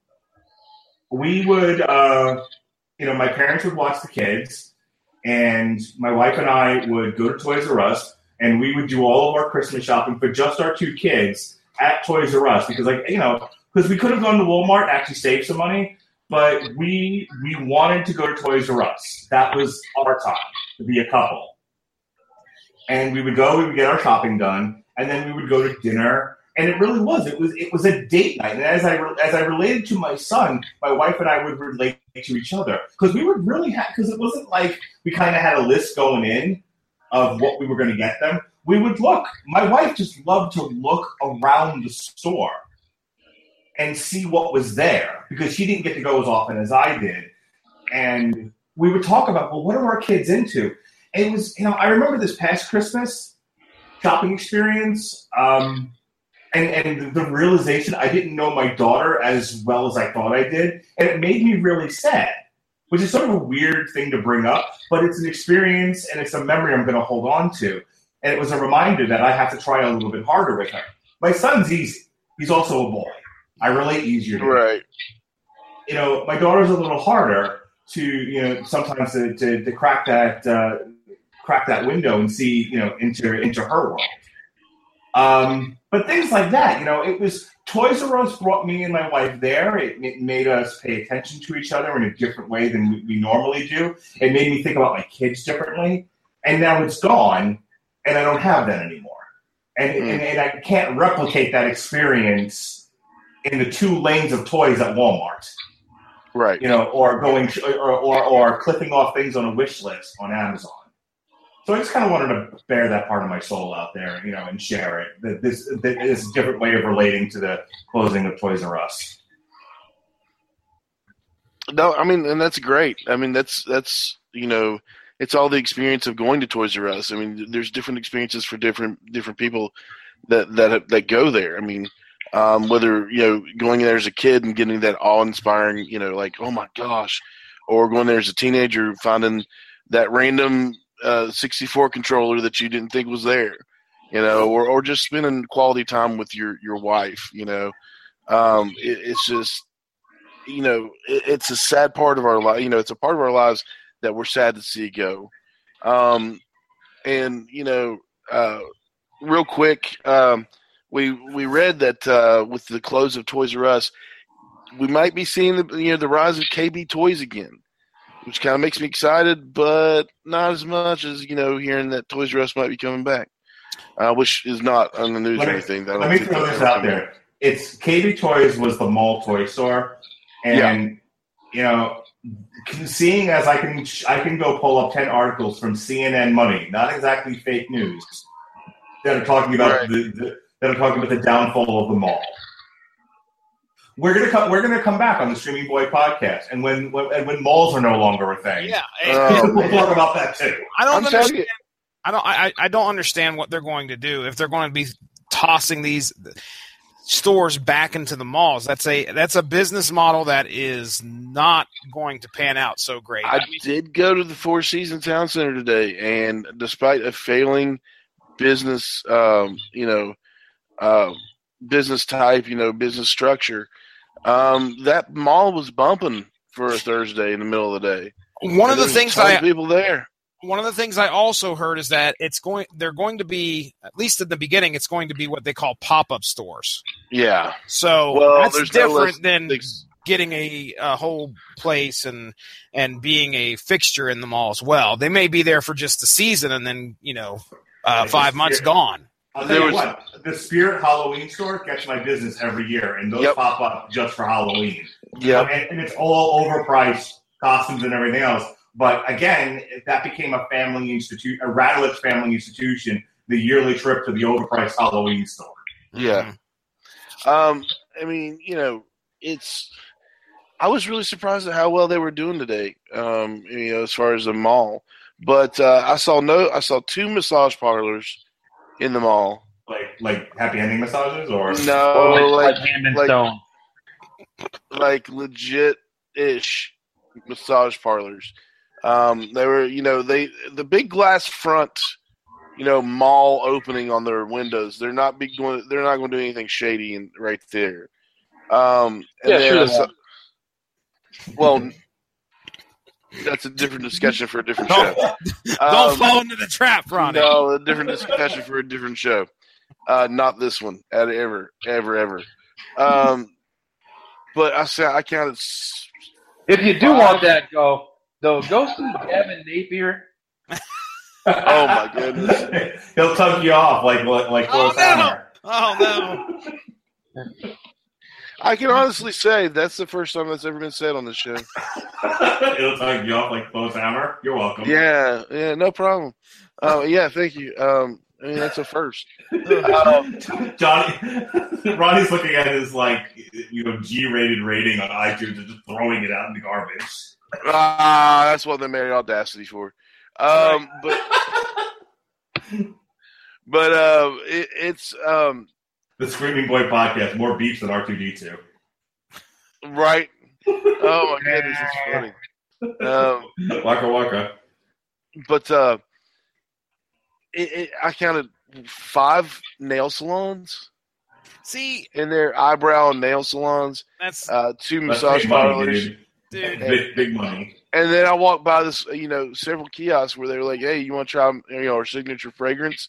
We would, uh, you know, my parents would watch the kids, and my wife and I would go to Toys R Us, and we would do all of our Christmas shopping for just our two kids at Toys R Us because, like, you know, because we could have gone to Walmart and actually saved some money, but we we wanted to go to Toys R Us. That was our time to be a couple, and we would go, we would get our shopping done, and then we would go to dinner. And it really was. It was. It was a date night. And as I as I related to my son, my wife and I would relate to each other because we would really have. Because it wasn't like we kind of had a list going in of what we were going to get them. We would look. My wife just loved to look around the store and see what was there because she didn't get to go as often as I did. And we would talk about, well, what are our kids into? And it was, you know, I remember this past Christmas shopping experience. Um, and, and the realization I didn't know my daughter as well as I thought I did, and it made me really sad, which is sort of a weird thing to bring up, but it's an experience and it's a memory I'm going to hold on to. And it was a reminder that I have to try a little bit harder with her. My son's easy; he's also a boy. I relate easier to him. Right. You know, my daughter's a little harder to you know sometimes to, to, to crack that uh, crack that window and see you know into into her world. Um, but things like that, you know, it was Toys R Us brought me and my wife there. It, it made us pay attention to each other in a different way than we, we normally do. It made me think about my kids differently. And now it's gone, and I don't have that anymore. And, and, and I can't replicate that experience in the two lanes of toys at Walmart Right. you know, or going or, or or clipping off things on a wish list on Amazon. So I just kind of wanted to bear that part of my soul out there, you know, and share it. That this that is a different way of relating to the closing of Toys R Us. No, I mean, and that's great. I mean, that's that's you know, it's all the experience of going to Toys R Us. I mean, there's different experiences for different different people that that that go there. I mean, um, whether you know going there as a kid and getting that awe-inspiring, you know, like oh my gosh, or going there as a teenager finding that random uh, 64 controller that you didn't think was there, you know, or or just spending quality time with your your wife, you know. Um, it, it's just you know, it, it's a sad part of our life. You know, it's a part of our lives that we're sad to see go. Um, and you know, uh, real quick, um, we we read that uh, with the close of Toys R Us, we might be seeing the you know the rise of KB Toys again, which kind of makes me excited, but not as much as you know hearing that Toys R Us might be coming back, uh, which is not on the news Let or anything. Let me throw this out there. It's KB Toys was the mall toy store, and you know, seeing as I can, I can go pull up ten articles from CNN Money, not exactly fake news, that are talking about Right. the, the that are talking about the downfall of the mall. We're gonna come. We're gonna come back on the Screaming Boy podcast, and when when, and when malls are no longer a thing, Yeah, Oh, we'll talk about that too. I don't I'm understand. you. I don't. I, I don't understand what they're going to do if they're going to be tossing these stores back into the malls. That's a that's a business model that is not going to pan out so great. I I mean, did go to the Four Seasons Town Center today, and despite a failing business, um, you know, uh, business type, you know, business structure, um, that mall was bumping for a Thursday in the middle of the day. one of the things I people there. one of the things I also heard is that it's going they're going to be at least at the beginning it's going to be what they call pop up stores. Yeah. So Well, that's no different less- than ex- getting a, a whole place and and being a fixture in the mall as well. They may be there for just a season and then you know uh, five months year. gone. I'll There tell you was- what, the Spirit Halloween store gets my business every year, and those Yep. pop up just for Halloween. Yeah. and, and it's all overpriced costumes and everything else. But again, that became a family institute, a Radulich family institution. The yearly trip to the overpriced Halloween store. Yeah. Um, I mean, you know, it's. I was really surprised at how well they were doing today. Um, you know, as far as the mall, but uh, I saw no, I saw two massage parlors in the mall. Like like happy ending massages, or No, Or like hand and like- stone. like legit ish massage parlors. Um, they were, you know, they the big glass front, you know, mall opening on their windows. They're not big going. They're not going to do anything shady in, right there. Um, and Yeah, sure I they saw- won't. well, that's a different discussion for a different Don't- show. Don't Um, fall into the trap, Ronnie. No, a different discussion for a different show. Uh, not this one. At ever, ever, ever. Um, but I say I counted. s- If you do want that, go though. Go see Gavin Napier. Oh my goodness! He'll tug you off like like, like Oh, no. Hammer. Oh no! I can honestly say that's the first time that's ever been said on this show. Tug you off like Forrest Hammer. You're welcome. Yeah, yeah, no problem. Uh, yeah, thank you. Um, I mean that's a first. Um, Johnny, Ronnie's looking at his like you know G-rated rating on iTunes and just throwing it out in the garbage. Ah, that's what they made Audacity for. Um, but but uh, it, it's um, The Screaming Boy podcast more beeps than R two D two. right. Oh my goodness, it's funny. Um, Waka waka. but uh, it, it, I counted five nail salons See, in their eyebrow and nail salons, that's uh, two That's massage parlors, dude. dude. Big, big money. and then I walked by this, you know, several kiosks where they were like, "Hey, you want to try, you know, our signature fragrance?"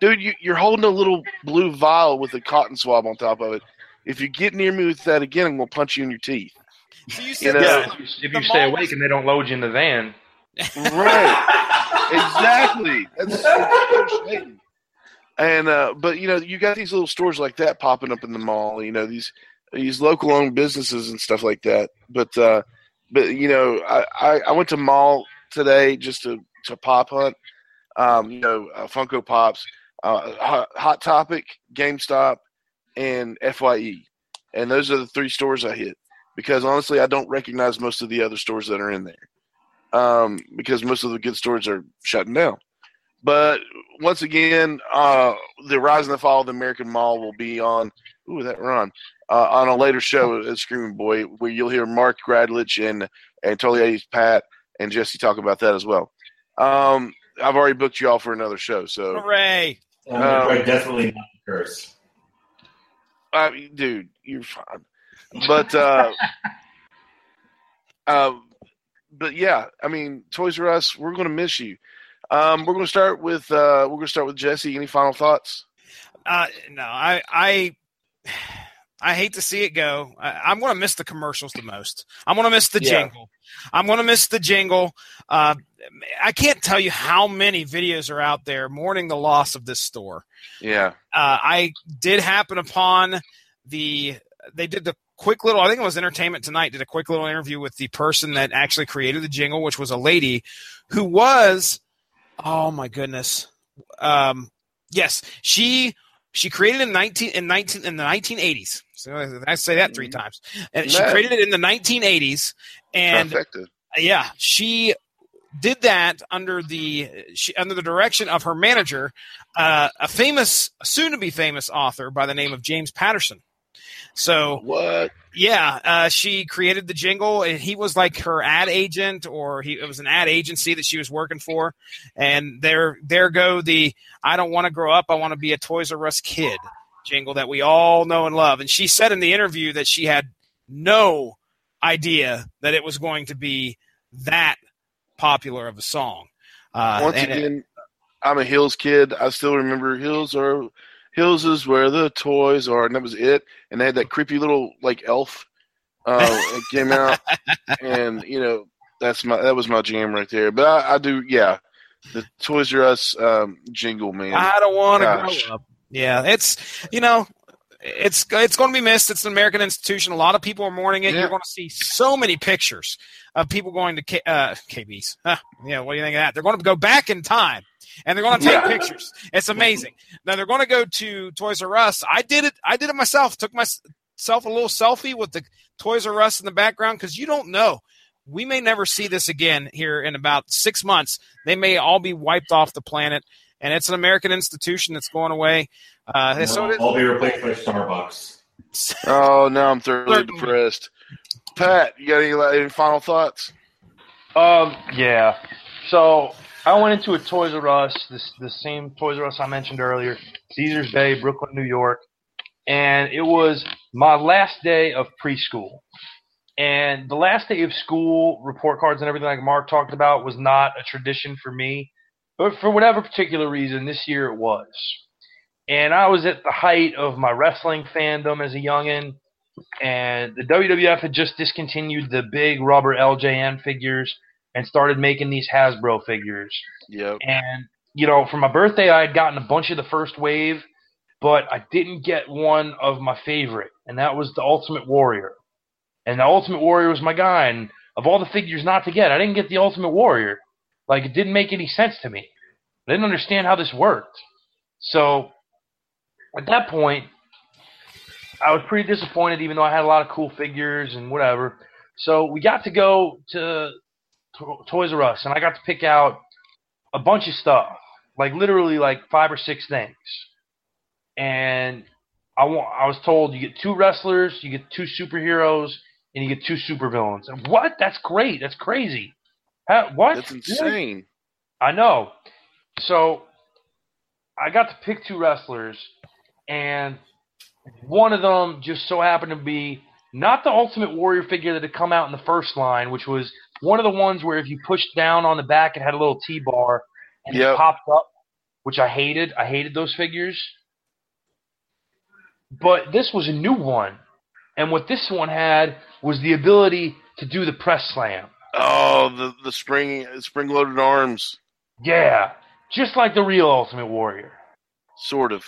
Dude, you, you're holding a little blue vial with a cotton swab on top of it. If you get near me with that again, I'm gonna punch you in your teeth. So you You said know- Yeah, if you, if you stay mall- awake and they don't load you in the van. Right. exactly. That's so Satan. And uh, but you know, you got these little stores like that popping up in the mall. You know these these local owned businesses and stuff like that. But uh, but you know, I, I, I went to mall today just to to pop hunt. Um, you know, uh, Funko Pops, uh, Hot, Topic, GameStop, and Fye, and those are the three stores I hit because honestly, I don't recognize most of the other stores that are in there um, because most of the good stores are shutting down. But once again, uh, the rise and the fall of the American Mall will be on. Ooh, that run uh, on a later show at Screaming Boy, where you'll hear Mark Radulich and and Totally 80s Pat and Jesse talk about that as well. Um, I've already booked you all for another show, so hooray! I'm gonna try Um, desperately not to curse. I mean, dude, you're fine. But uh, uh, but yeah, I mean, Toys R Us, we're gonna miss you. Um, we're gonna start with uh, we're gonna start with Jesse. Any final thoughts? Uh, no, I, I, I hate to see it go. I, I'm going to miss the commercials the most. I'm going to miss the Yeah. jingle. I'm going to miss the jingle. Uh, I can't tell you how many videos are out there mourning the loss of this store. Yeah, Uh, I did happen upon the. They did the quick little. I think it was Entertainment Tonight. Did a quick little interview with the person that actually created the jingle, which was a lady who was. Oh my goodness. Um, yes, she she created in nineteen in nineteen in the nineteen eighties. So I say that three times, and she created it in the nineteen eighties. And trifecta. yeah, she did that under the she, under the direction of her manager, uh, a famous, soon to be famous author by the name of James Patterson. So What? yeah, uh, she created the jingle, and he was like her ad agent, or he it was an ad agency that she was working for. And there, there go the "I don't want to grow up, I want to be a Toys R Us kid" jingle that we all know and love. And she said in the interview that she had no idea that it was going to be that popular of a song. Uh, Once and it- again, I'm a Hills kid. I still remember Hills or Hills is where the toys are, and that was it. And they had that creepy little like elf. Uh, came out, and you know that's my that was my jam right there. But I, I do, yeah, the Toys R Us um, jingle, man. I don't want to grow up. Yeah, it's you know, it's it's going to be missed. It's an American institution. A lot of people are mourning it. Yeah. You're going to see so many pictures of people going to K, uh, KBs. Huh, yeah, what do you think of that? They're going to go back in time and they're going to take Yeah. pictures. It's amazing. Now they're going to go to Toys R Us. I did it. I did it myself. Took myself a little selfie with the Toys R Us in the background because you don't know. We may never see this again here in about six months. They may all be wiped off the planet, and it's an American institution that's going away. Uh, and so it is. I'll be replaced by Starbucks. Oh, now I'm thoroughly Certainly. depressed. Pat, you got any, any final thoughts? Um, yeah. So I went into a Toys R Us, this the same Toys R Us I mentioned earlier, Caesars Bay, Brooklyn, New York, and it was my last day of preschool. And the last day of school, report cards and everything like Mark talked about was not a tradition for me. But for whatever particular reason, this year it was. And I was at the height of my wrestling fandom as a youngin', and the WWF had just discontinued the big rubber LJN figures and started making these Hasbro figures. Yep. And you know, for my birthday, I had gotten a bunch of the first wave, but I didn't get one of my favorite, and that was the Ultimate Warrior. And the Ultimate Warrior was my guy. And of all the figures not to get, I didn't get the Ultimate Warrior. Like it didn't make any sense to me. I didn't understand how this worked. So at that point, I was pretty disappointed, even though I had a lot of cool figures and whatever. So we got to go to to- Toys R Us, and I got to pick out a bunch of stuff, like literally like five or six things. And I want, I was told you get two wrestlers, you get two superheroes, and you get two supervillains. And what? That's great. That's crazy. How, what? That's insane. I know. So I got to pick two wrestlers, and one of them just so happened to be not the Ultimate Warrior figure that had come out in the first line, which was one of the ones where if you pushed down on the back, it had a little T bar and Yep. it popped up, which I hated. I hated those figures. But this was a new one, and what this one had was the ability to do the press slam. Oh, the the spring spring loaded arms, Yeah, just like the real Ultimate Warrior. sort of.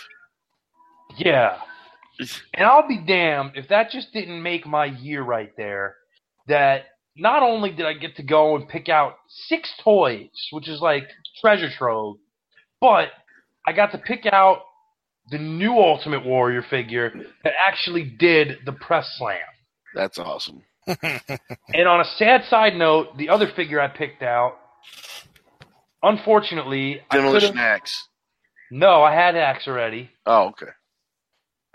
Yeah. And I'll be damned if that just didn't make my year right there. That not only did I get to go and pick out six toys, which is like treasure trove, but I got to pick out the new Ultimate Warrior figure that actually did the press slam. That's awesome. And on a sad side note, the other figure I picked out, unfortunately, I Demolition Axe. no, I had Axe already. Oh, okay.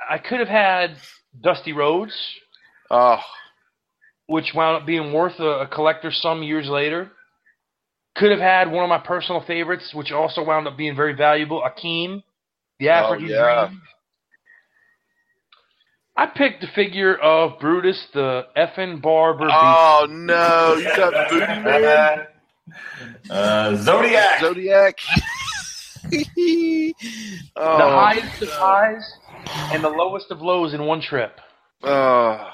I could have had Dusty Rhodes, Oh, which wound up being worth a, a collector's sum years later. Could have had one of my personal favorites, which also wound up being very valuable, Akeem, the oh, African yeah. Dream. I picked the figure of Brutus, the effing barber. oh no! You got Booty Man, Uh, Zodiac. Zodiac. the oh, highest of highs and the lowest of lows in one trip. oh.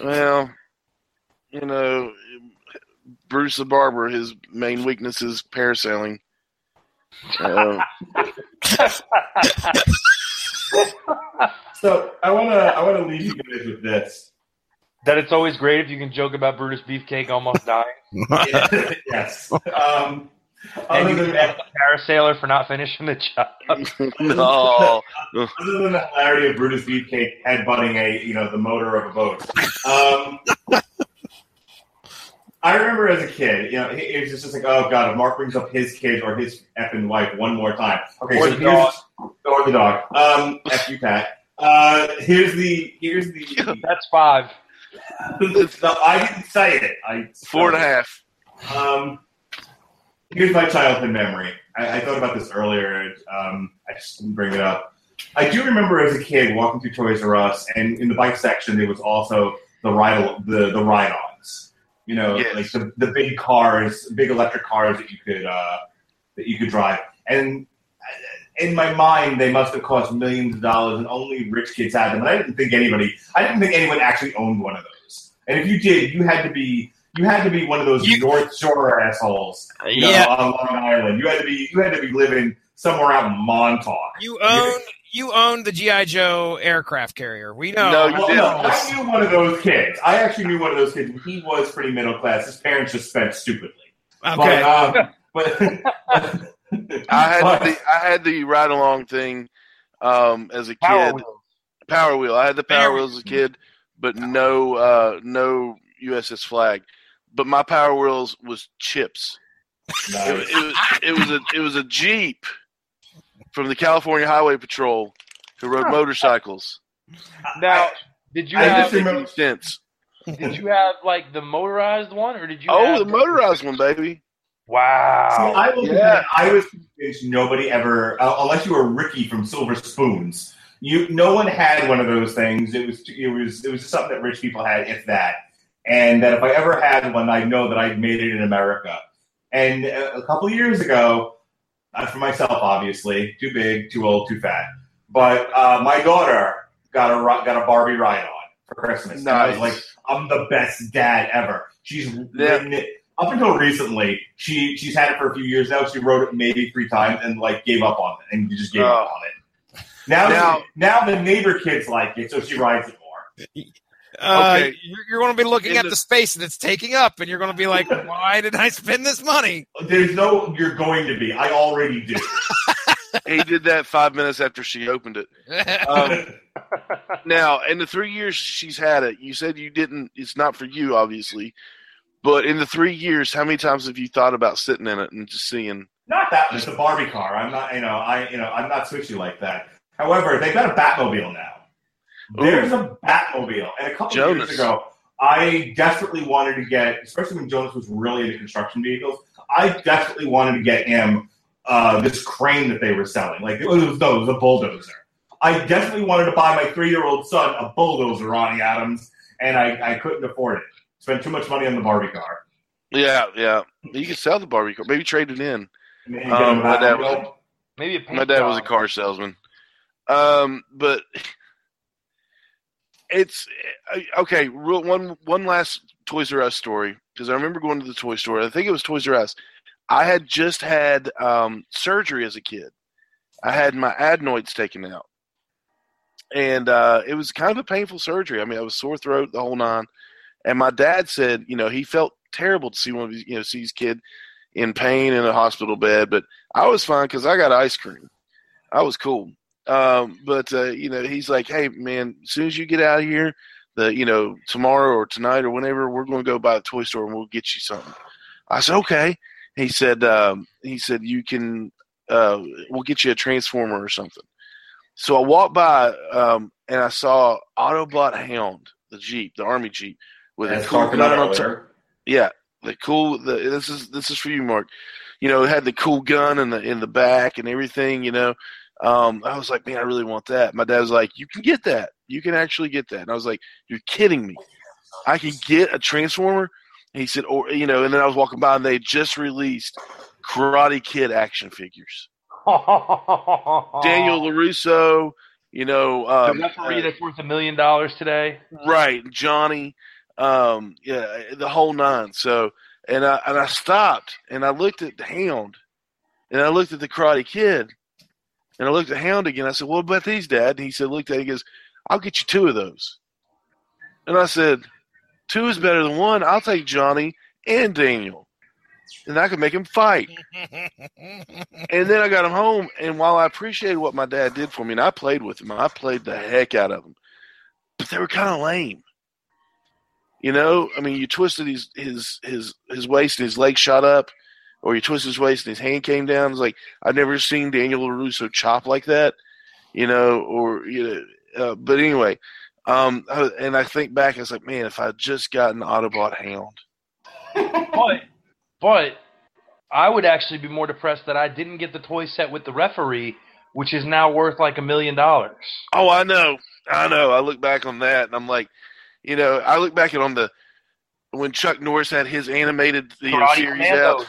Well, you know, Bruce the Barber. His main weakness is parasailing. Uh, So I wanna I wanna leave you guys with this. That it's always great if you can joke about Brutus Beefcake almost dying. yes. Um, and other you than can that, the parasailer for not finishing the job. no. other than the hilarity of Brutus Beefcake headbutting a you know the motor of a boat. Um, I remember as a kid, you know, it was just like, oh god, if Mark brings up his kid or his effing wife one more time, okay, Or so the here's dog. or the dog. Um, F you, Pat. Uh, here's the here's the. That's five. no, I didn't say it. I Four and a half. Um, here's my childhood memory. I, I thought about this earlier. Um, I just didn't bring it up. I do remember as a kid walking through Toys R Us, and in the bike section there was also the ride the the ride-ons. You know, Yes. like the, the big cars, big electric cars that you could uh, that you could drive. And in my mind, they must have cost millions of dollars, and only rich kids had them. And I didn't think anybody, I didn't think anyone actually owned one of those. And if you did, you had to be, you had to be one of those You- North Shore assholes, you know, Yeah. on Long Island. You had to be, you had to be living somewhere out in Montauk. You own you own the GI Joe aircraft carrier. We know. No, you Well, didn't. no, I knew one of those kids. I actually knew one of those kids. and He was pretty middle class. His parents just spent stupidly. okay. But, um, but I had but- the I had the ride along thing um, as a kid. Power Wheels. Power wheel. I had the power Power wheel as a kid, but no uh, no USS Flagg. But my power wheels was chips. It, Nice. it was it was a it was a jeep from the California Highway Patrol who rode motorcycles. Now, did you I have just remember- Sense. did you have like the motorized one, or did you? Oh, have the motorized one, baby. Wow. See, I will Yeah. admit, I was convinced nobody ever, uh, unless you were Ricky from Silver Spoons, You no one had one of those things. It was it was it was just something that rich people had, if that. And that if I ever had one, I know that I'd made it in America. And a a couple years ago, not for myself, obviously, too big, too old, too fat. But uh, my daughter got a got a Barbie ride on for Christmas. And I was like, I'm the best dad ever. She's Yeah. ridden it up until recently. She she's had it for a few years now. She wrote it maybe three times and like gave up on it and just gave up Oh. on it. Now, Now- now the neighbor kids like it, so she rides it more. Uh, Okay. You're, you're going to be looking In at the- the space that it's taking up, and you're going to be like, "Why did I spend this money?" There's no you're going to be. I already do. he did that five minutes after she opened it. Um, now, in the three years she's had it, you said you didn't. It's not for you, obviously. But in the three years, how many times have you thought about sitting in it and just seeing? Not that it's a Barbie car. I'm not, you know, I, you know, I'm not switchy like that. However, they've got a Batmobile now. There's a Batmobile, and a couple Jonas. years ago, I desperately wanted to get, especially when Jonas was really into construction vehicles. I desperately wanted to get him uh, this crane that they were selling. Like it was, no, it was a bulldozer. I definitely wanted to buy my three-year-old son a bulldozer, Ronnie Adams, and I, I couldn't afford it. Spent too much money on the Barbie car. Yeah, yeah. You could sell the Barbie car. Maybe trade it in. And Um, my dad was Maybe a my dad was a car salesman. Um, but it's okay. Real, one one last Toys R Us story because I remember going to the toy store. I think it was Toys R Us. I had just had um, surgery as a kid. I had my adenoids taken out, and uh, it was kind of a painful surgery. I mean, I was sore throat the whole nine. And my dad said, you know, he felt terrible to see one of his, you know, see his kid in pain in a hospital bed, but I was fine because I got ice cream. I was cool. Um, but uh, you know, he's like, "Hey, man, as soon as you get out of here, the you know tomorrow or tonight or whenever, we're going to go by the toy store and we'll get you something." I said, "Okay." He said, um, "He said you can, uh, we'll get you a transformer or something." So I walked by um, and I saw Autobot Hound, the Jeep, the Army Jeep, with As a cool gun on. Yeah, the cool. The, this is this is for you, Mark. You know, it had the cool gun in the in the back and everything. You know, um, I was like, man, I really want that. My dad was like, you can get that. You can actually get that. And I was like, you're kidding me. I can get a transformer. And he said, or you know, and then I was walking by and they just released Karate Kid action figures. Daniel Larusso. You know, the um, referee uh, that's worth a million dollars today. right johnny um yeah the whole nine. So and i and i stopped and i looked at the hound and i looked at the karate kid and i looked at hound again. I said what about these dad? And he said looked at it he goes i'll get you two of those. And i said two is better than one. I'll take johnny and daniel and i could make him fight. And then I got him home, and while I appreciated what my dad did for me, and I played with him, I played the heck out of them, but they were kind of lame. You know, I mean, you twisted his his his his waist and his leg shot up, or you twisted his waist and his hand came down. It's like I've never seen Daniel Larusso chop like that. You know, or you know, uh, but anyway, um, and I think back, I was like, man, if I just gotten Autobot Hound. But but I would actually be more depressed that I didn't get the toy set with the referee, which is now worth like a million dollars. Oh, I know, I know. I look back on that, and I'm like, you know, I look back at on the when Chuck Norris had his animated you know, series Commandos. out.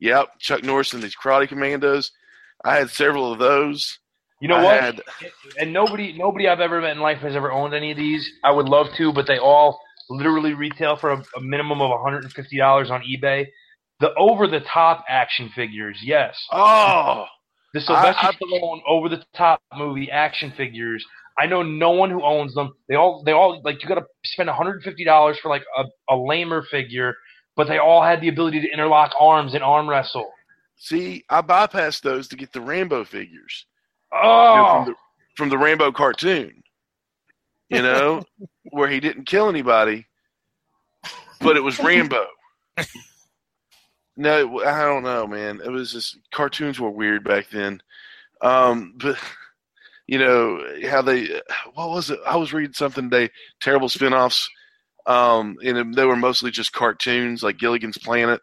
Yep, Chuck Norris and these Karate Commandos. I had several of those. You know I what? had- and nobody nobody I've ever met in life has ever owned any of these. I would love to, but they all literally retail for a, a minimum of $150 on eBay. The over the top action figures, yes. Oh, The Sylvester I- Stallone over the top movie action figures. I know no one who owns them. They all they all like you got to spend $150 for like a, a lamer figure, but they all had the ability to interlock arms and arm wrestle. see, I bypassed those to get the Rambo figures you know, Oh, from the from the Rambo cartoon. You know, where he didn't kill anybody, but it was Rambo. No, I don't know, man. It was just cartoons were weird back then. Um, but you know how they what was it? I was reading something today. Terrible spin-offs. Um, and they were mostly just cartoons, like Gilligan's Planet,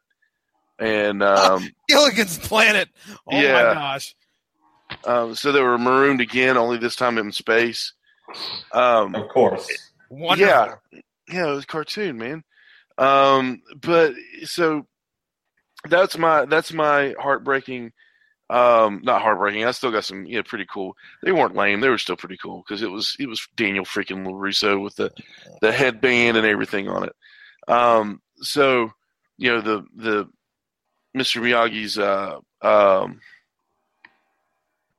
and um, Gilligan's Planet. Oh Yeah. my gosh. Um, so they were marooned again, only this time in space. Um, Of course. Wonderful. yeah, yeah, it was a cartoon, man. Um, but so that's my that's my heartbreaking. Um, not heartbreaking. I still got some, yeah, pretty cool. They weren't lame. They were still pretty cool because it was it was Daniel freaking Larusso with the the headband and everything on it. Um, so you know the the Mr. Miyagi's uh um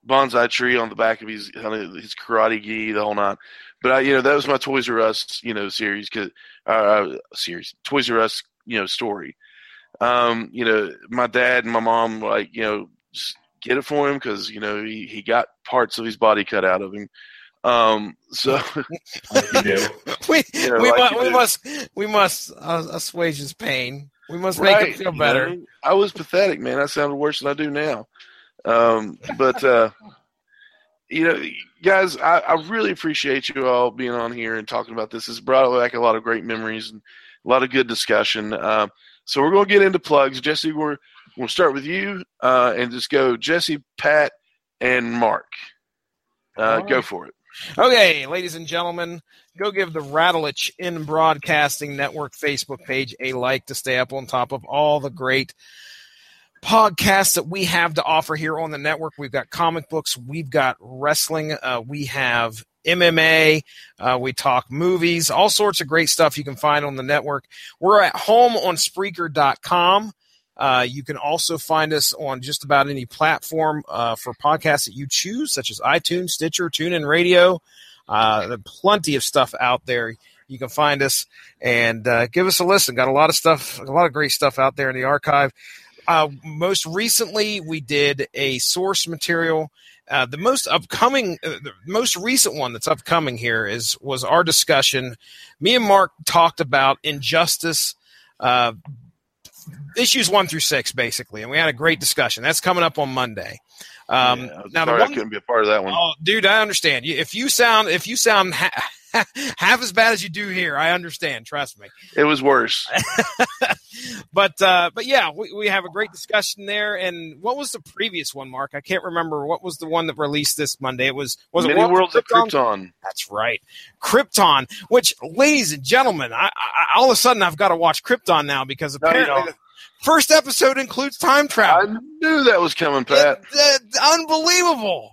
bonsai tree on the back of his his karate gi, the whole nine. But I, you know, that was my Toys R Us, you know, series, cause, uh, series, Toys R Us, you know, story. Um, you know, my dad and my mom, like, you know, get it for him because you know he, he got parts of his body cut out of him. Um, so You do. we Yeah, we, like mu- you we must we must uh, assuage his pain. We must make him feel you better. know, I was pathetic, man. I sounded worse than I do now. Um, but uh, you know, guys, I, I really appreciate you all being on here and talking about this. It's brought back a lot of great memories and a lot of good discussion. Um, so we're going to get into plugs. Jesse, we're we'll start with you uh, and just go Jesse, Pat, and Mark. Uh, Go for it. Okay, ladies and gentlemen, go give the Radulich in Broadcasting Network Facebook page a like to stay up on top of all the great podcasts that we have to offer here on the network. We've got comic books, we've got wrestling, uh, we have MMA, uh, we talk movies, all sorts of great stuff you can find on the network. We're at home on Spreaker.com. Uh, you can also find us on just about any platform uh, for podcasts that you choose, such as iTunes, Stitcher, TuneIn Radio. Uh, plenty of stuff out there. You can find us and uh, give us a listen. Got a lot of stuff, a lot of great stuff out there in the archive. Uh, most recently, we did a source material. The most upcoming, the most recent one that's upcoming here is was our discussion. Me and Mark talked about injustice, uh, issues one through six, basically, and we had a great discussion. That's coming up on Monday. Um, Yeah, now, the sorry, one, I couldn't be a part of that one. Oh, dude, I understand. You- If you sound if you sound ha- half as bad as you do here, I understand. Trust me. It was worse. But uh, but yeah, we, we have a great discussion there. And what was the previous one, Mark? I can't remember. What was the one that released this Monday? It was was Many it Worlds of Krypton. That's right, Krypton. Which, ladies and gentlemen, I, I all of a sudden I've got to watch Krypton now because apparently the first episode includes time travel. I knew that was coming, Pat. It- uh, unbelievable.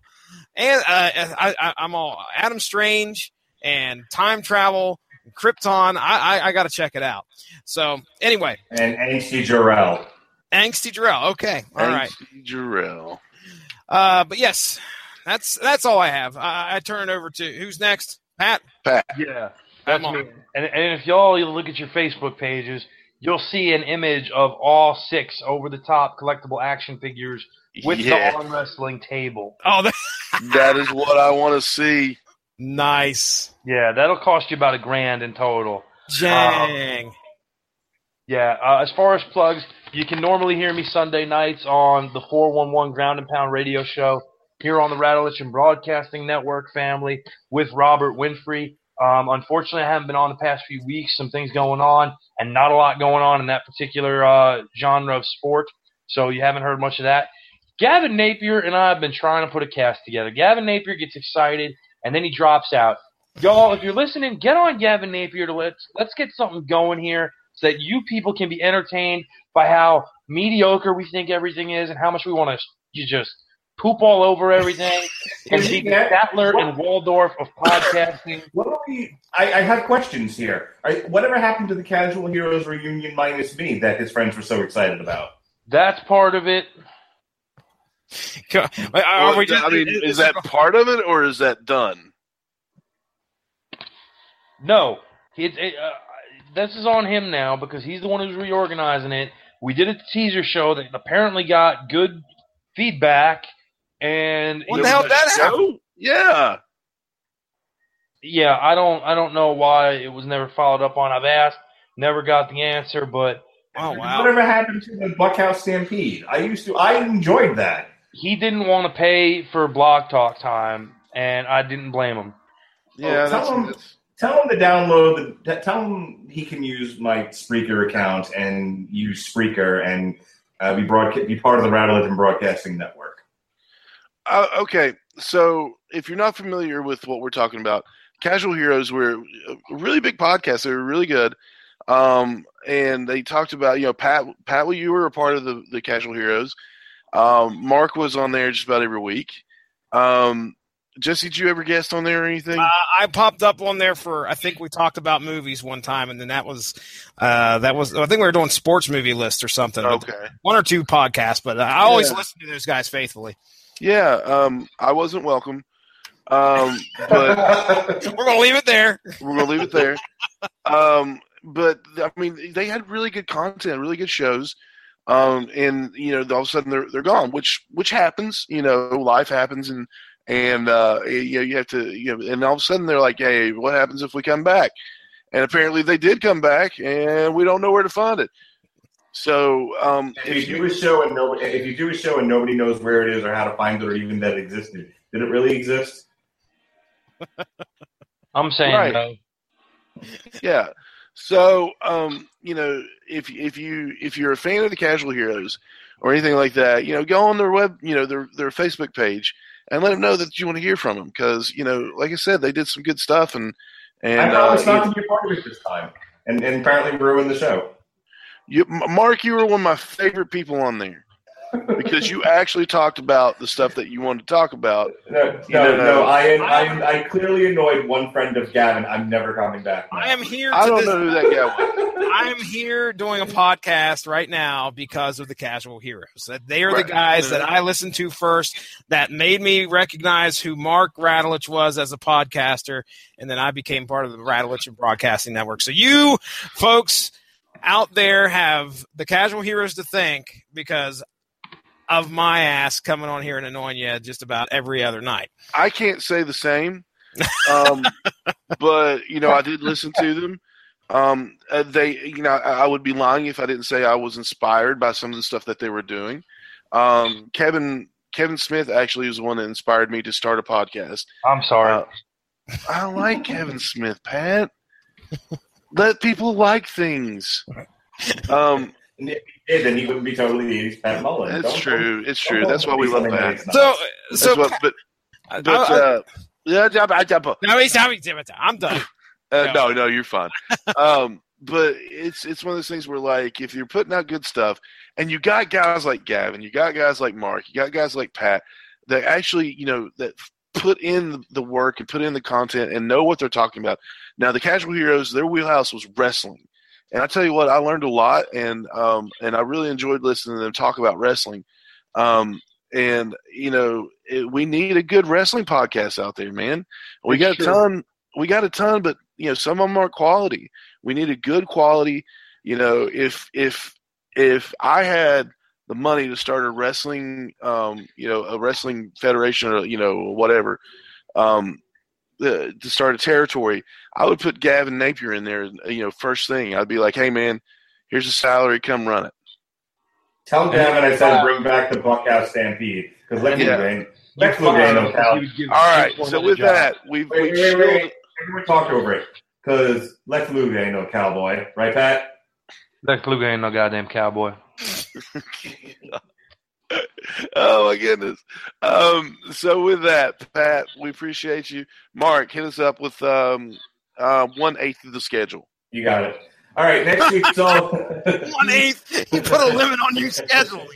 And uh, I, I, I'm all Adam Strange and time travel, Krypton. I, I, I got to check it out. So anyway, And Angsty Jor-El. Angsty Jor-El. Okay, all right. Angsty Jor-El. Uh, but yes, that's that's all I have. I, I turn it over to who's next? Pat. Pat. Yeah, that's me. And, and if y'all look at your Facebook pages, you'll see an image of all six over the top collectible action figures with Yeah. the arm wrestling table. Oh, that, That is what I want to see. Nice. Yeah, that'll cost you about a grand in total. Jang. Yeah, uh, as far as plugs, you can normally hear me Sunday nights on the 411 Ground and Pound radio show here on the Radulich and Broadcasting Network family with Robert Winfrey. Um, unfortunately, I haven't been on the past few weeks. Some things going on, and not a lot going on in that particular uh, genre of sport. So you haven't heard much of that. Gavin Napier and I have been trying to put a cast together. Gavin Napier gets excited, and then he drops out. Y'all, if you're listening, get on Gavin Napier to let's let's get something going here so that you people can be entertained by how mediocre we think everything is and how much we want to you just poop all over everything and be the Statler and Waldorf of podcasting. What are we? I, I have questions here. Are, whatever happened to the Casual Heroes reunion minus me that his friends were so excited about? That's part of it. Are Well, we just- I mean, is that part of it or is that done? No, he, it, uh, this is on him now because he's the one who's reorganizing it. We did a teaser show that apparently got good feedback, and What the hell did that happen? Oh, yeah. yeah, I don't, I don't know why it was never followed up on. I've asked, never got the answer, but Oh wow. Whatever happened to the Bunkhouse Stampede? I used to. I enjoyed that. He didn't want to pay for blog talk time, and I didn't blame him. Yeah, Oh, tell him- that's- Tell him to download the. Tell him he can use my Spreaker account and use Spreaker and uh, be broadca- be part of the Radulich and Broadcasting Network. uh, okay, so if you're not familiar with what we're talking about, Casual Heroes were a really big podcast. They were really good. Um, and they talked about, you know, Pat, Pat, well, you were a part of the, the Casual Heroes. Um, Mark was on there just about every week. Um, Jesse, did you ever guest on there or anything? Uh, I popped up on there for I think we talked about movies one time, and then that was uh, that was I think we were doing sports movie list or something. Okay. one or two podcasts, but I always Yeah. listen to those guys faithfully. Yeah, um, I wasn't welcome. Um, but We're gonna leave it there. we're gonna leave it there. Um, but I mean, they had really good content, really good shows. Um, and you know, all of a sudden they're they're gone, which which happens. You know, life happens, and and uh, you know, you have to. You know, and all of a sudden they're like, "Hey, what happens if we come back?" And apparently they did come back, and we don't know where to find it. So um, If you do a show and nobody, if you do a show and nobody knows where it is or how to find it or even that it existed, did it really exist? I'm saying Right. no. yeah. So, um, you know, if if you if you're a fan of the Casual Heroes or anything like that, you know, go on their web, you know, their their Facebook page and let them know that you want to hear from them because you know, like I said, they did some good stuff and and I promised uh, not to be a part of it this time, and, and apparently ruined the show. you, Mark, you were one of my favorite people on there because you actually talked about the stuff that you wanted to talk about. No, You no, know, no. I, I, I clearly annoyed one friend of Gavin. I'm never coming back. I am here. I don't this, know who that guy was. I am here doing a podcast right now because of the Casual Heroes. That They are Right. the guys that mm-hmm. I listened to first that made me recognize who Mark Radulich was as a podcaster, and then I became part of the Radulich and Broadcasting Network. So you folks out there have the Casual Heroes to thank because of my ass coming on here and annoying you just about every other night. I can't say the same, um, but you know, I did listen to them. Um, uh, they, you know, I, I would be lying if I didn't say I was inspired by some of the stuff that they were doing. Um, Kevin Kevin Smith actually was the one that inspired me to start a podcast. I'm sorry. Uh, I like Kevin Smith, Pat. Let people like things. Um, And if he did, then he wouldn't be totally the 80s Pat Mullen. that's Don't- true. It's don't- true. That's why we love tell me Pat. it's not. So, That's so what, but I- but I- uh, yeah, yeah, yeah, yeah, but- no, he's- I'm done. Uh, No. no, no, you're fine. um, but it's it's one of those things where like if you're putting out good stuff, and you got guys like Gavin, you got guys like Mark, you got guys like Pat that actually you know that put in the work and put in the content and know what they're talking about. Now the Casual Heroes, their wheelhouse was wrestling, and I tell you what, I learned a lot, and um, and I really enjoyed listening to them talk about wrestling. Um, and you know, it, we need a good wrestling podcast out there, man. We got a ton. We got a ton, but you know, some of them aren't quality. We need a good quality. You know, if if if I had the money to start a wrestling, um, you know, a wrestling federation or you know whatever, um, to start a territory, I would put Gavin Napier in there. You know, first thing I'd be like, hey man, here's a salary, come run it. Tell Gavin I said bring back the Bunkhouse Stampede because Lex Yeah. Luger ain't Lex Luger ain't no cow. He would give All right, so with that, we've Wait, we've wait, wait, wait. Everyone talk over it because Lex Luger ain't no cowboy, right, Pat? Lex Luger ain't no goddamn cowboy. oh my goodness. Um, so with that, Pat, we appreciate you. Mark, hit us up with um, uh, one eighth of the schedule. You got it. All right, next week. So One eighth. You put a limit on your scheduling.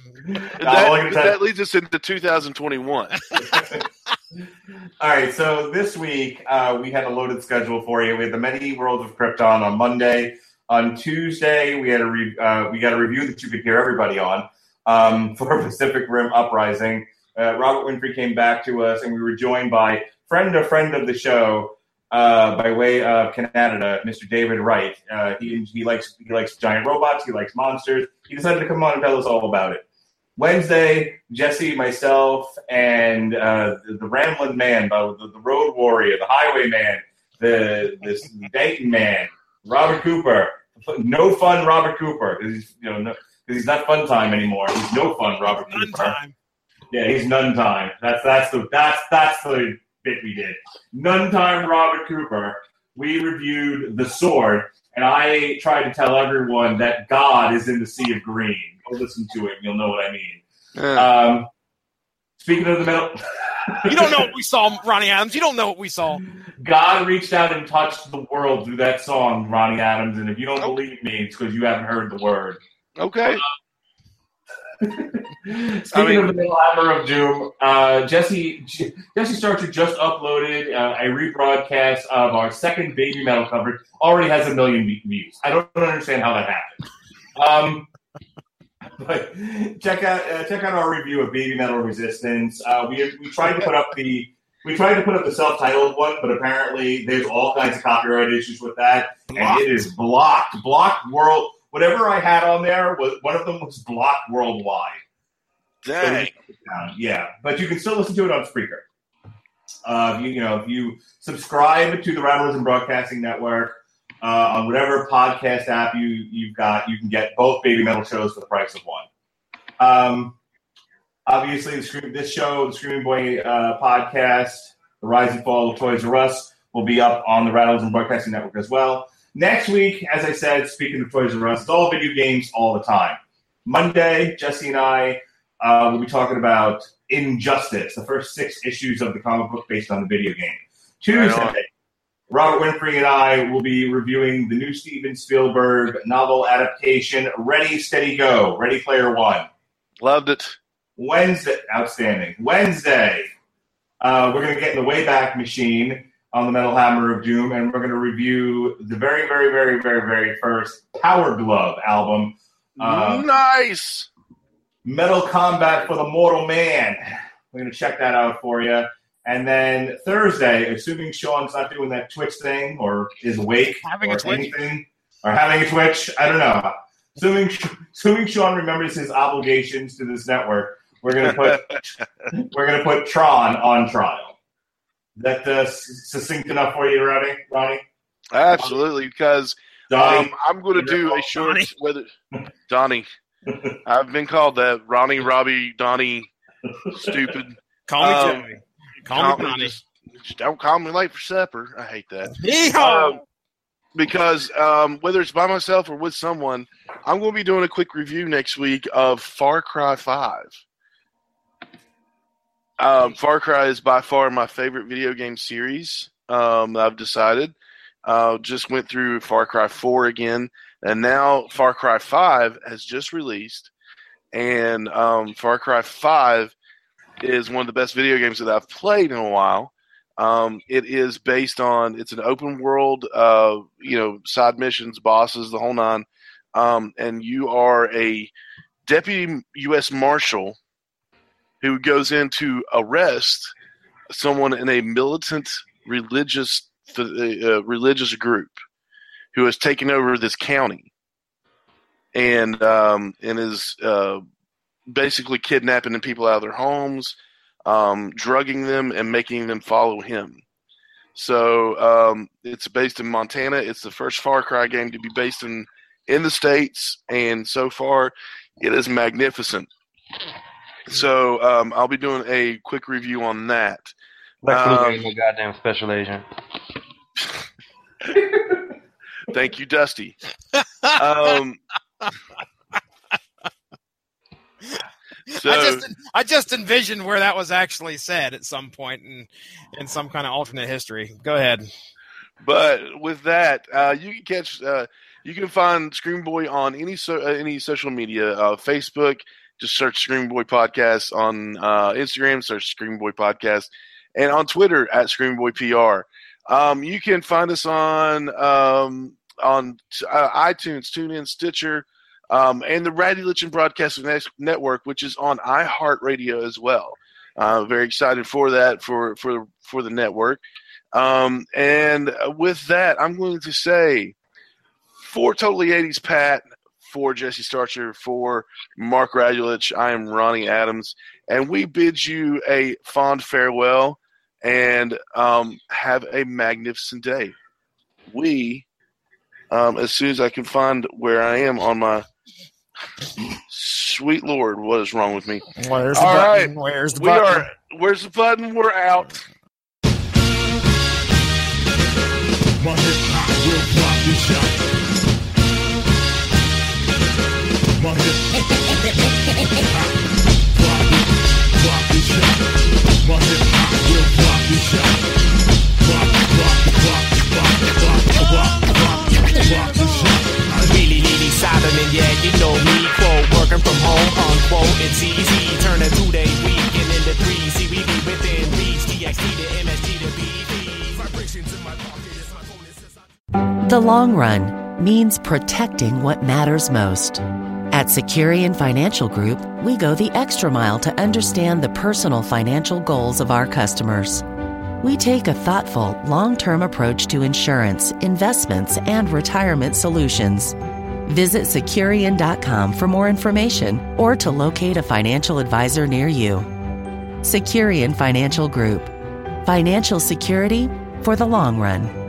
That, look that. that leads us into 2021. All right, so this week uh, we had a loaded schedule for you. We had the many worlds of Krypton on Monday. On Tuesday, we had a re- uh, we got a review that you could hear everybody on um, for Pacific Rim Uprising. Uh, Robert Winfrey came back to us, and we were joined by friend of friend of the show uh, by way of Canada, Mr. David Wright. Uh, he he likes he likes giant robots. He likes monsters. He decided to come on and tell us all about it. Wednesday, Jesse, myself, and uh, the, the Rambling Man, the, the, Road Warrior, the Highwayman, the this Dayton Man, Robert Cooper. No fun, Robert Cooper. He's you know no, 'cause he's not fun time anymore. He's no fun, Robert None Cooper. time. Yeah, he's none time. That's that's the that's that's the bit we did. None time, Robert Cooper. We reviewed the sword, and I tried to tell everyone that God is in the sea of green. Go listen to it, and you'll know what I mean. Yeah. Um, Speaking of the metal, You don't know what we saw, Ronnie Adams. You don't know what we saw. God reached out and touched the world through that song, Ronnie Adams. And if you don't believe me, it's because you haven't heard the word. Okay. Speaking mean- of the Metal Hammer of Doom, uh, Jesse J- Jesse Starcher just uploaded uh, a rebroadcast of our second Baby Metal coverage. Already has a million views. I don't understand how that happened. Um, but check out uh, check out our review of Baby Metal Resistance. Uh, we we tried to put up the we tried to put up the self-titled one, but apparently there's all kinds of copyright issues with that, and it is blocked. Blocked world. Whatever I had on there was one of them was blocked worldwide. Dang. Um, yeah, but you can still listen to it on Spreaker. Uh, you, you know, if you subscribe to the and Broadcasting Network uh, on whatever podcast app you you've got, you can get both Baby Metal shows for the price of one. Um, obviously, the Scream, this show, the Screaming Boy uh, podcast, the Rise and Fall of Toys R Us, will be up on the and Broadcasting Network as well. Next week, as I said, speaking of Toys R Us, it's all video games all the time. Monday, Jesse and I uh, we'll be talking about Injustice, the first six issues of the comic book based on the video game. Tuesday, Right. Robert Winfrey and I will be reviewing the new Steven Spielberg novel adaptation, Ready, Steady, Go, Ready Player One. Loved it. Wednesday, outstanding. Wednesday, uh, we're going to get in the Wayback Machine on the Metal Hammer of Doom, and we're going to review the very, very, very, very, very first Power Glove album. Uh, nice. Metal Combat for the Mortal Man. We're going to check that out for you. And then Thursday, assuming Sean's not doing that Twitch thing or is awake Having or a Twitch? anything, or having a Twitch, I don't know. Assuming, assuming Sean remembers his obligations to this network, we're going to put we're going to put Tron on trial. Is that uh, succinct enough for you, Ronnie? Ronnie? Absolutely, because Donnie? um, I'm going to do a short whether Donnie. I've been called that. Ronnie, Robbie, Donnie, stupid. Call me Um, Joey. Call me Donnie. just, just don't call me late for supper. I hate that. Yeehaw! Um, because um, whether it's by myself or with someone, I'm going to be doing a quick review next week of Far Cry Five. Um, Far Cry is by far my favorite video game series. Um, I've decided. Uh, just went through Far Cry 4 again, and now Far Cry 5 has just released. And um, Far Cry 5 is one of the best video games that I've played in a while. Um, it is based on it's an open world, uh, you know, side missions, bosses, the whole nine. Um, and you are a deputy U.S. marshal who goes in to arrest someone in a militant religious uh, religious group who has taken over this county and um, and is uh, basically kidnapping people out of their homes, um, drugging them, and making them follow him. So um, it's based in Montana. It's the first Far Cry game to be based in in the states, and so far it is magnificent. So um, I'll be doing a quick review on that. Lex Luger Um, ain't no goddamn special agent. Thank you, Dusty. Um, so I just I just envisioned where that was actually said at some point in in some kind of alternate history. Go ahead. But with that, uh, you can catch, uh, you can find Screaming Boy on any so, uh, any social media. Uh, Facebook, just search Screaming Boy Podcast. On uh, Instagram, search Screaming Boy Podcast, and on Twitter at Screaming Boy PR. Um, you can find us on um, on uh, iTunes, TuneIn, Stitcher, um, and the Radulich Broadcasting Net- Network, which is on iHeartRadio as well. Uh, very excited for that for for for the network. Um, and with that, I'm going to say for Totally 80s Pat, for Jesse Starcher, for Mark Radulich, I am Ronnie Adams, and we bid you a fond farewell and um, have a magnificent day. We, um, as soon as I can find where I am on my sweet Lord, what is wrong with me? Where's the All button? right. Where's the we button? are. Where's the button? We're out. My hip hop will rock the shop. The long run means protecting what matters most. At Securian Financial Group, we go the extra mile to understand the personal financial goals of our customers. We take a thoughtful, long term approach to insurance, investments, and retirement solutions. Visit Securian.com for more information or to locate a financial advisor near you. Securian Financial Group. Financial security for the long run.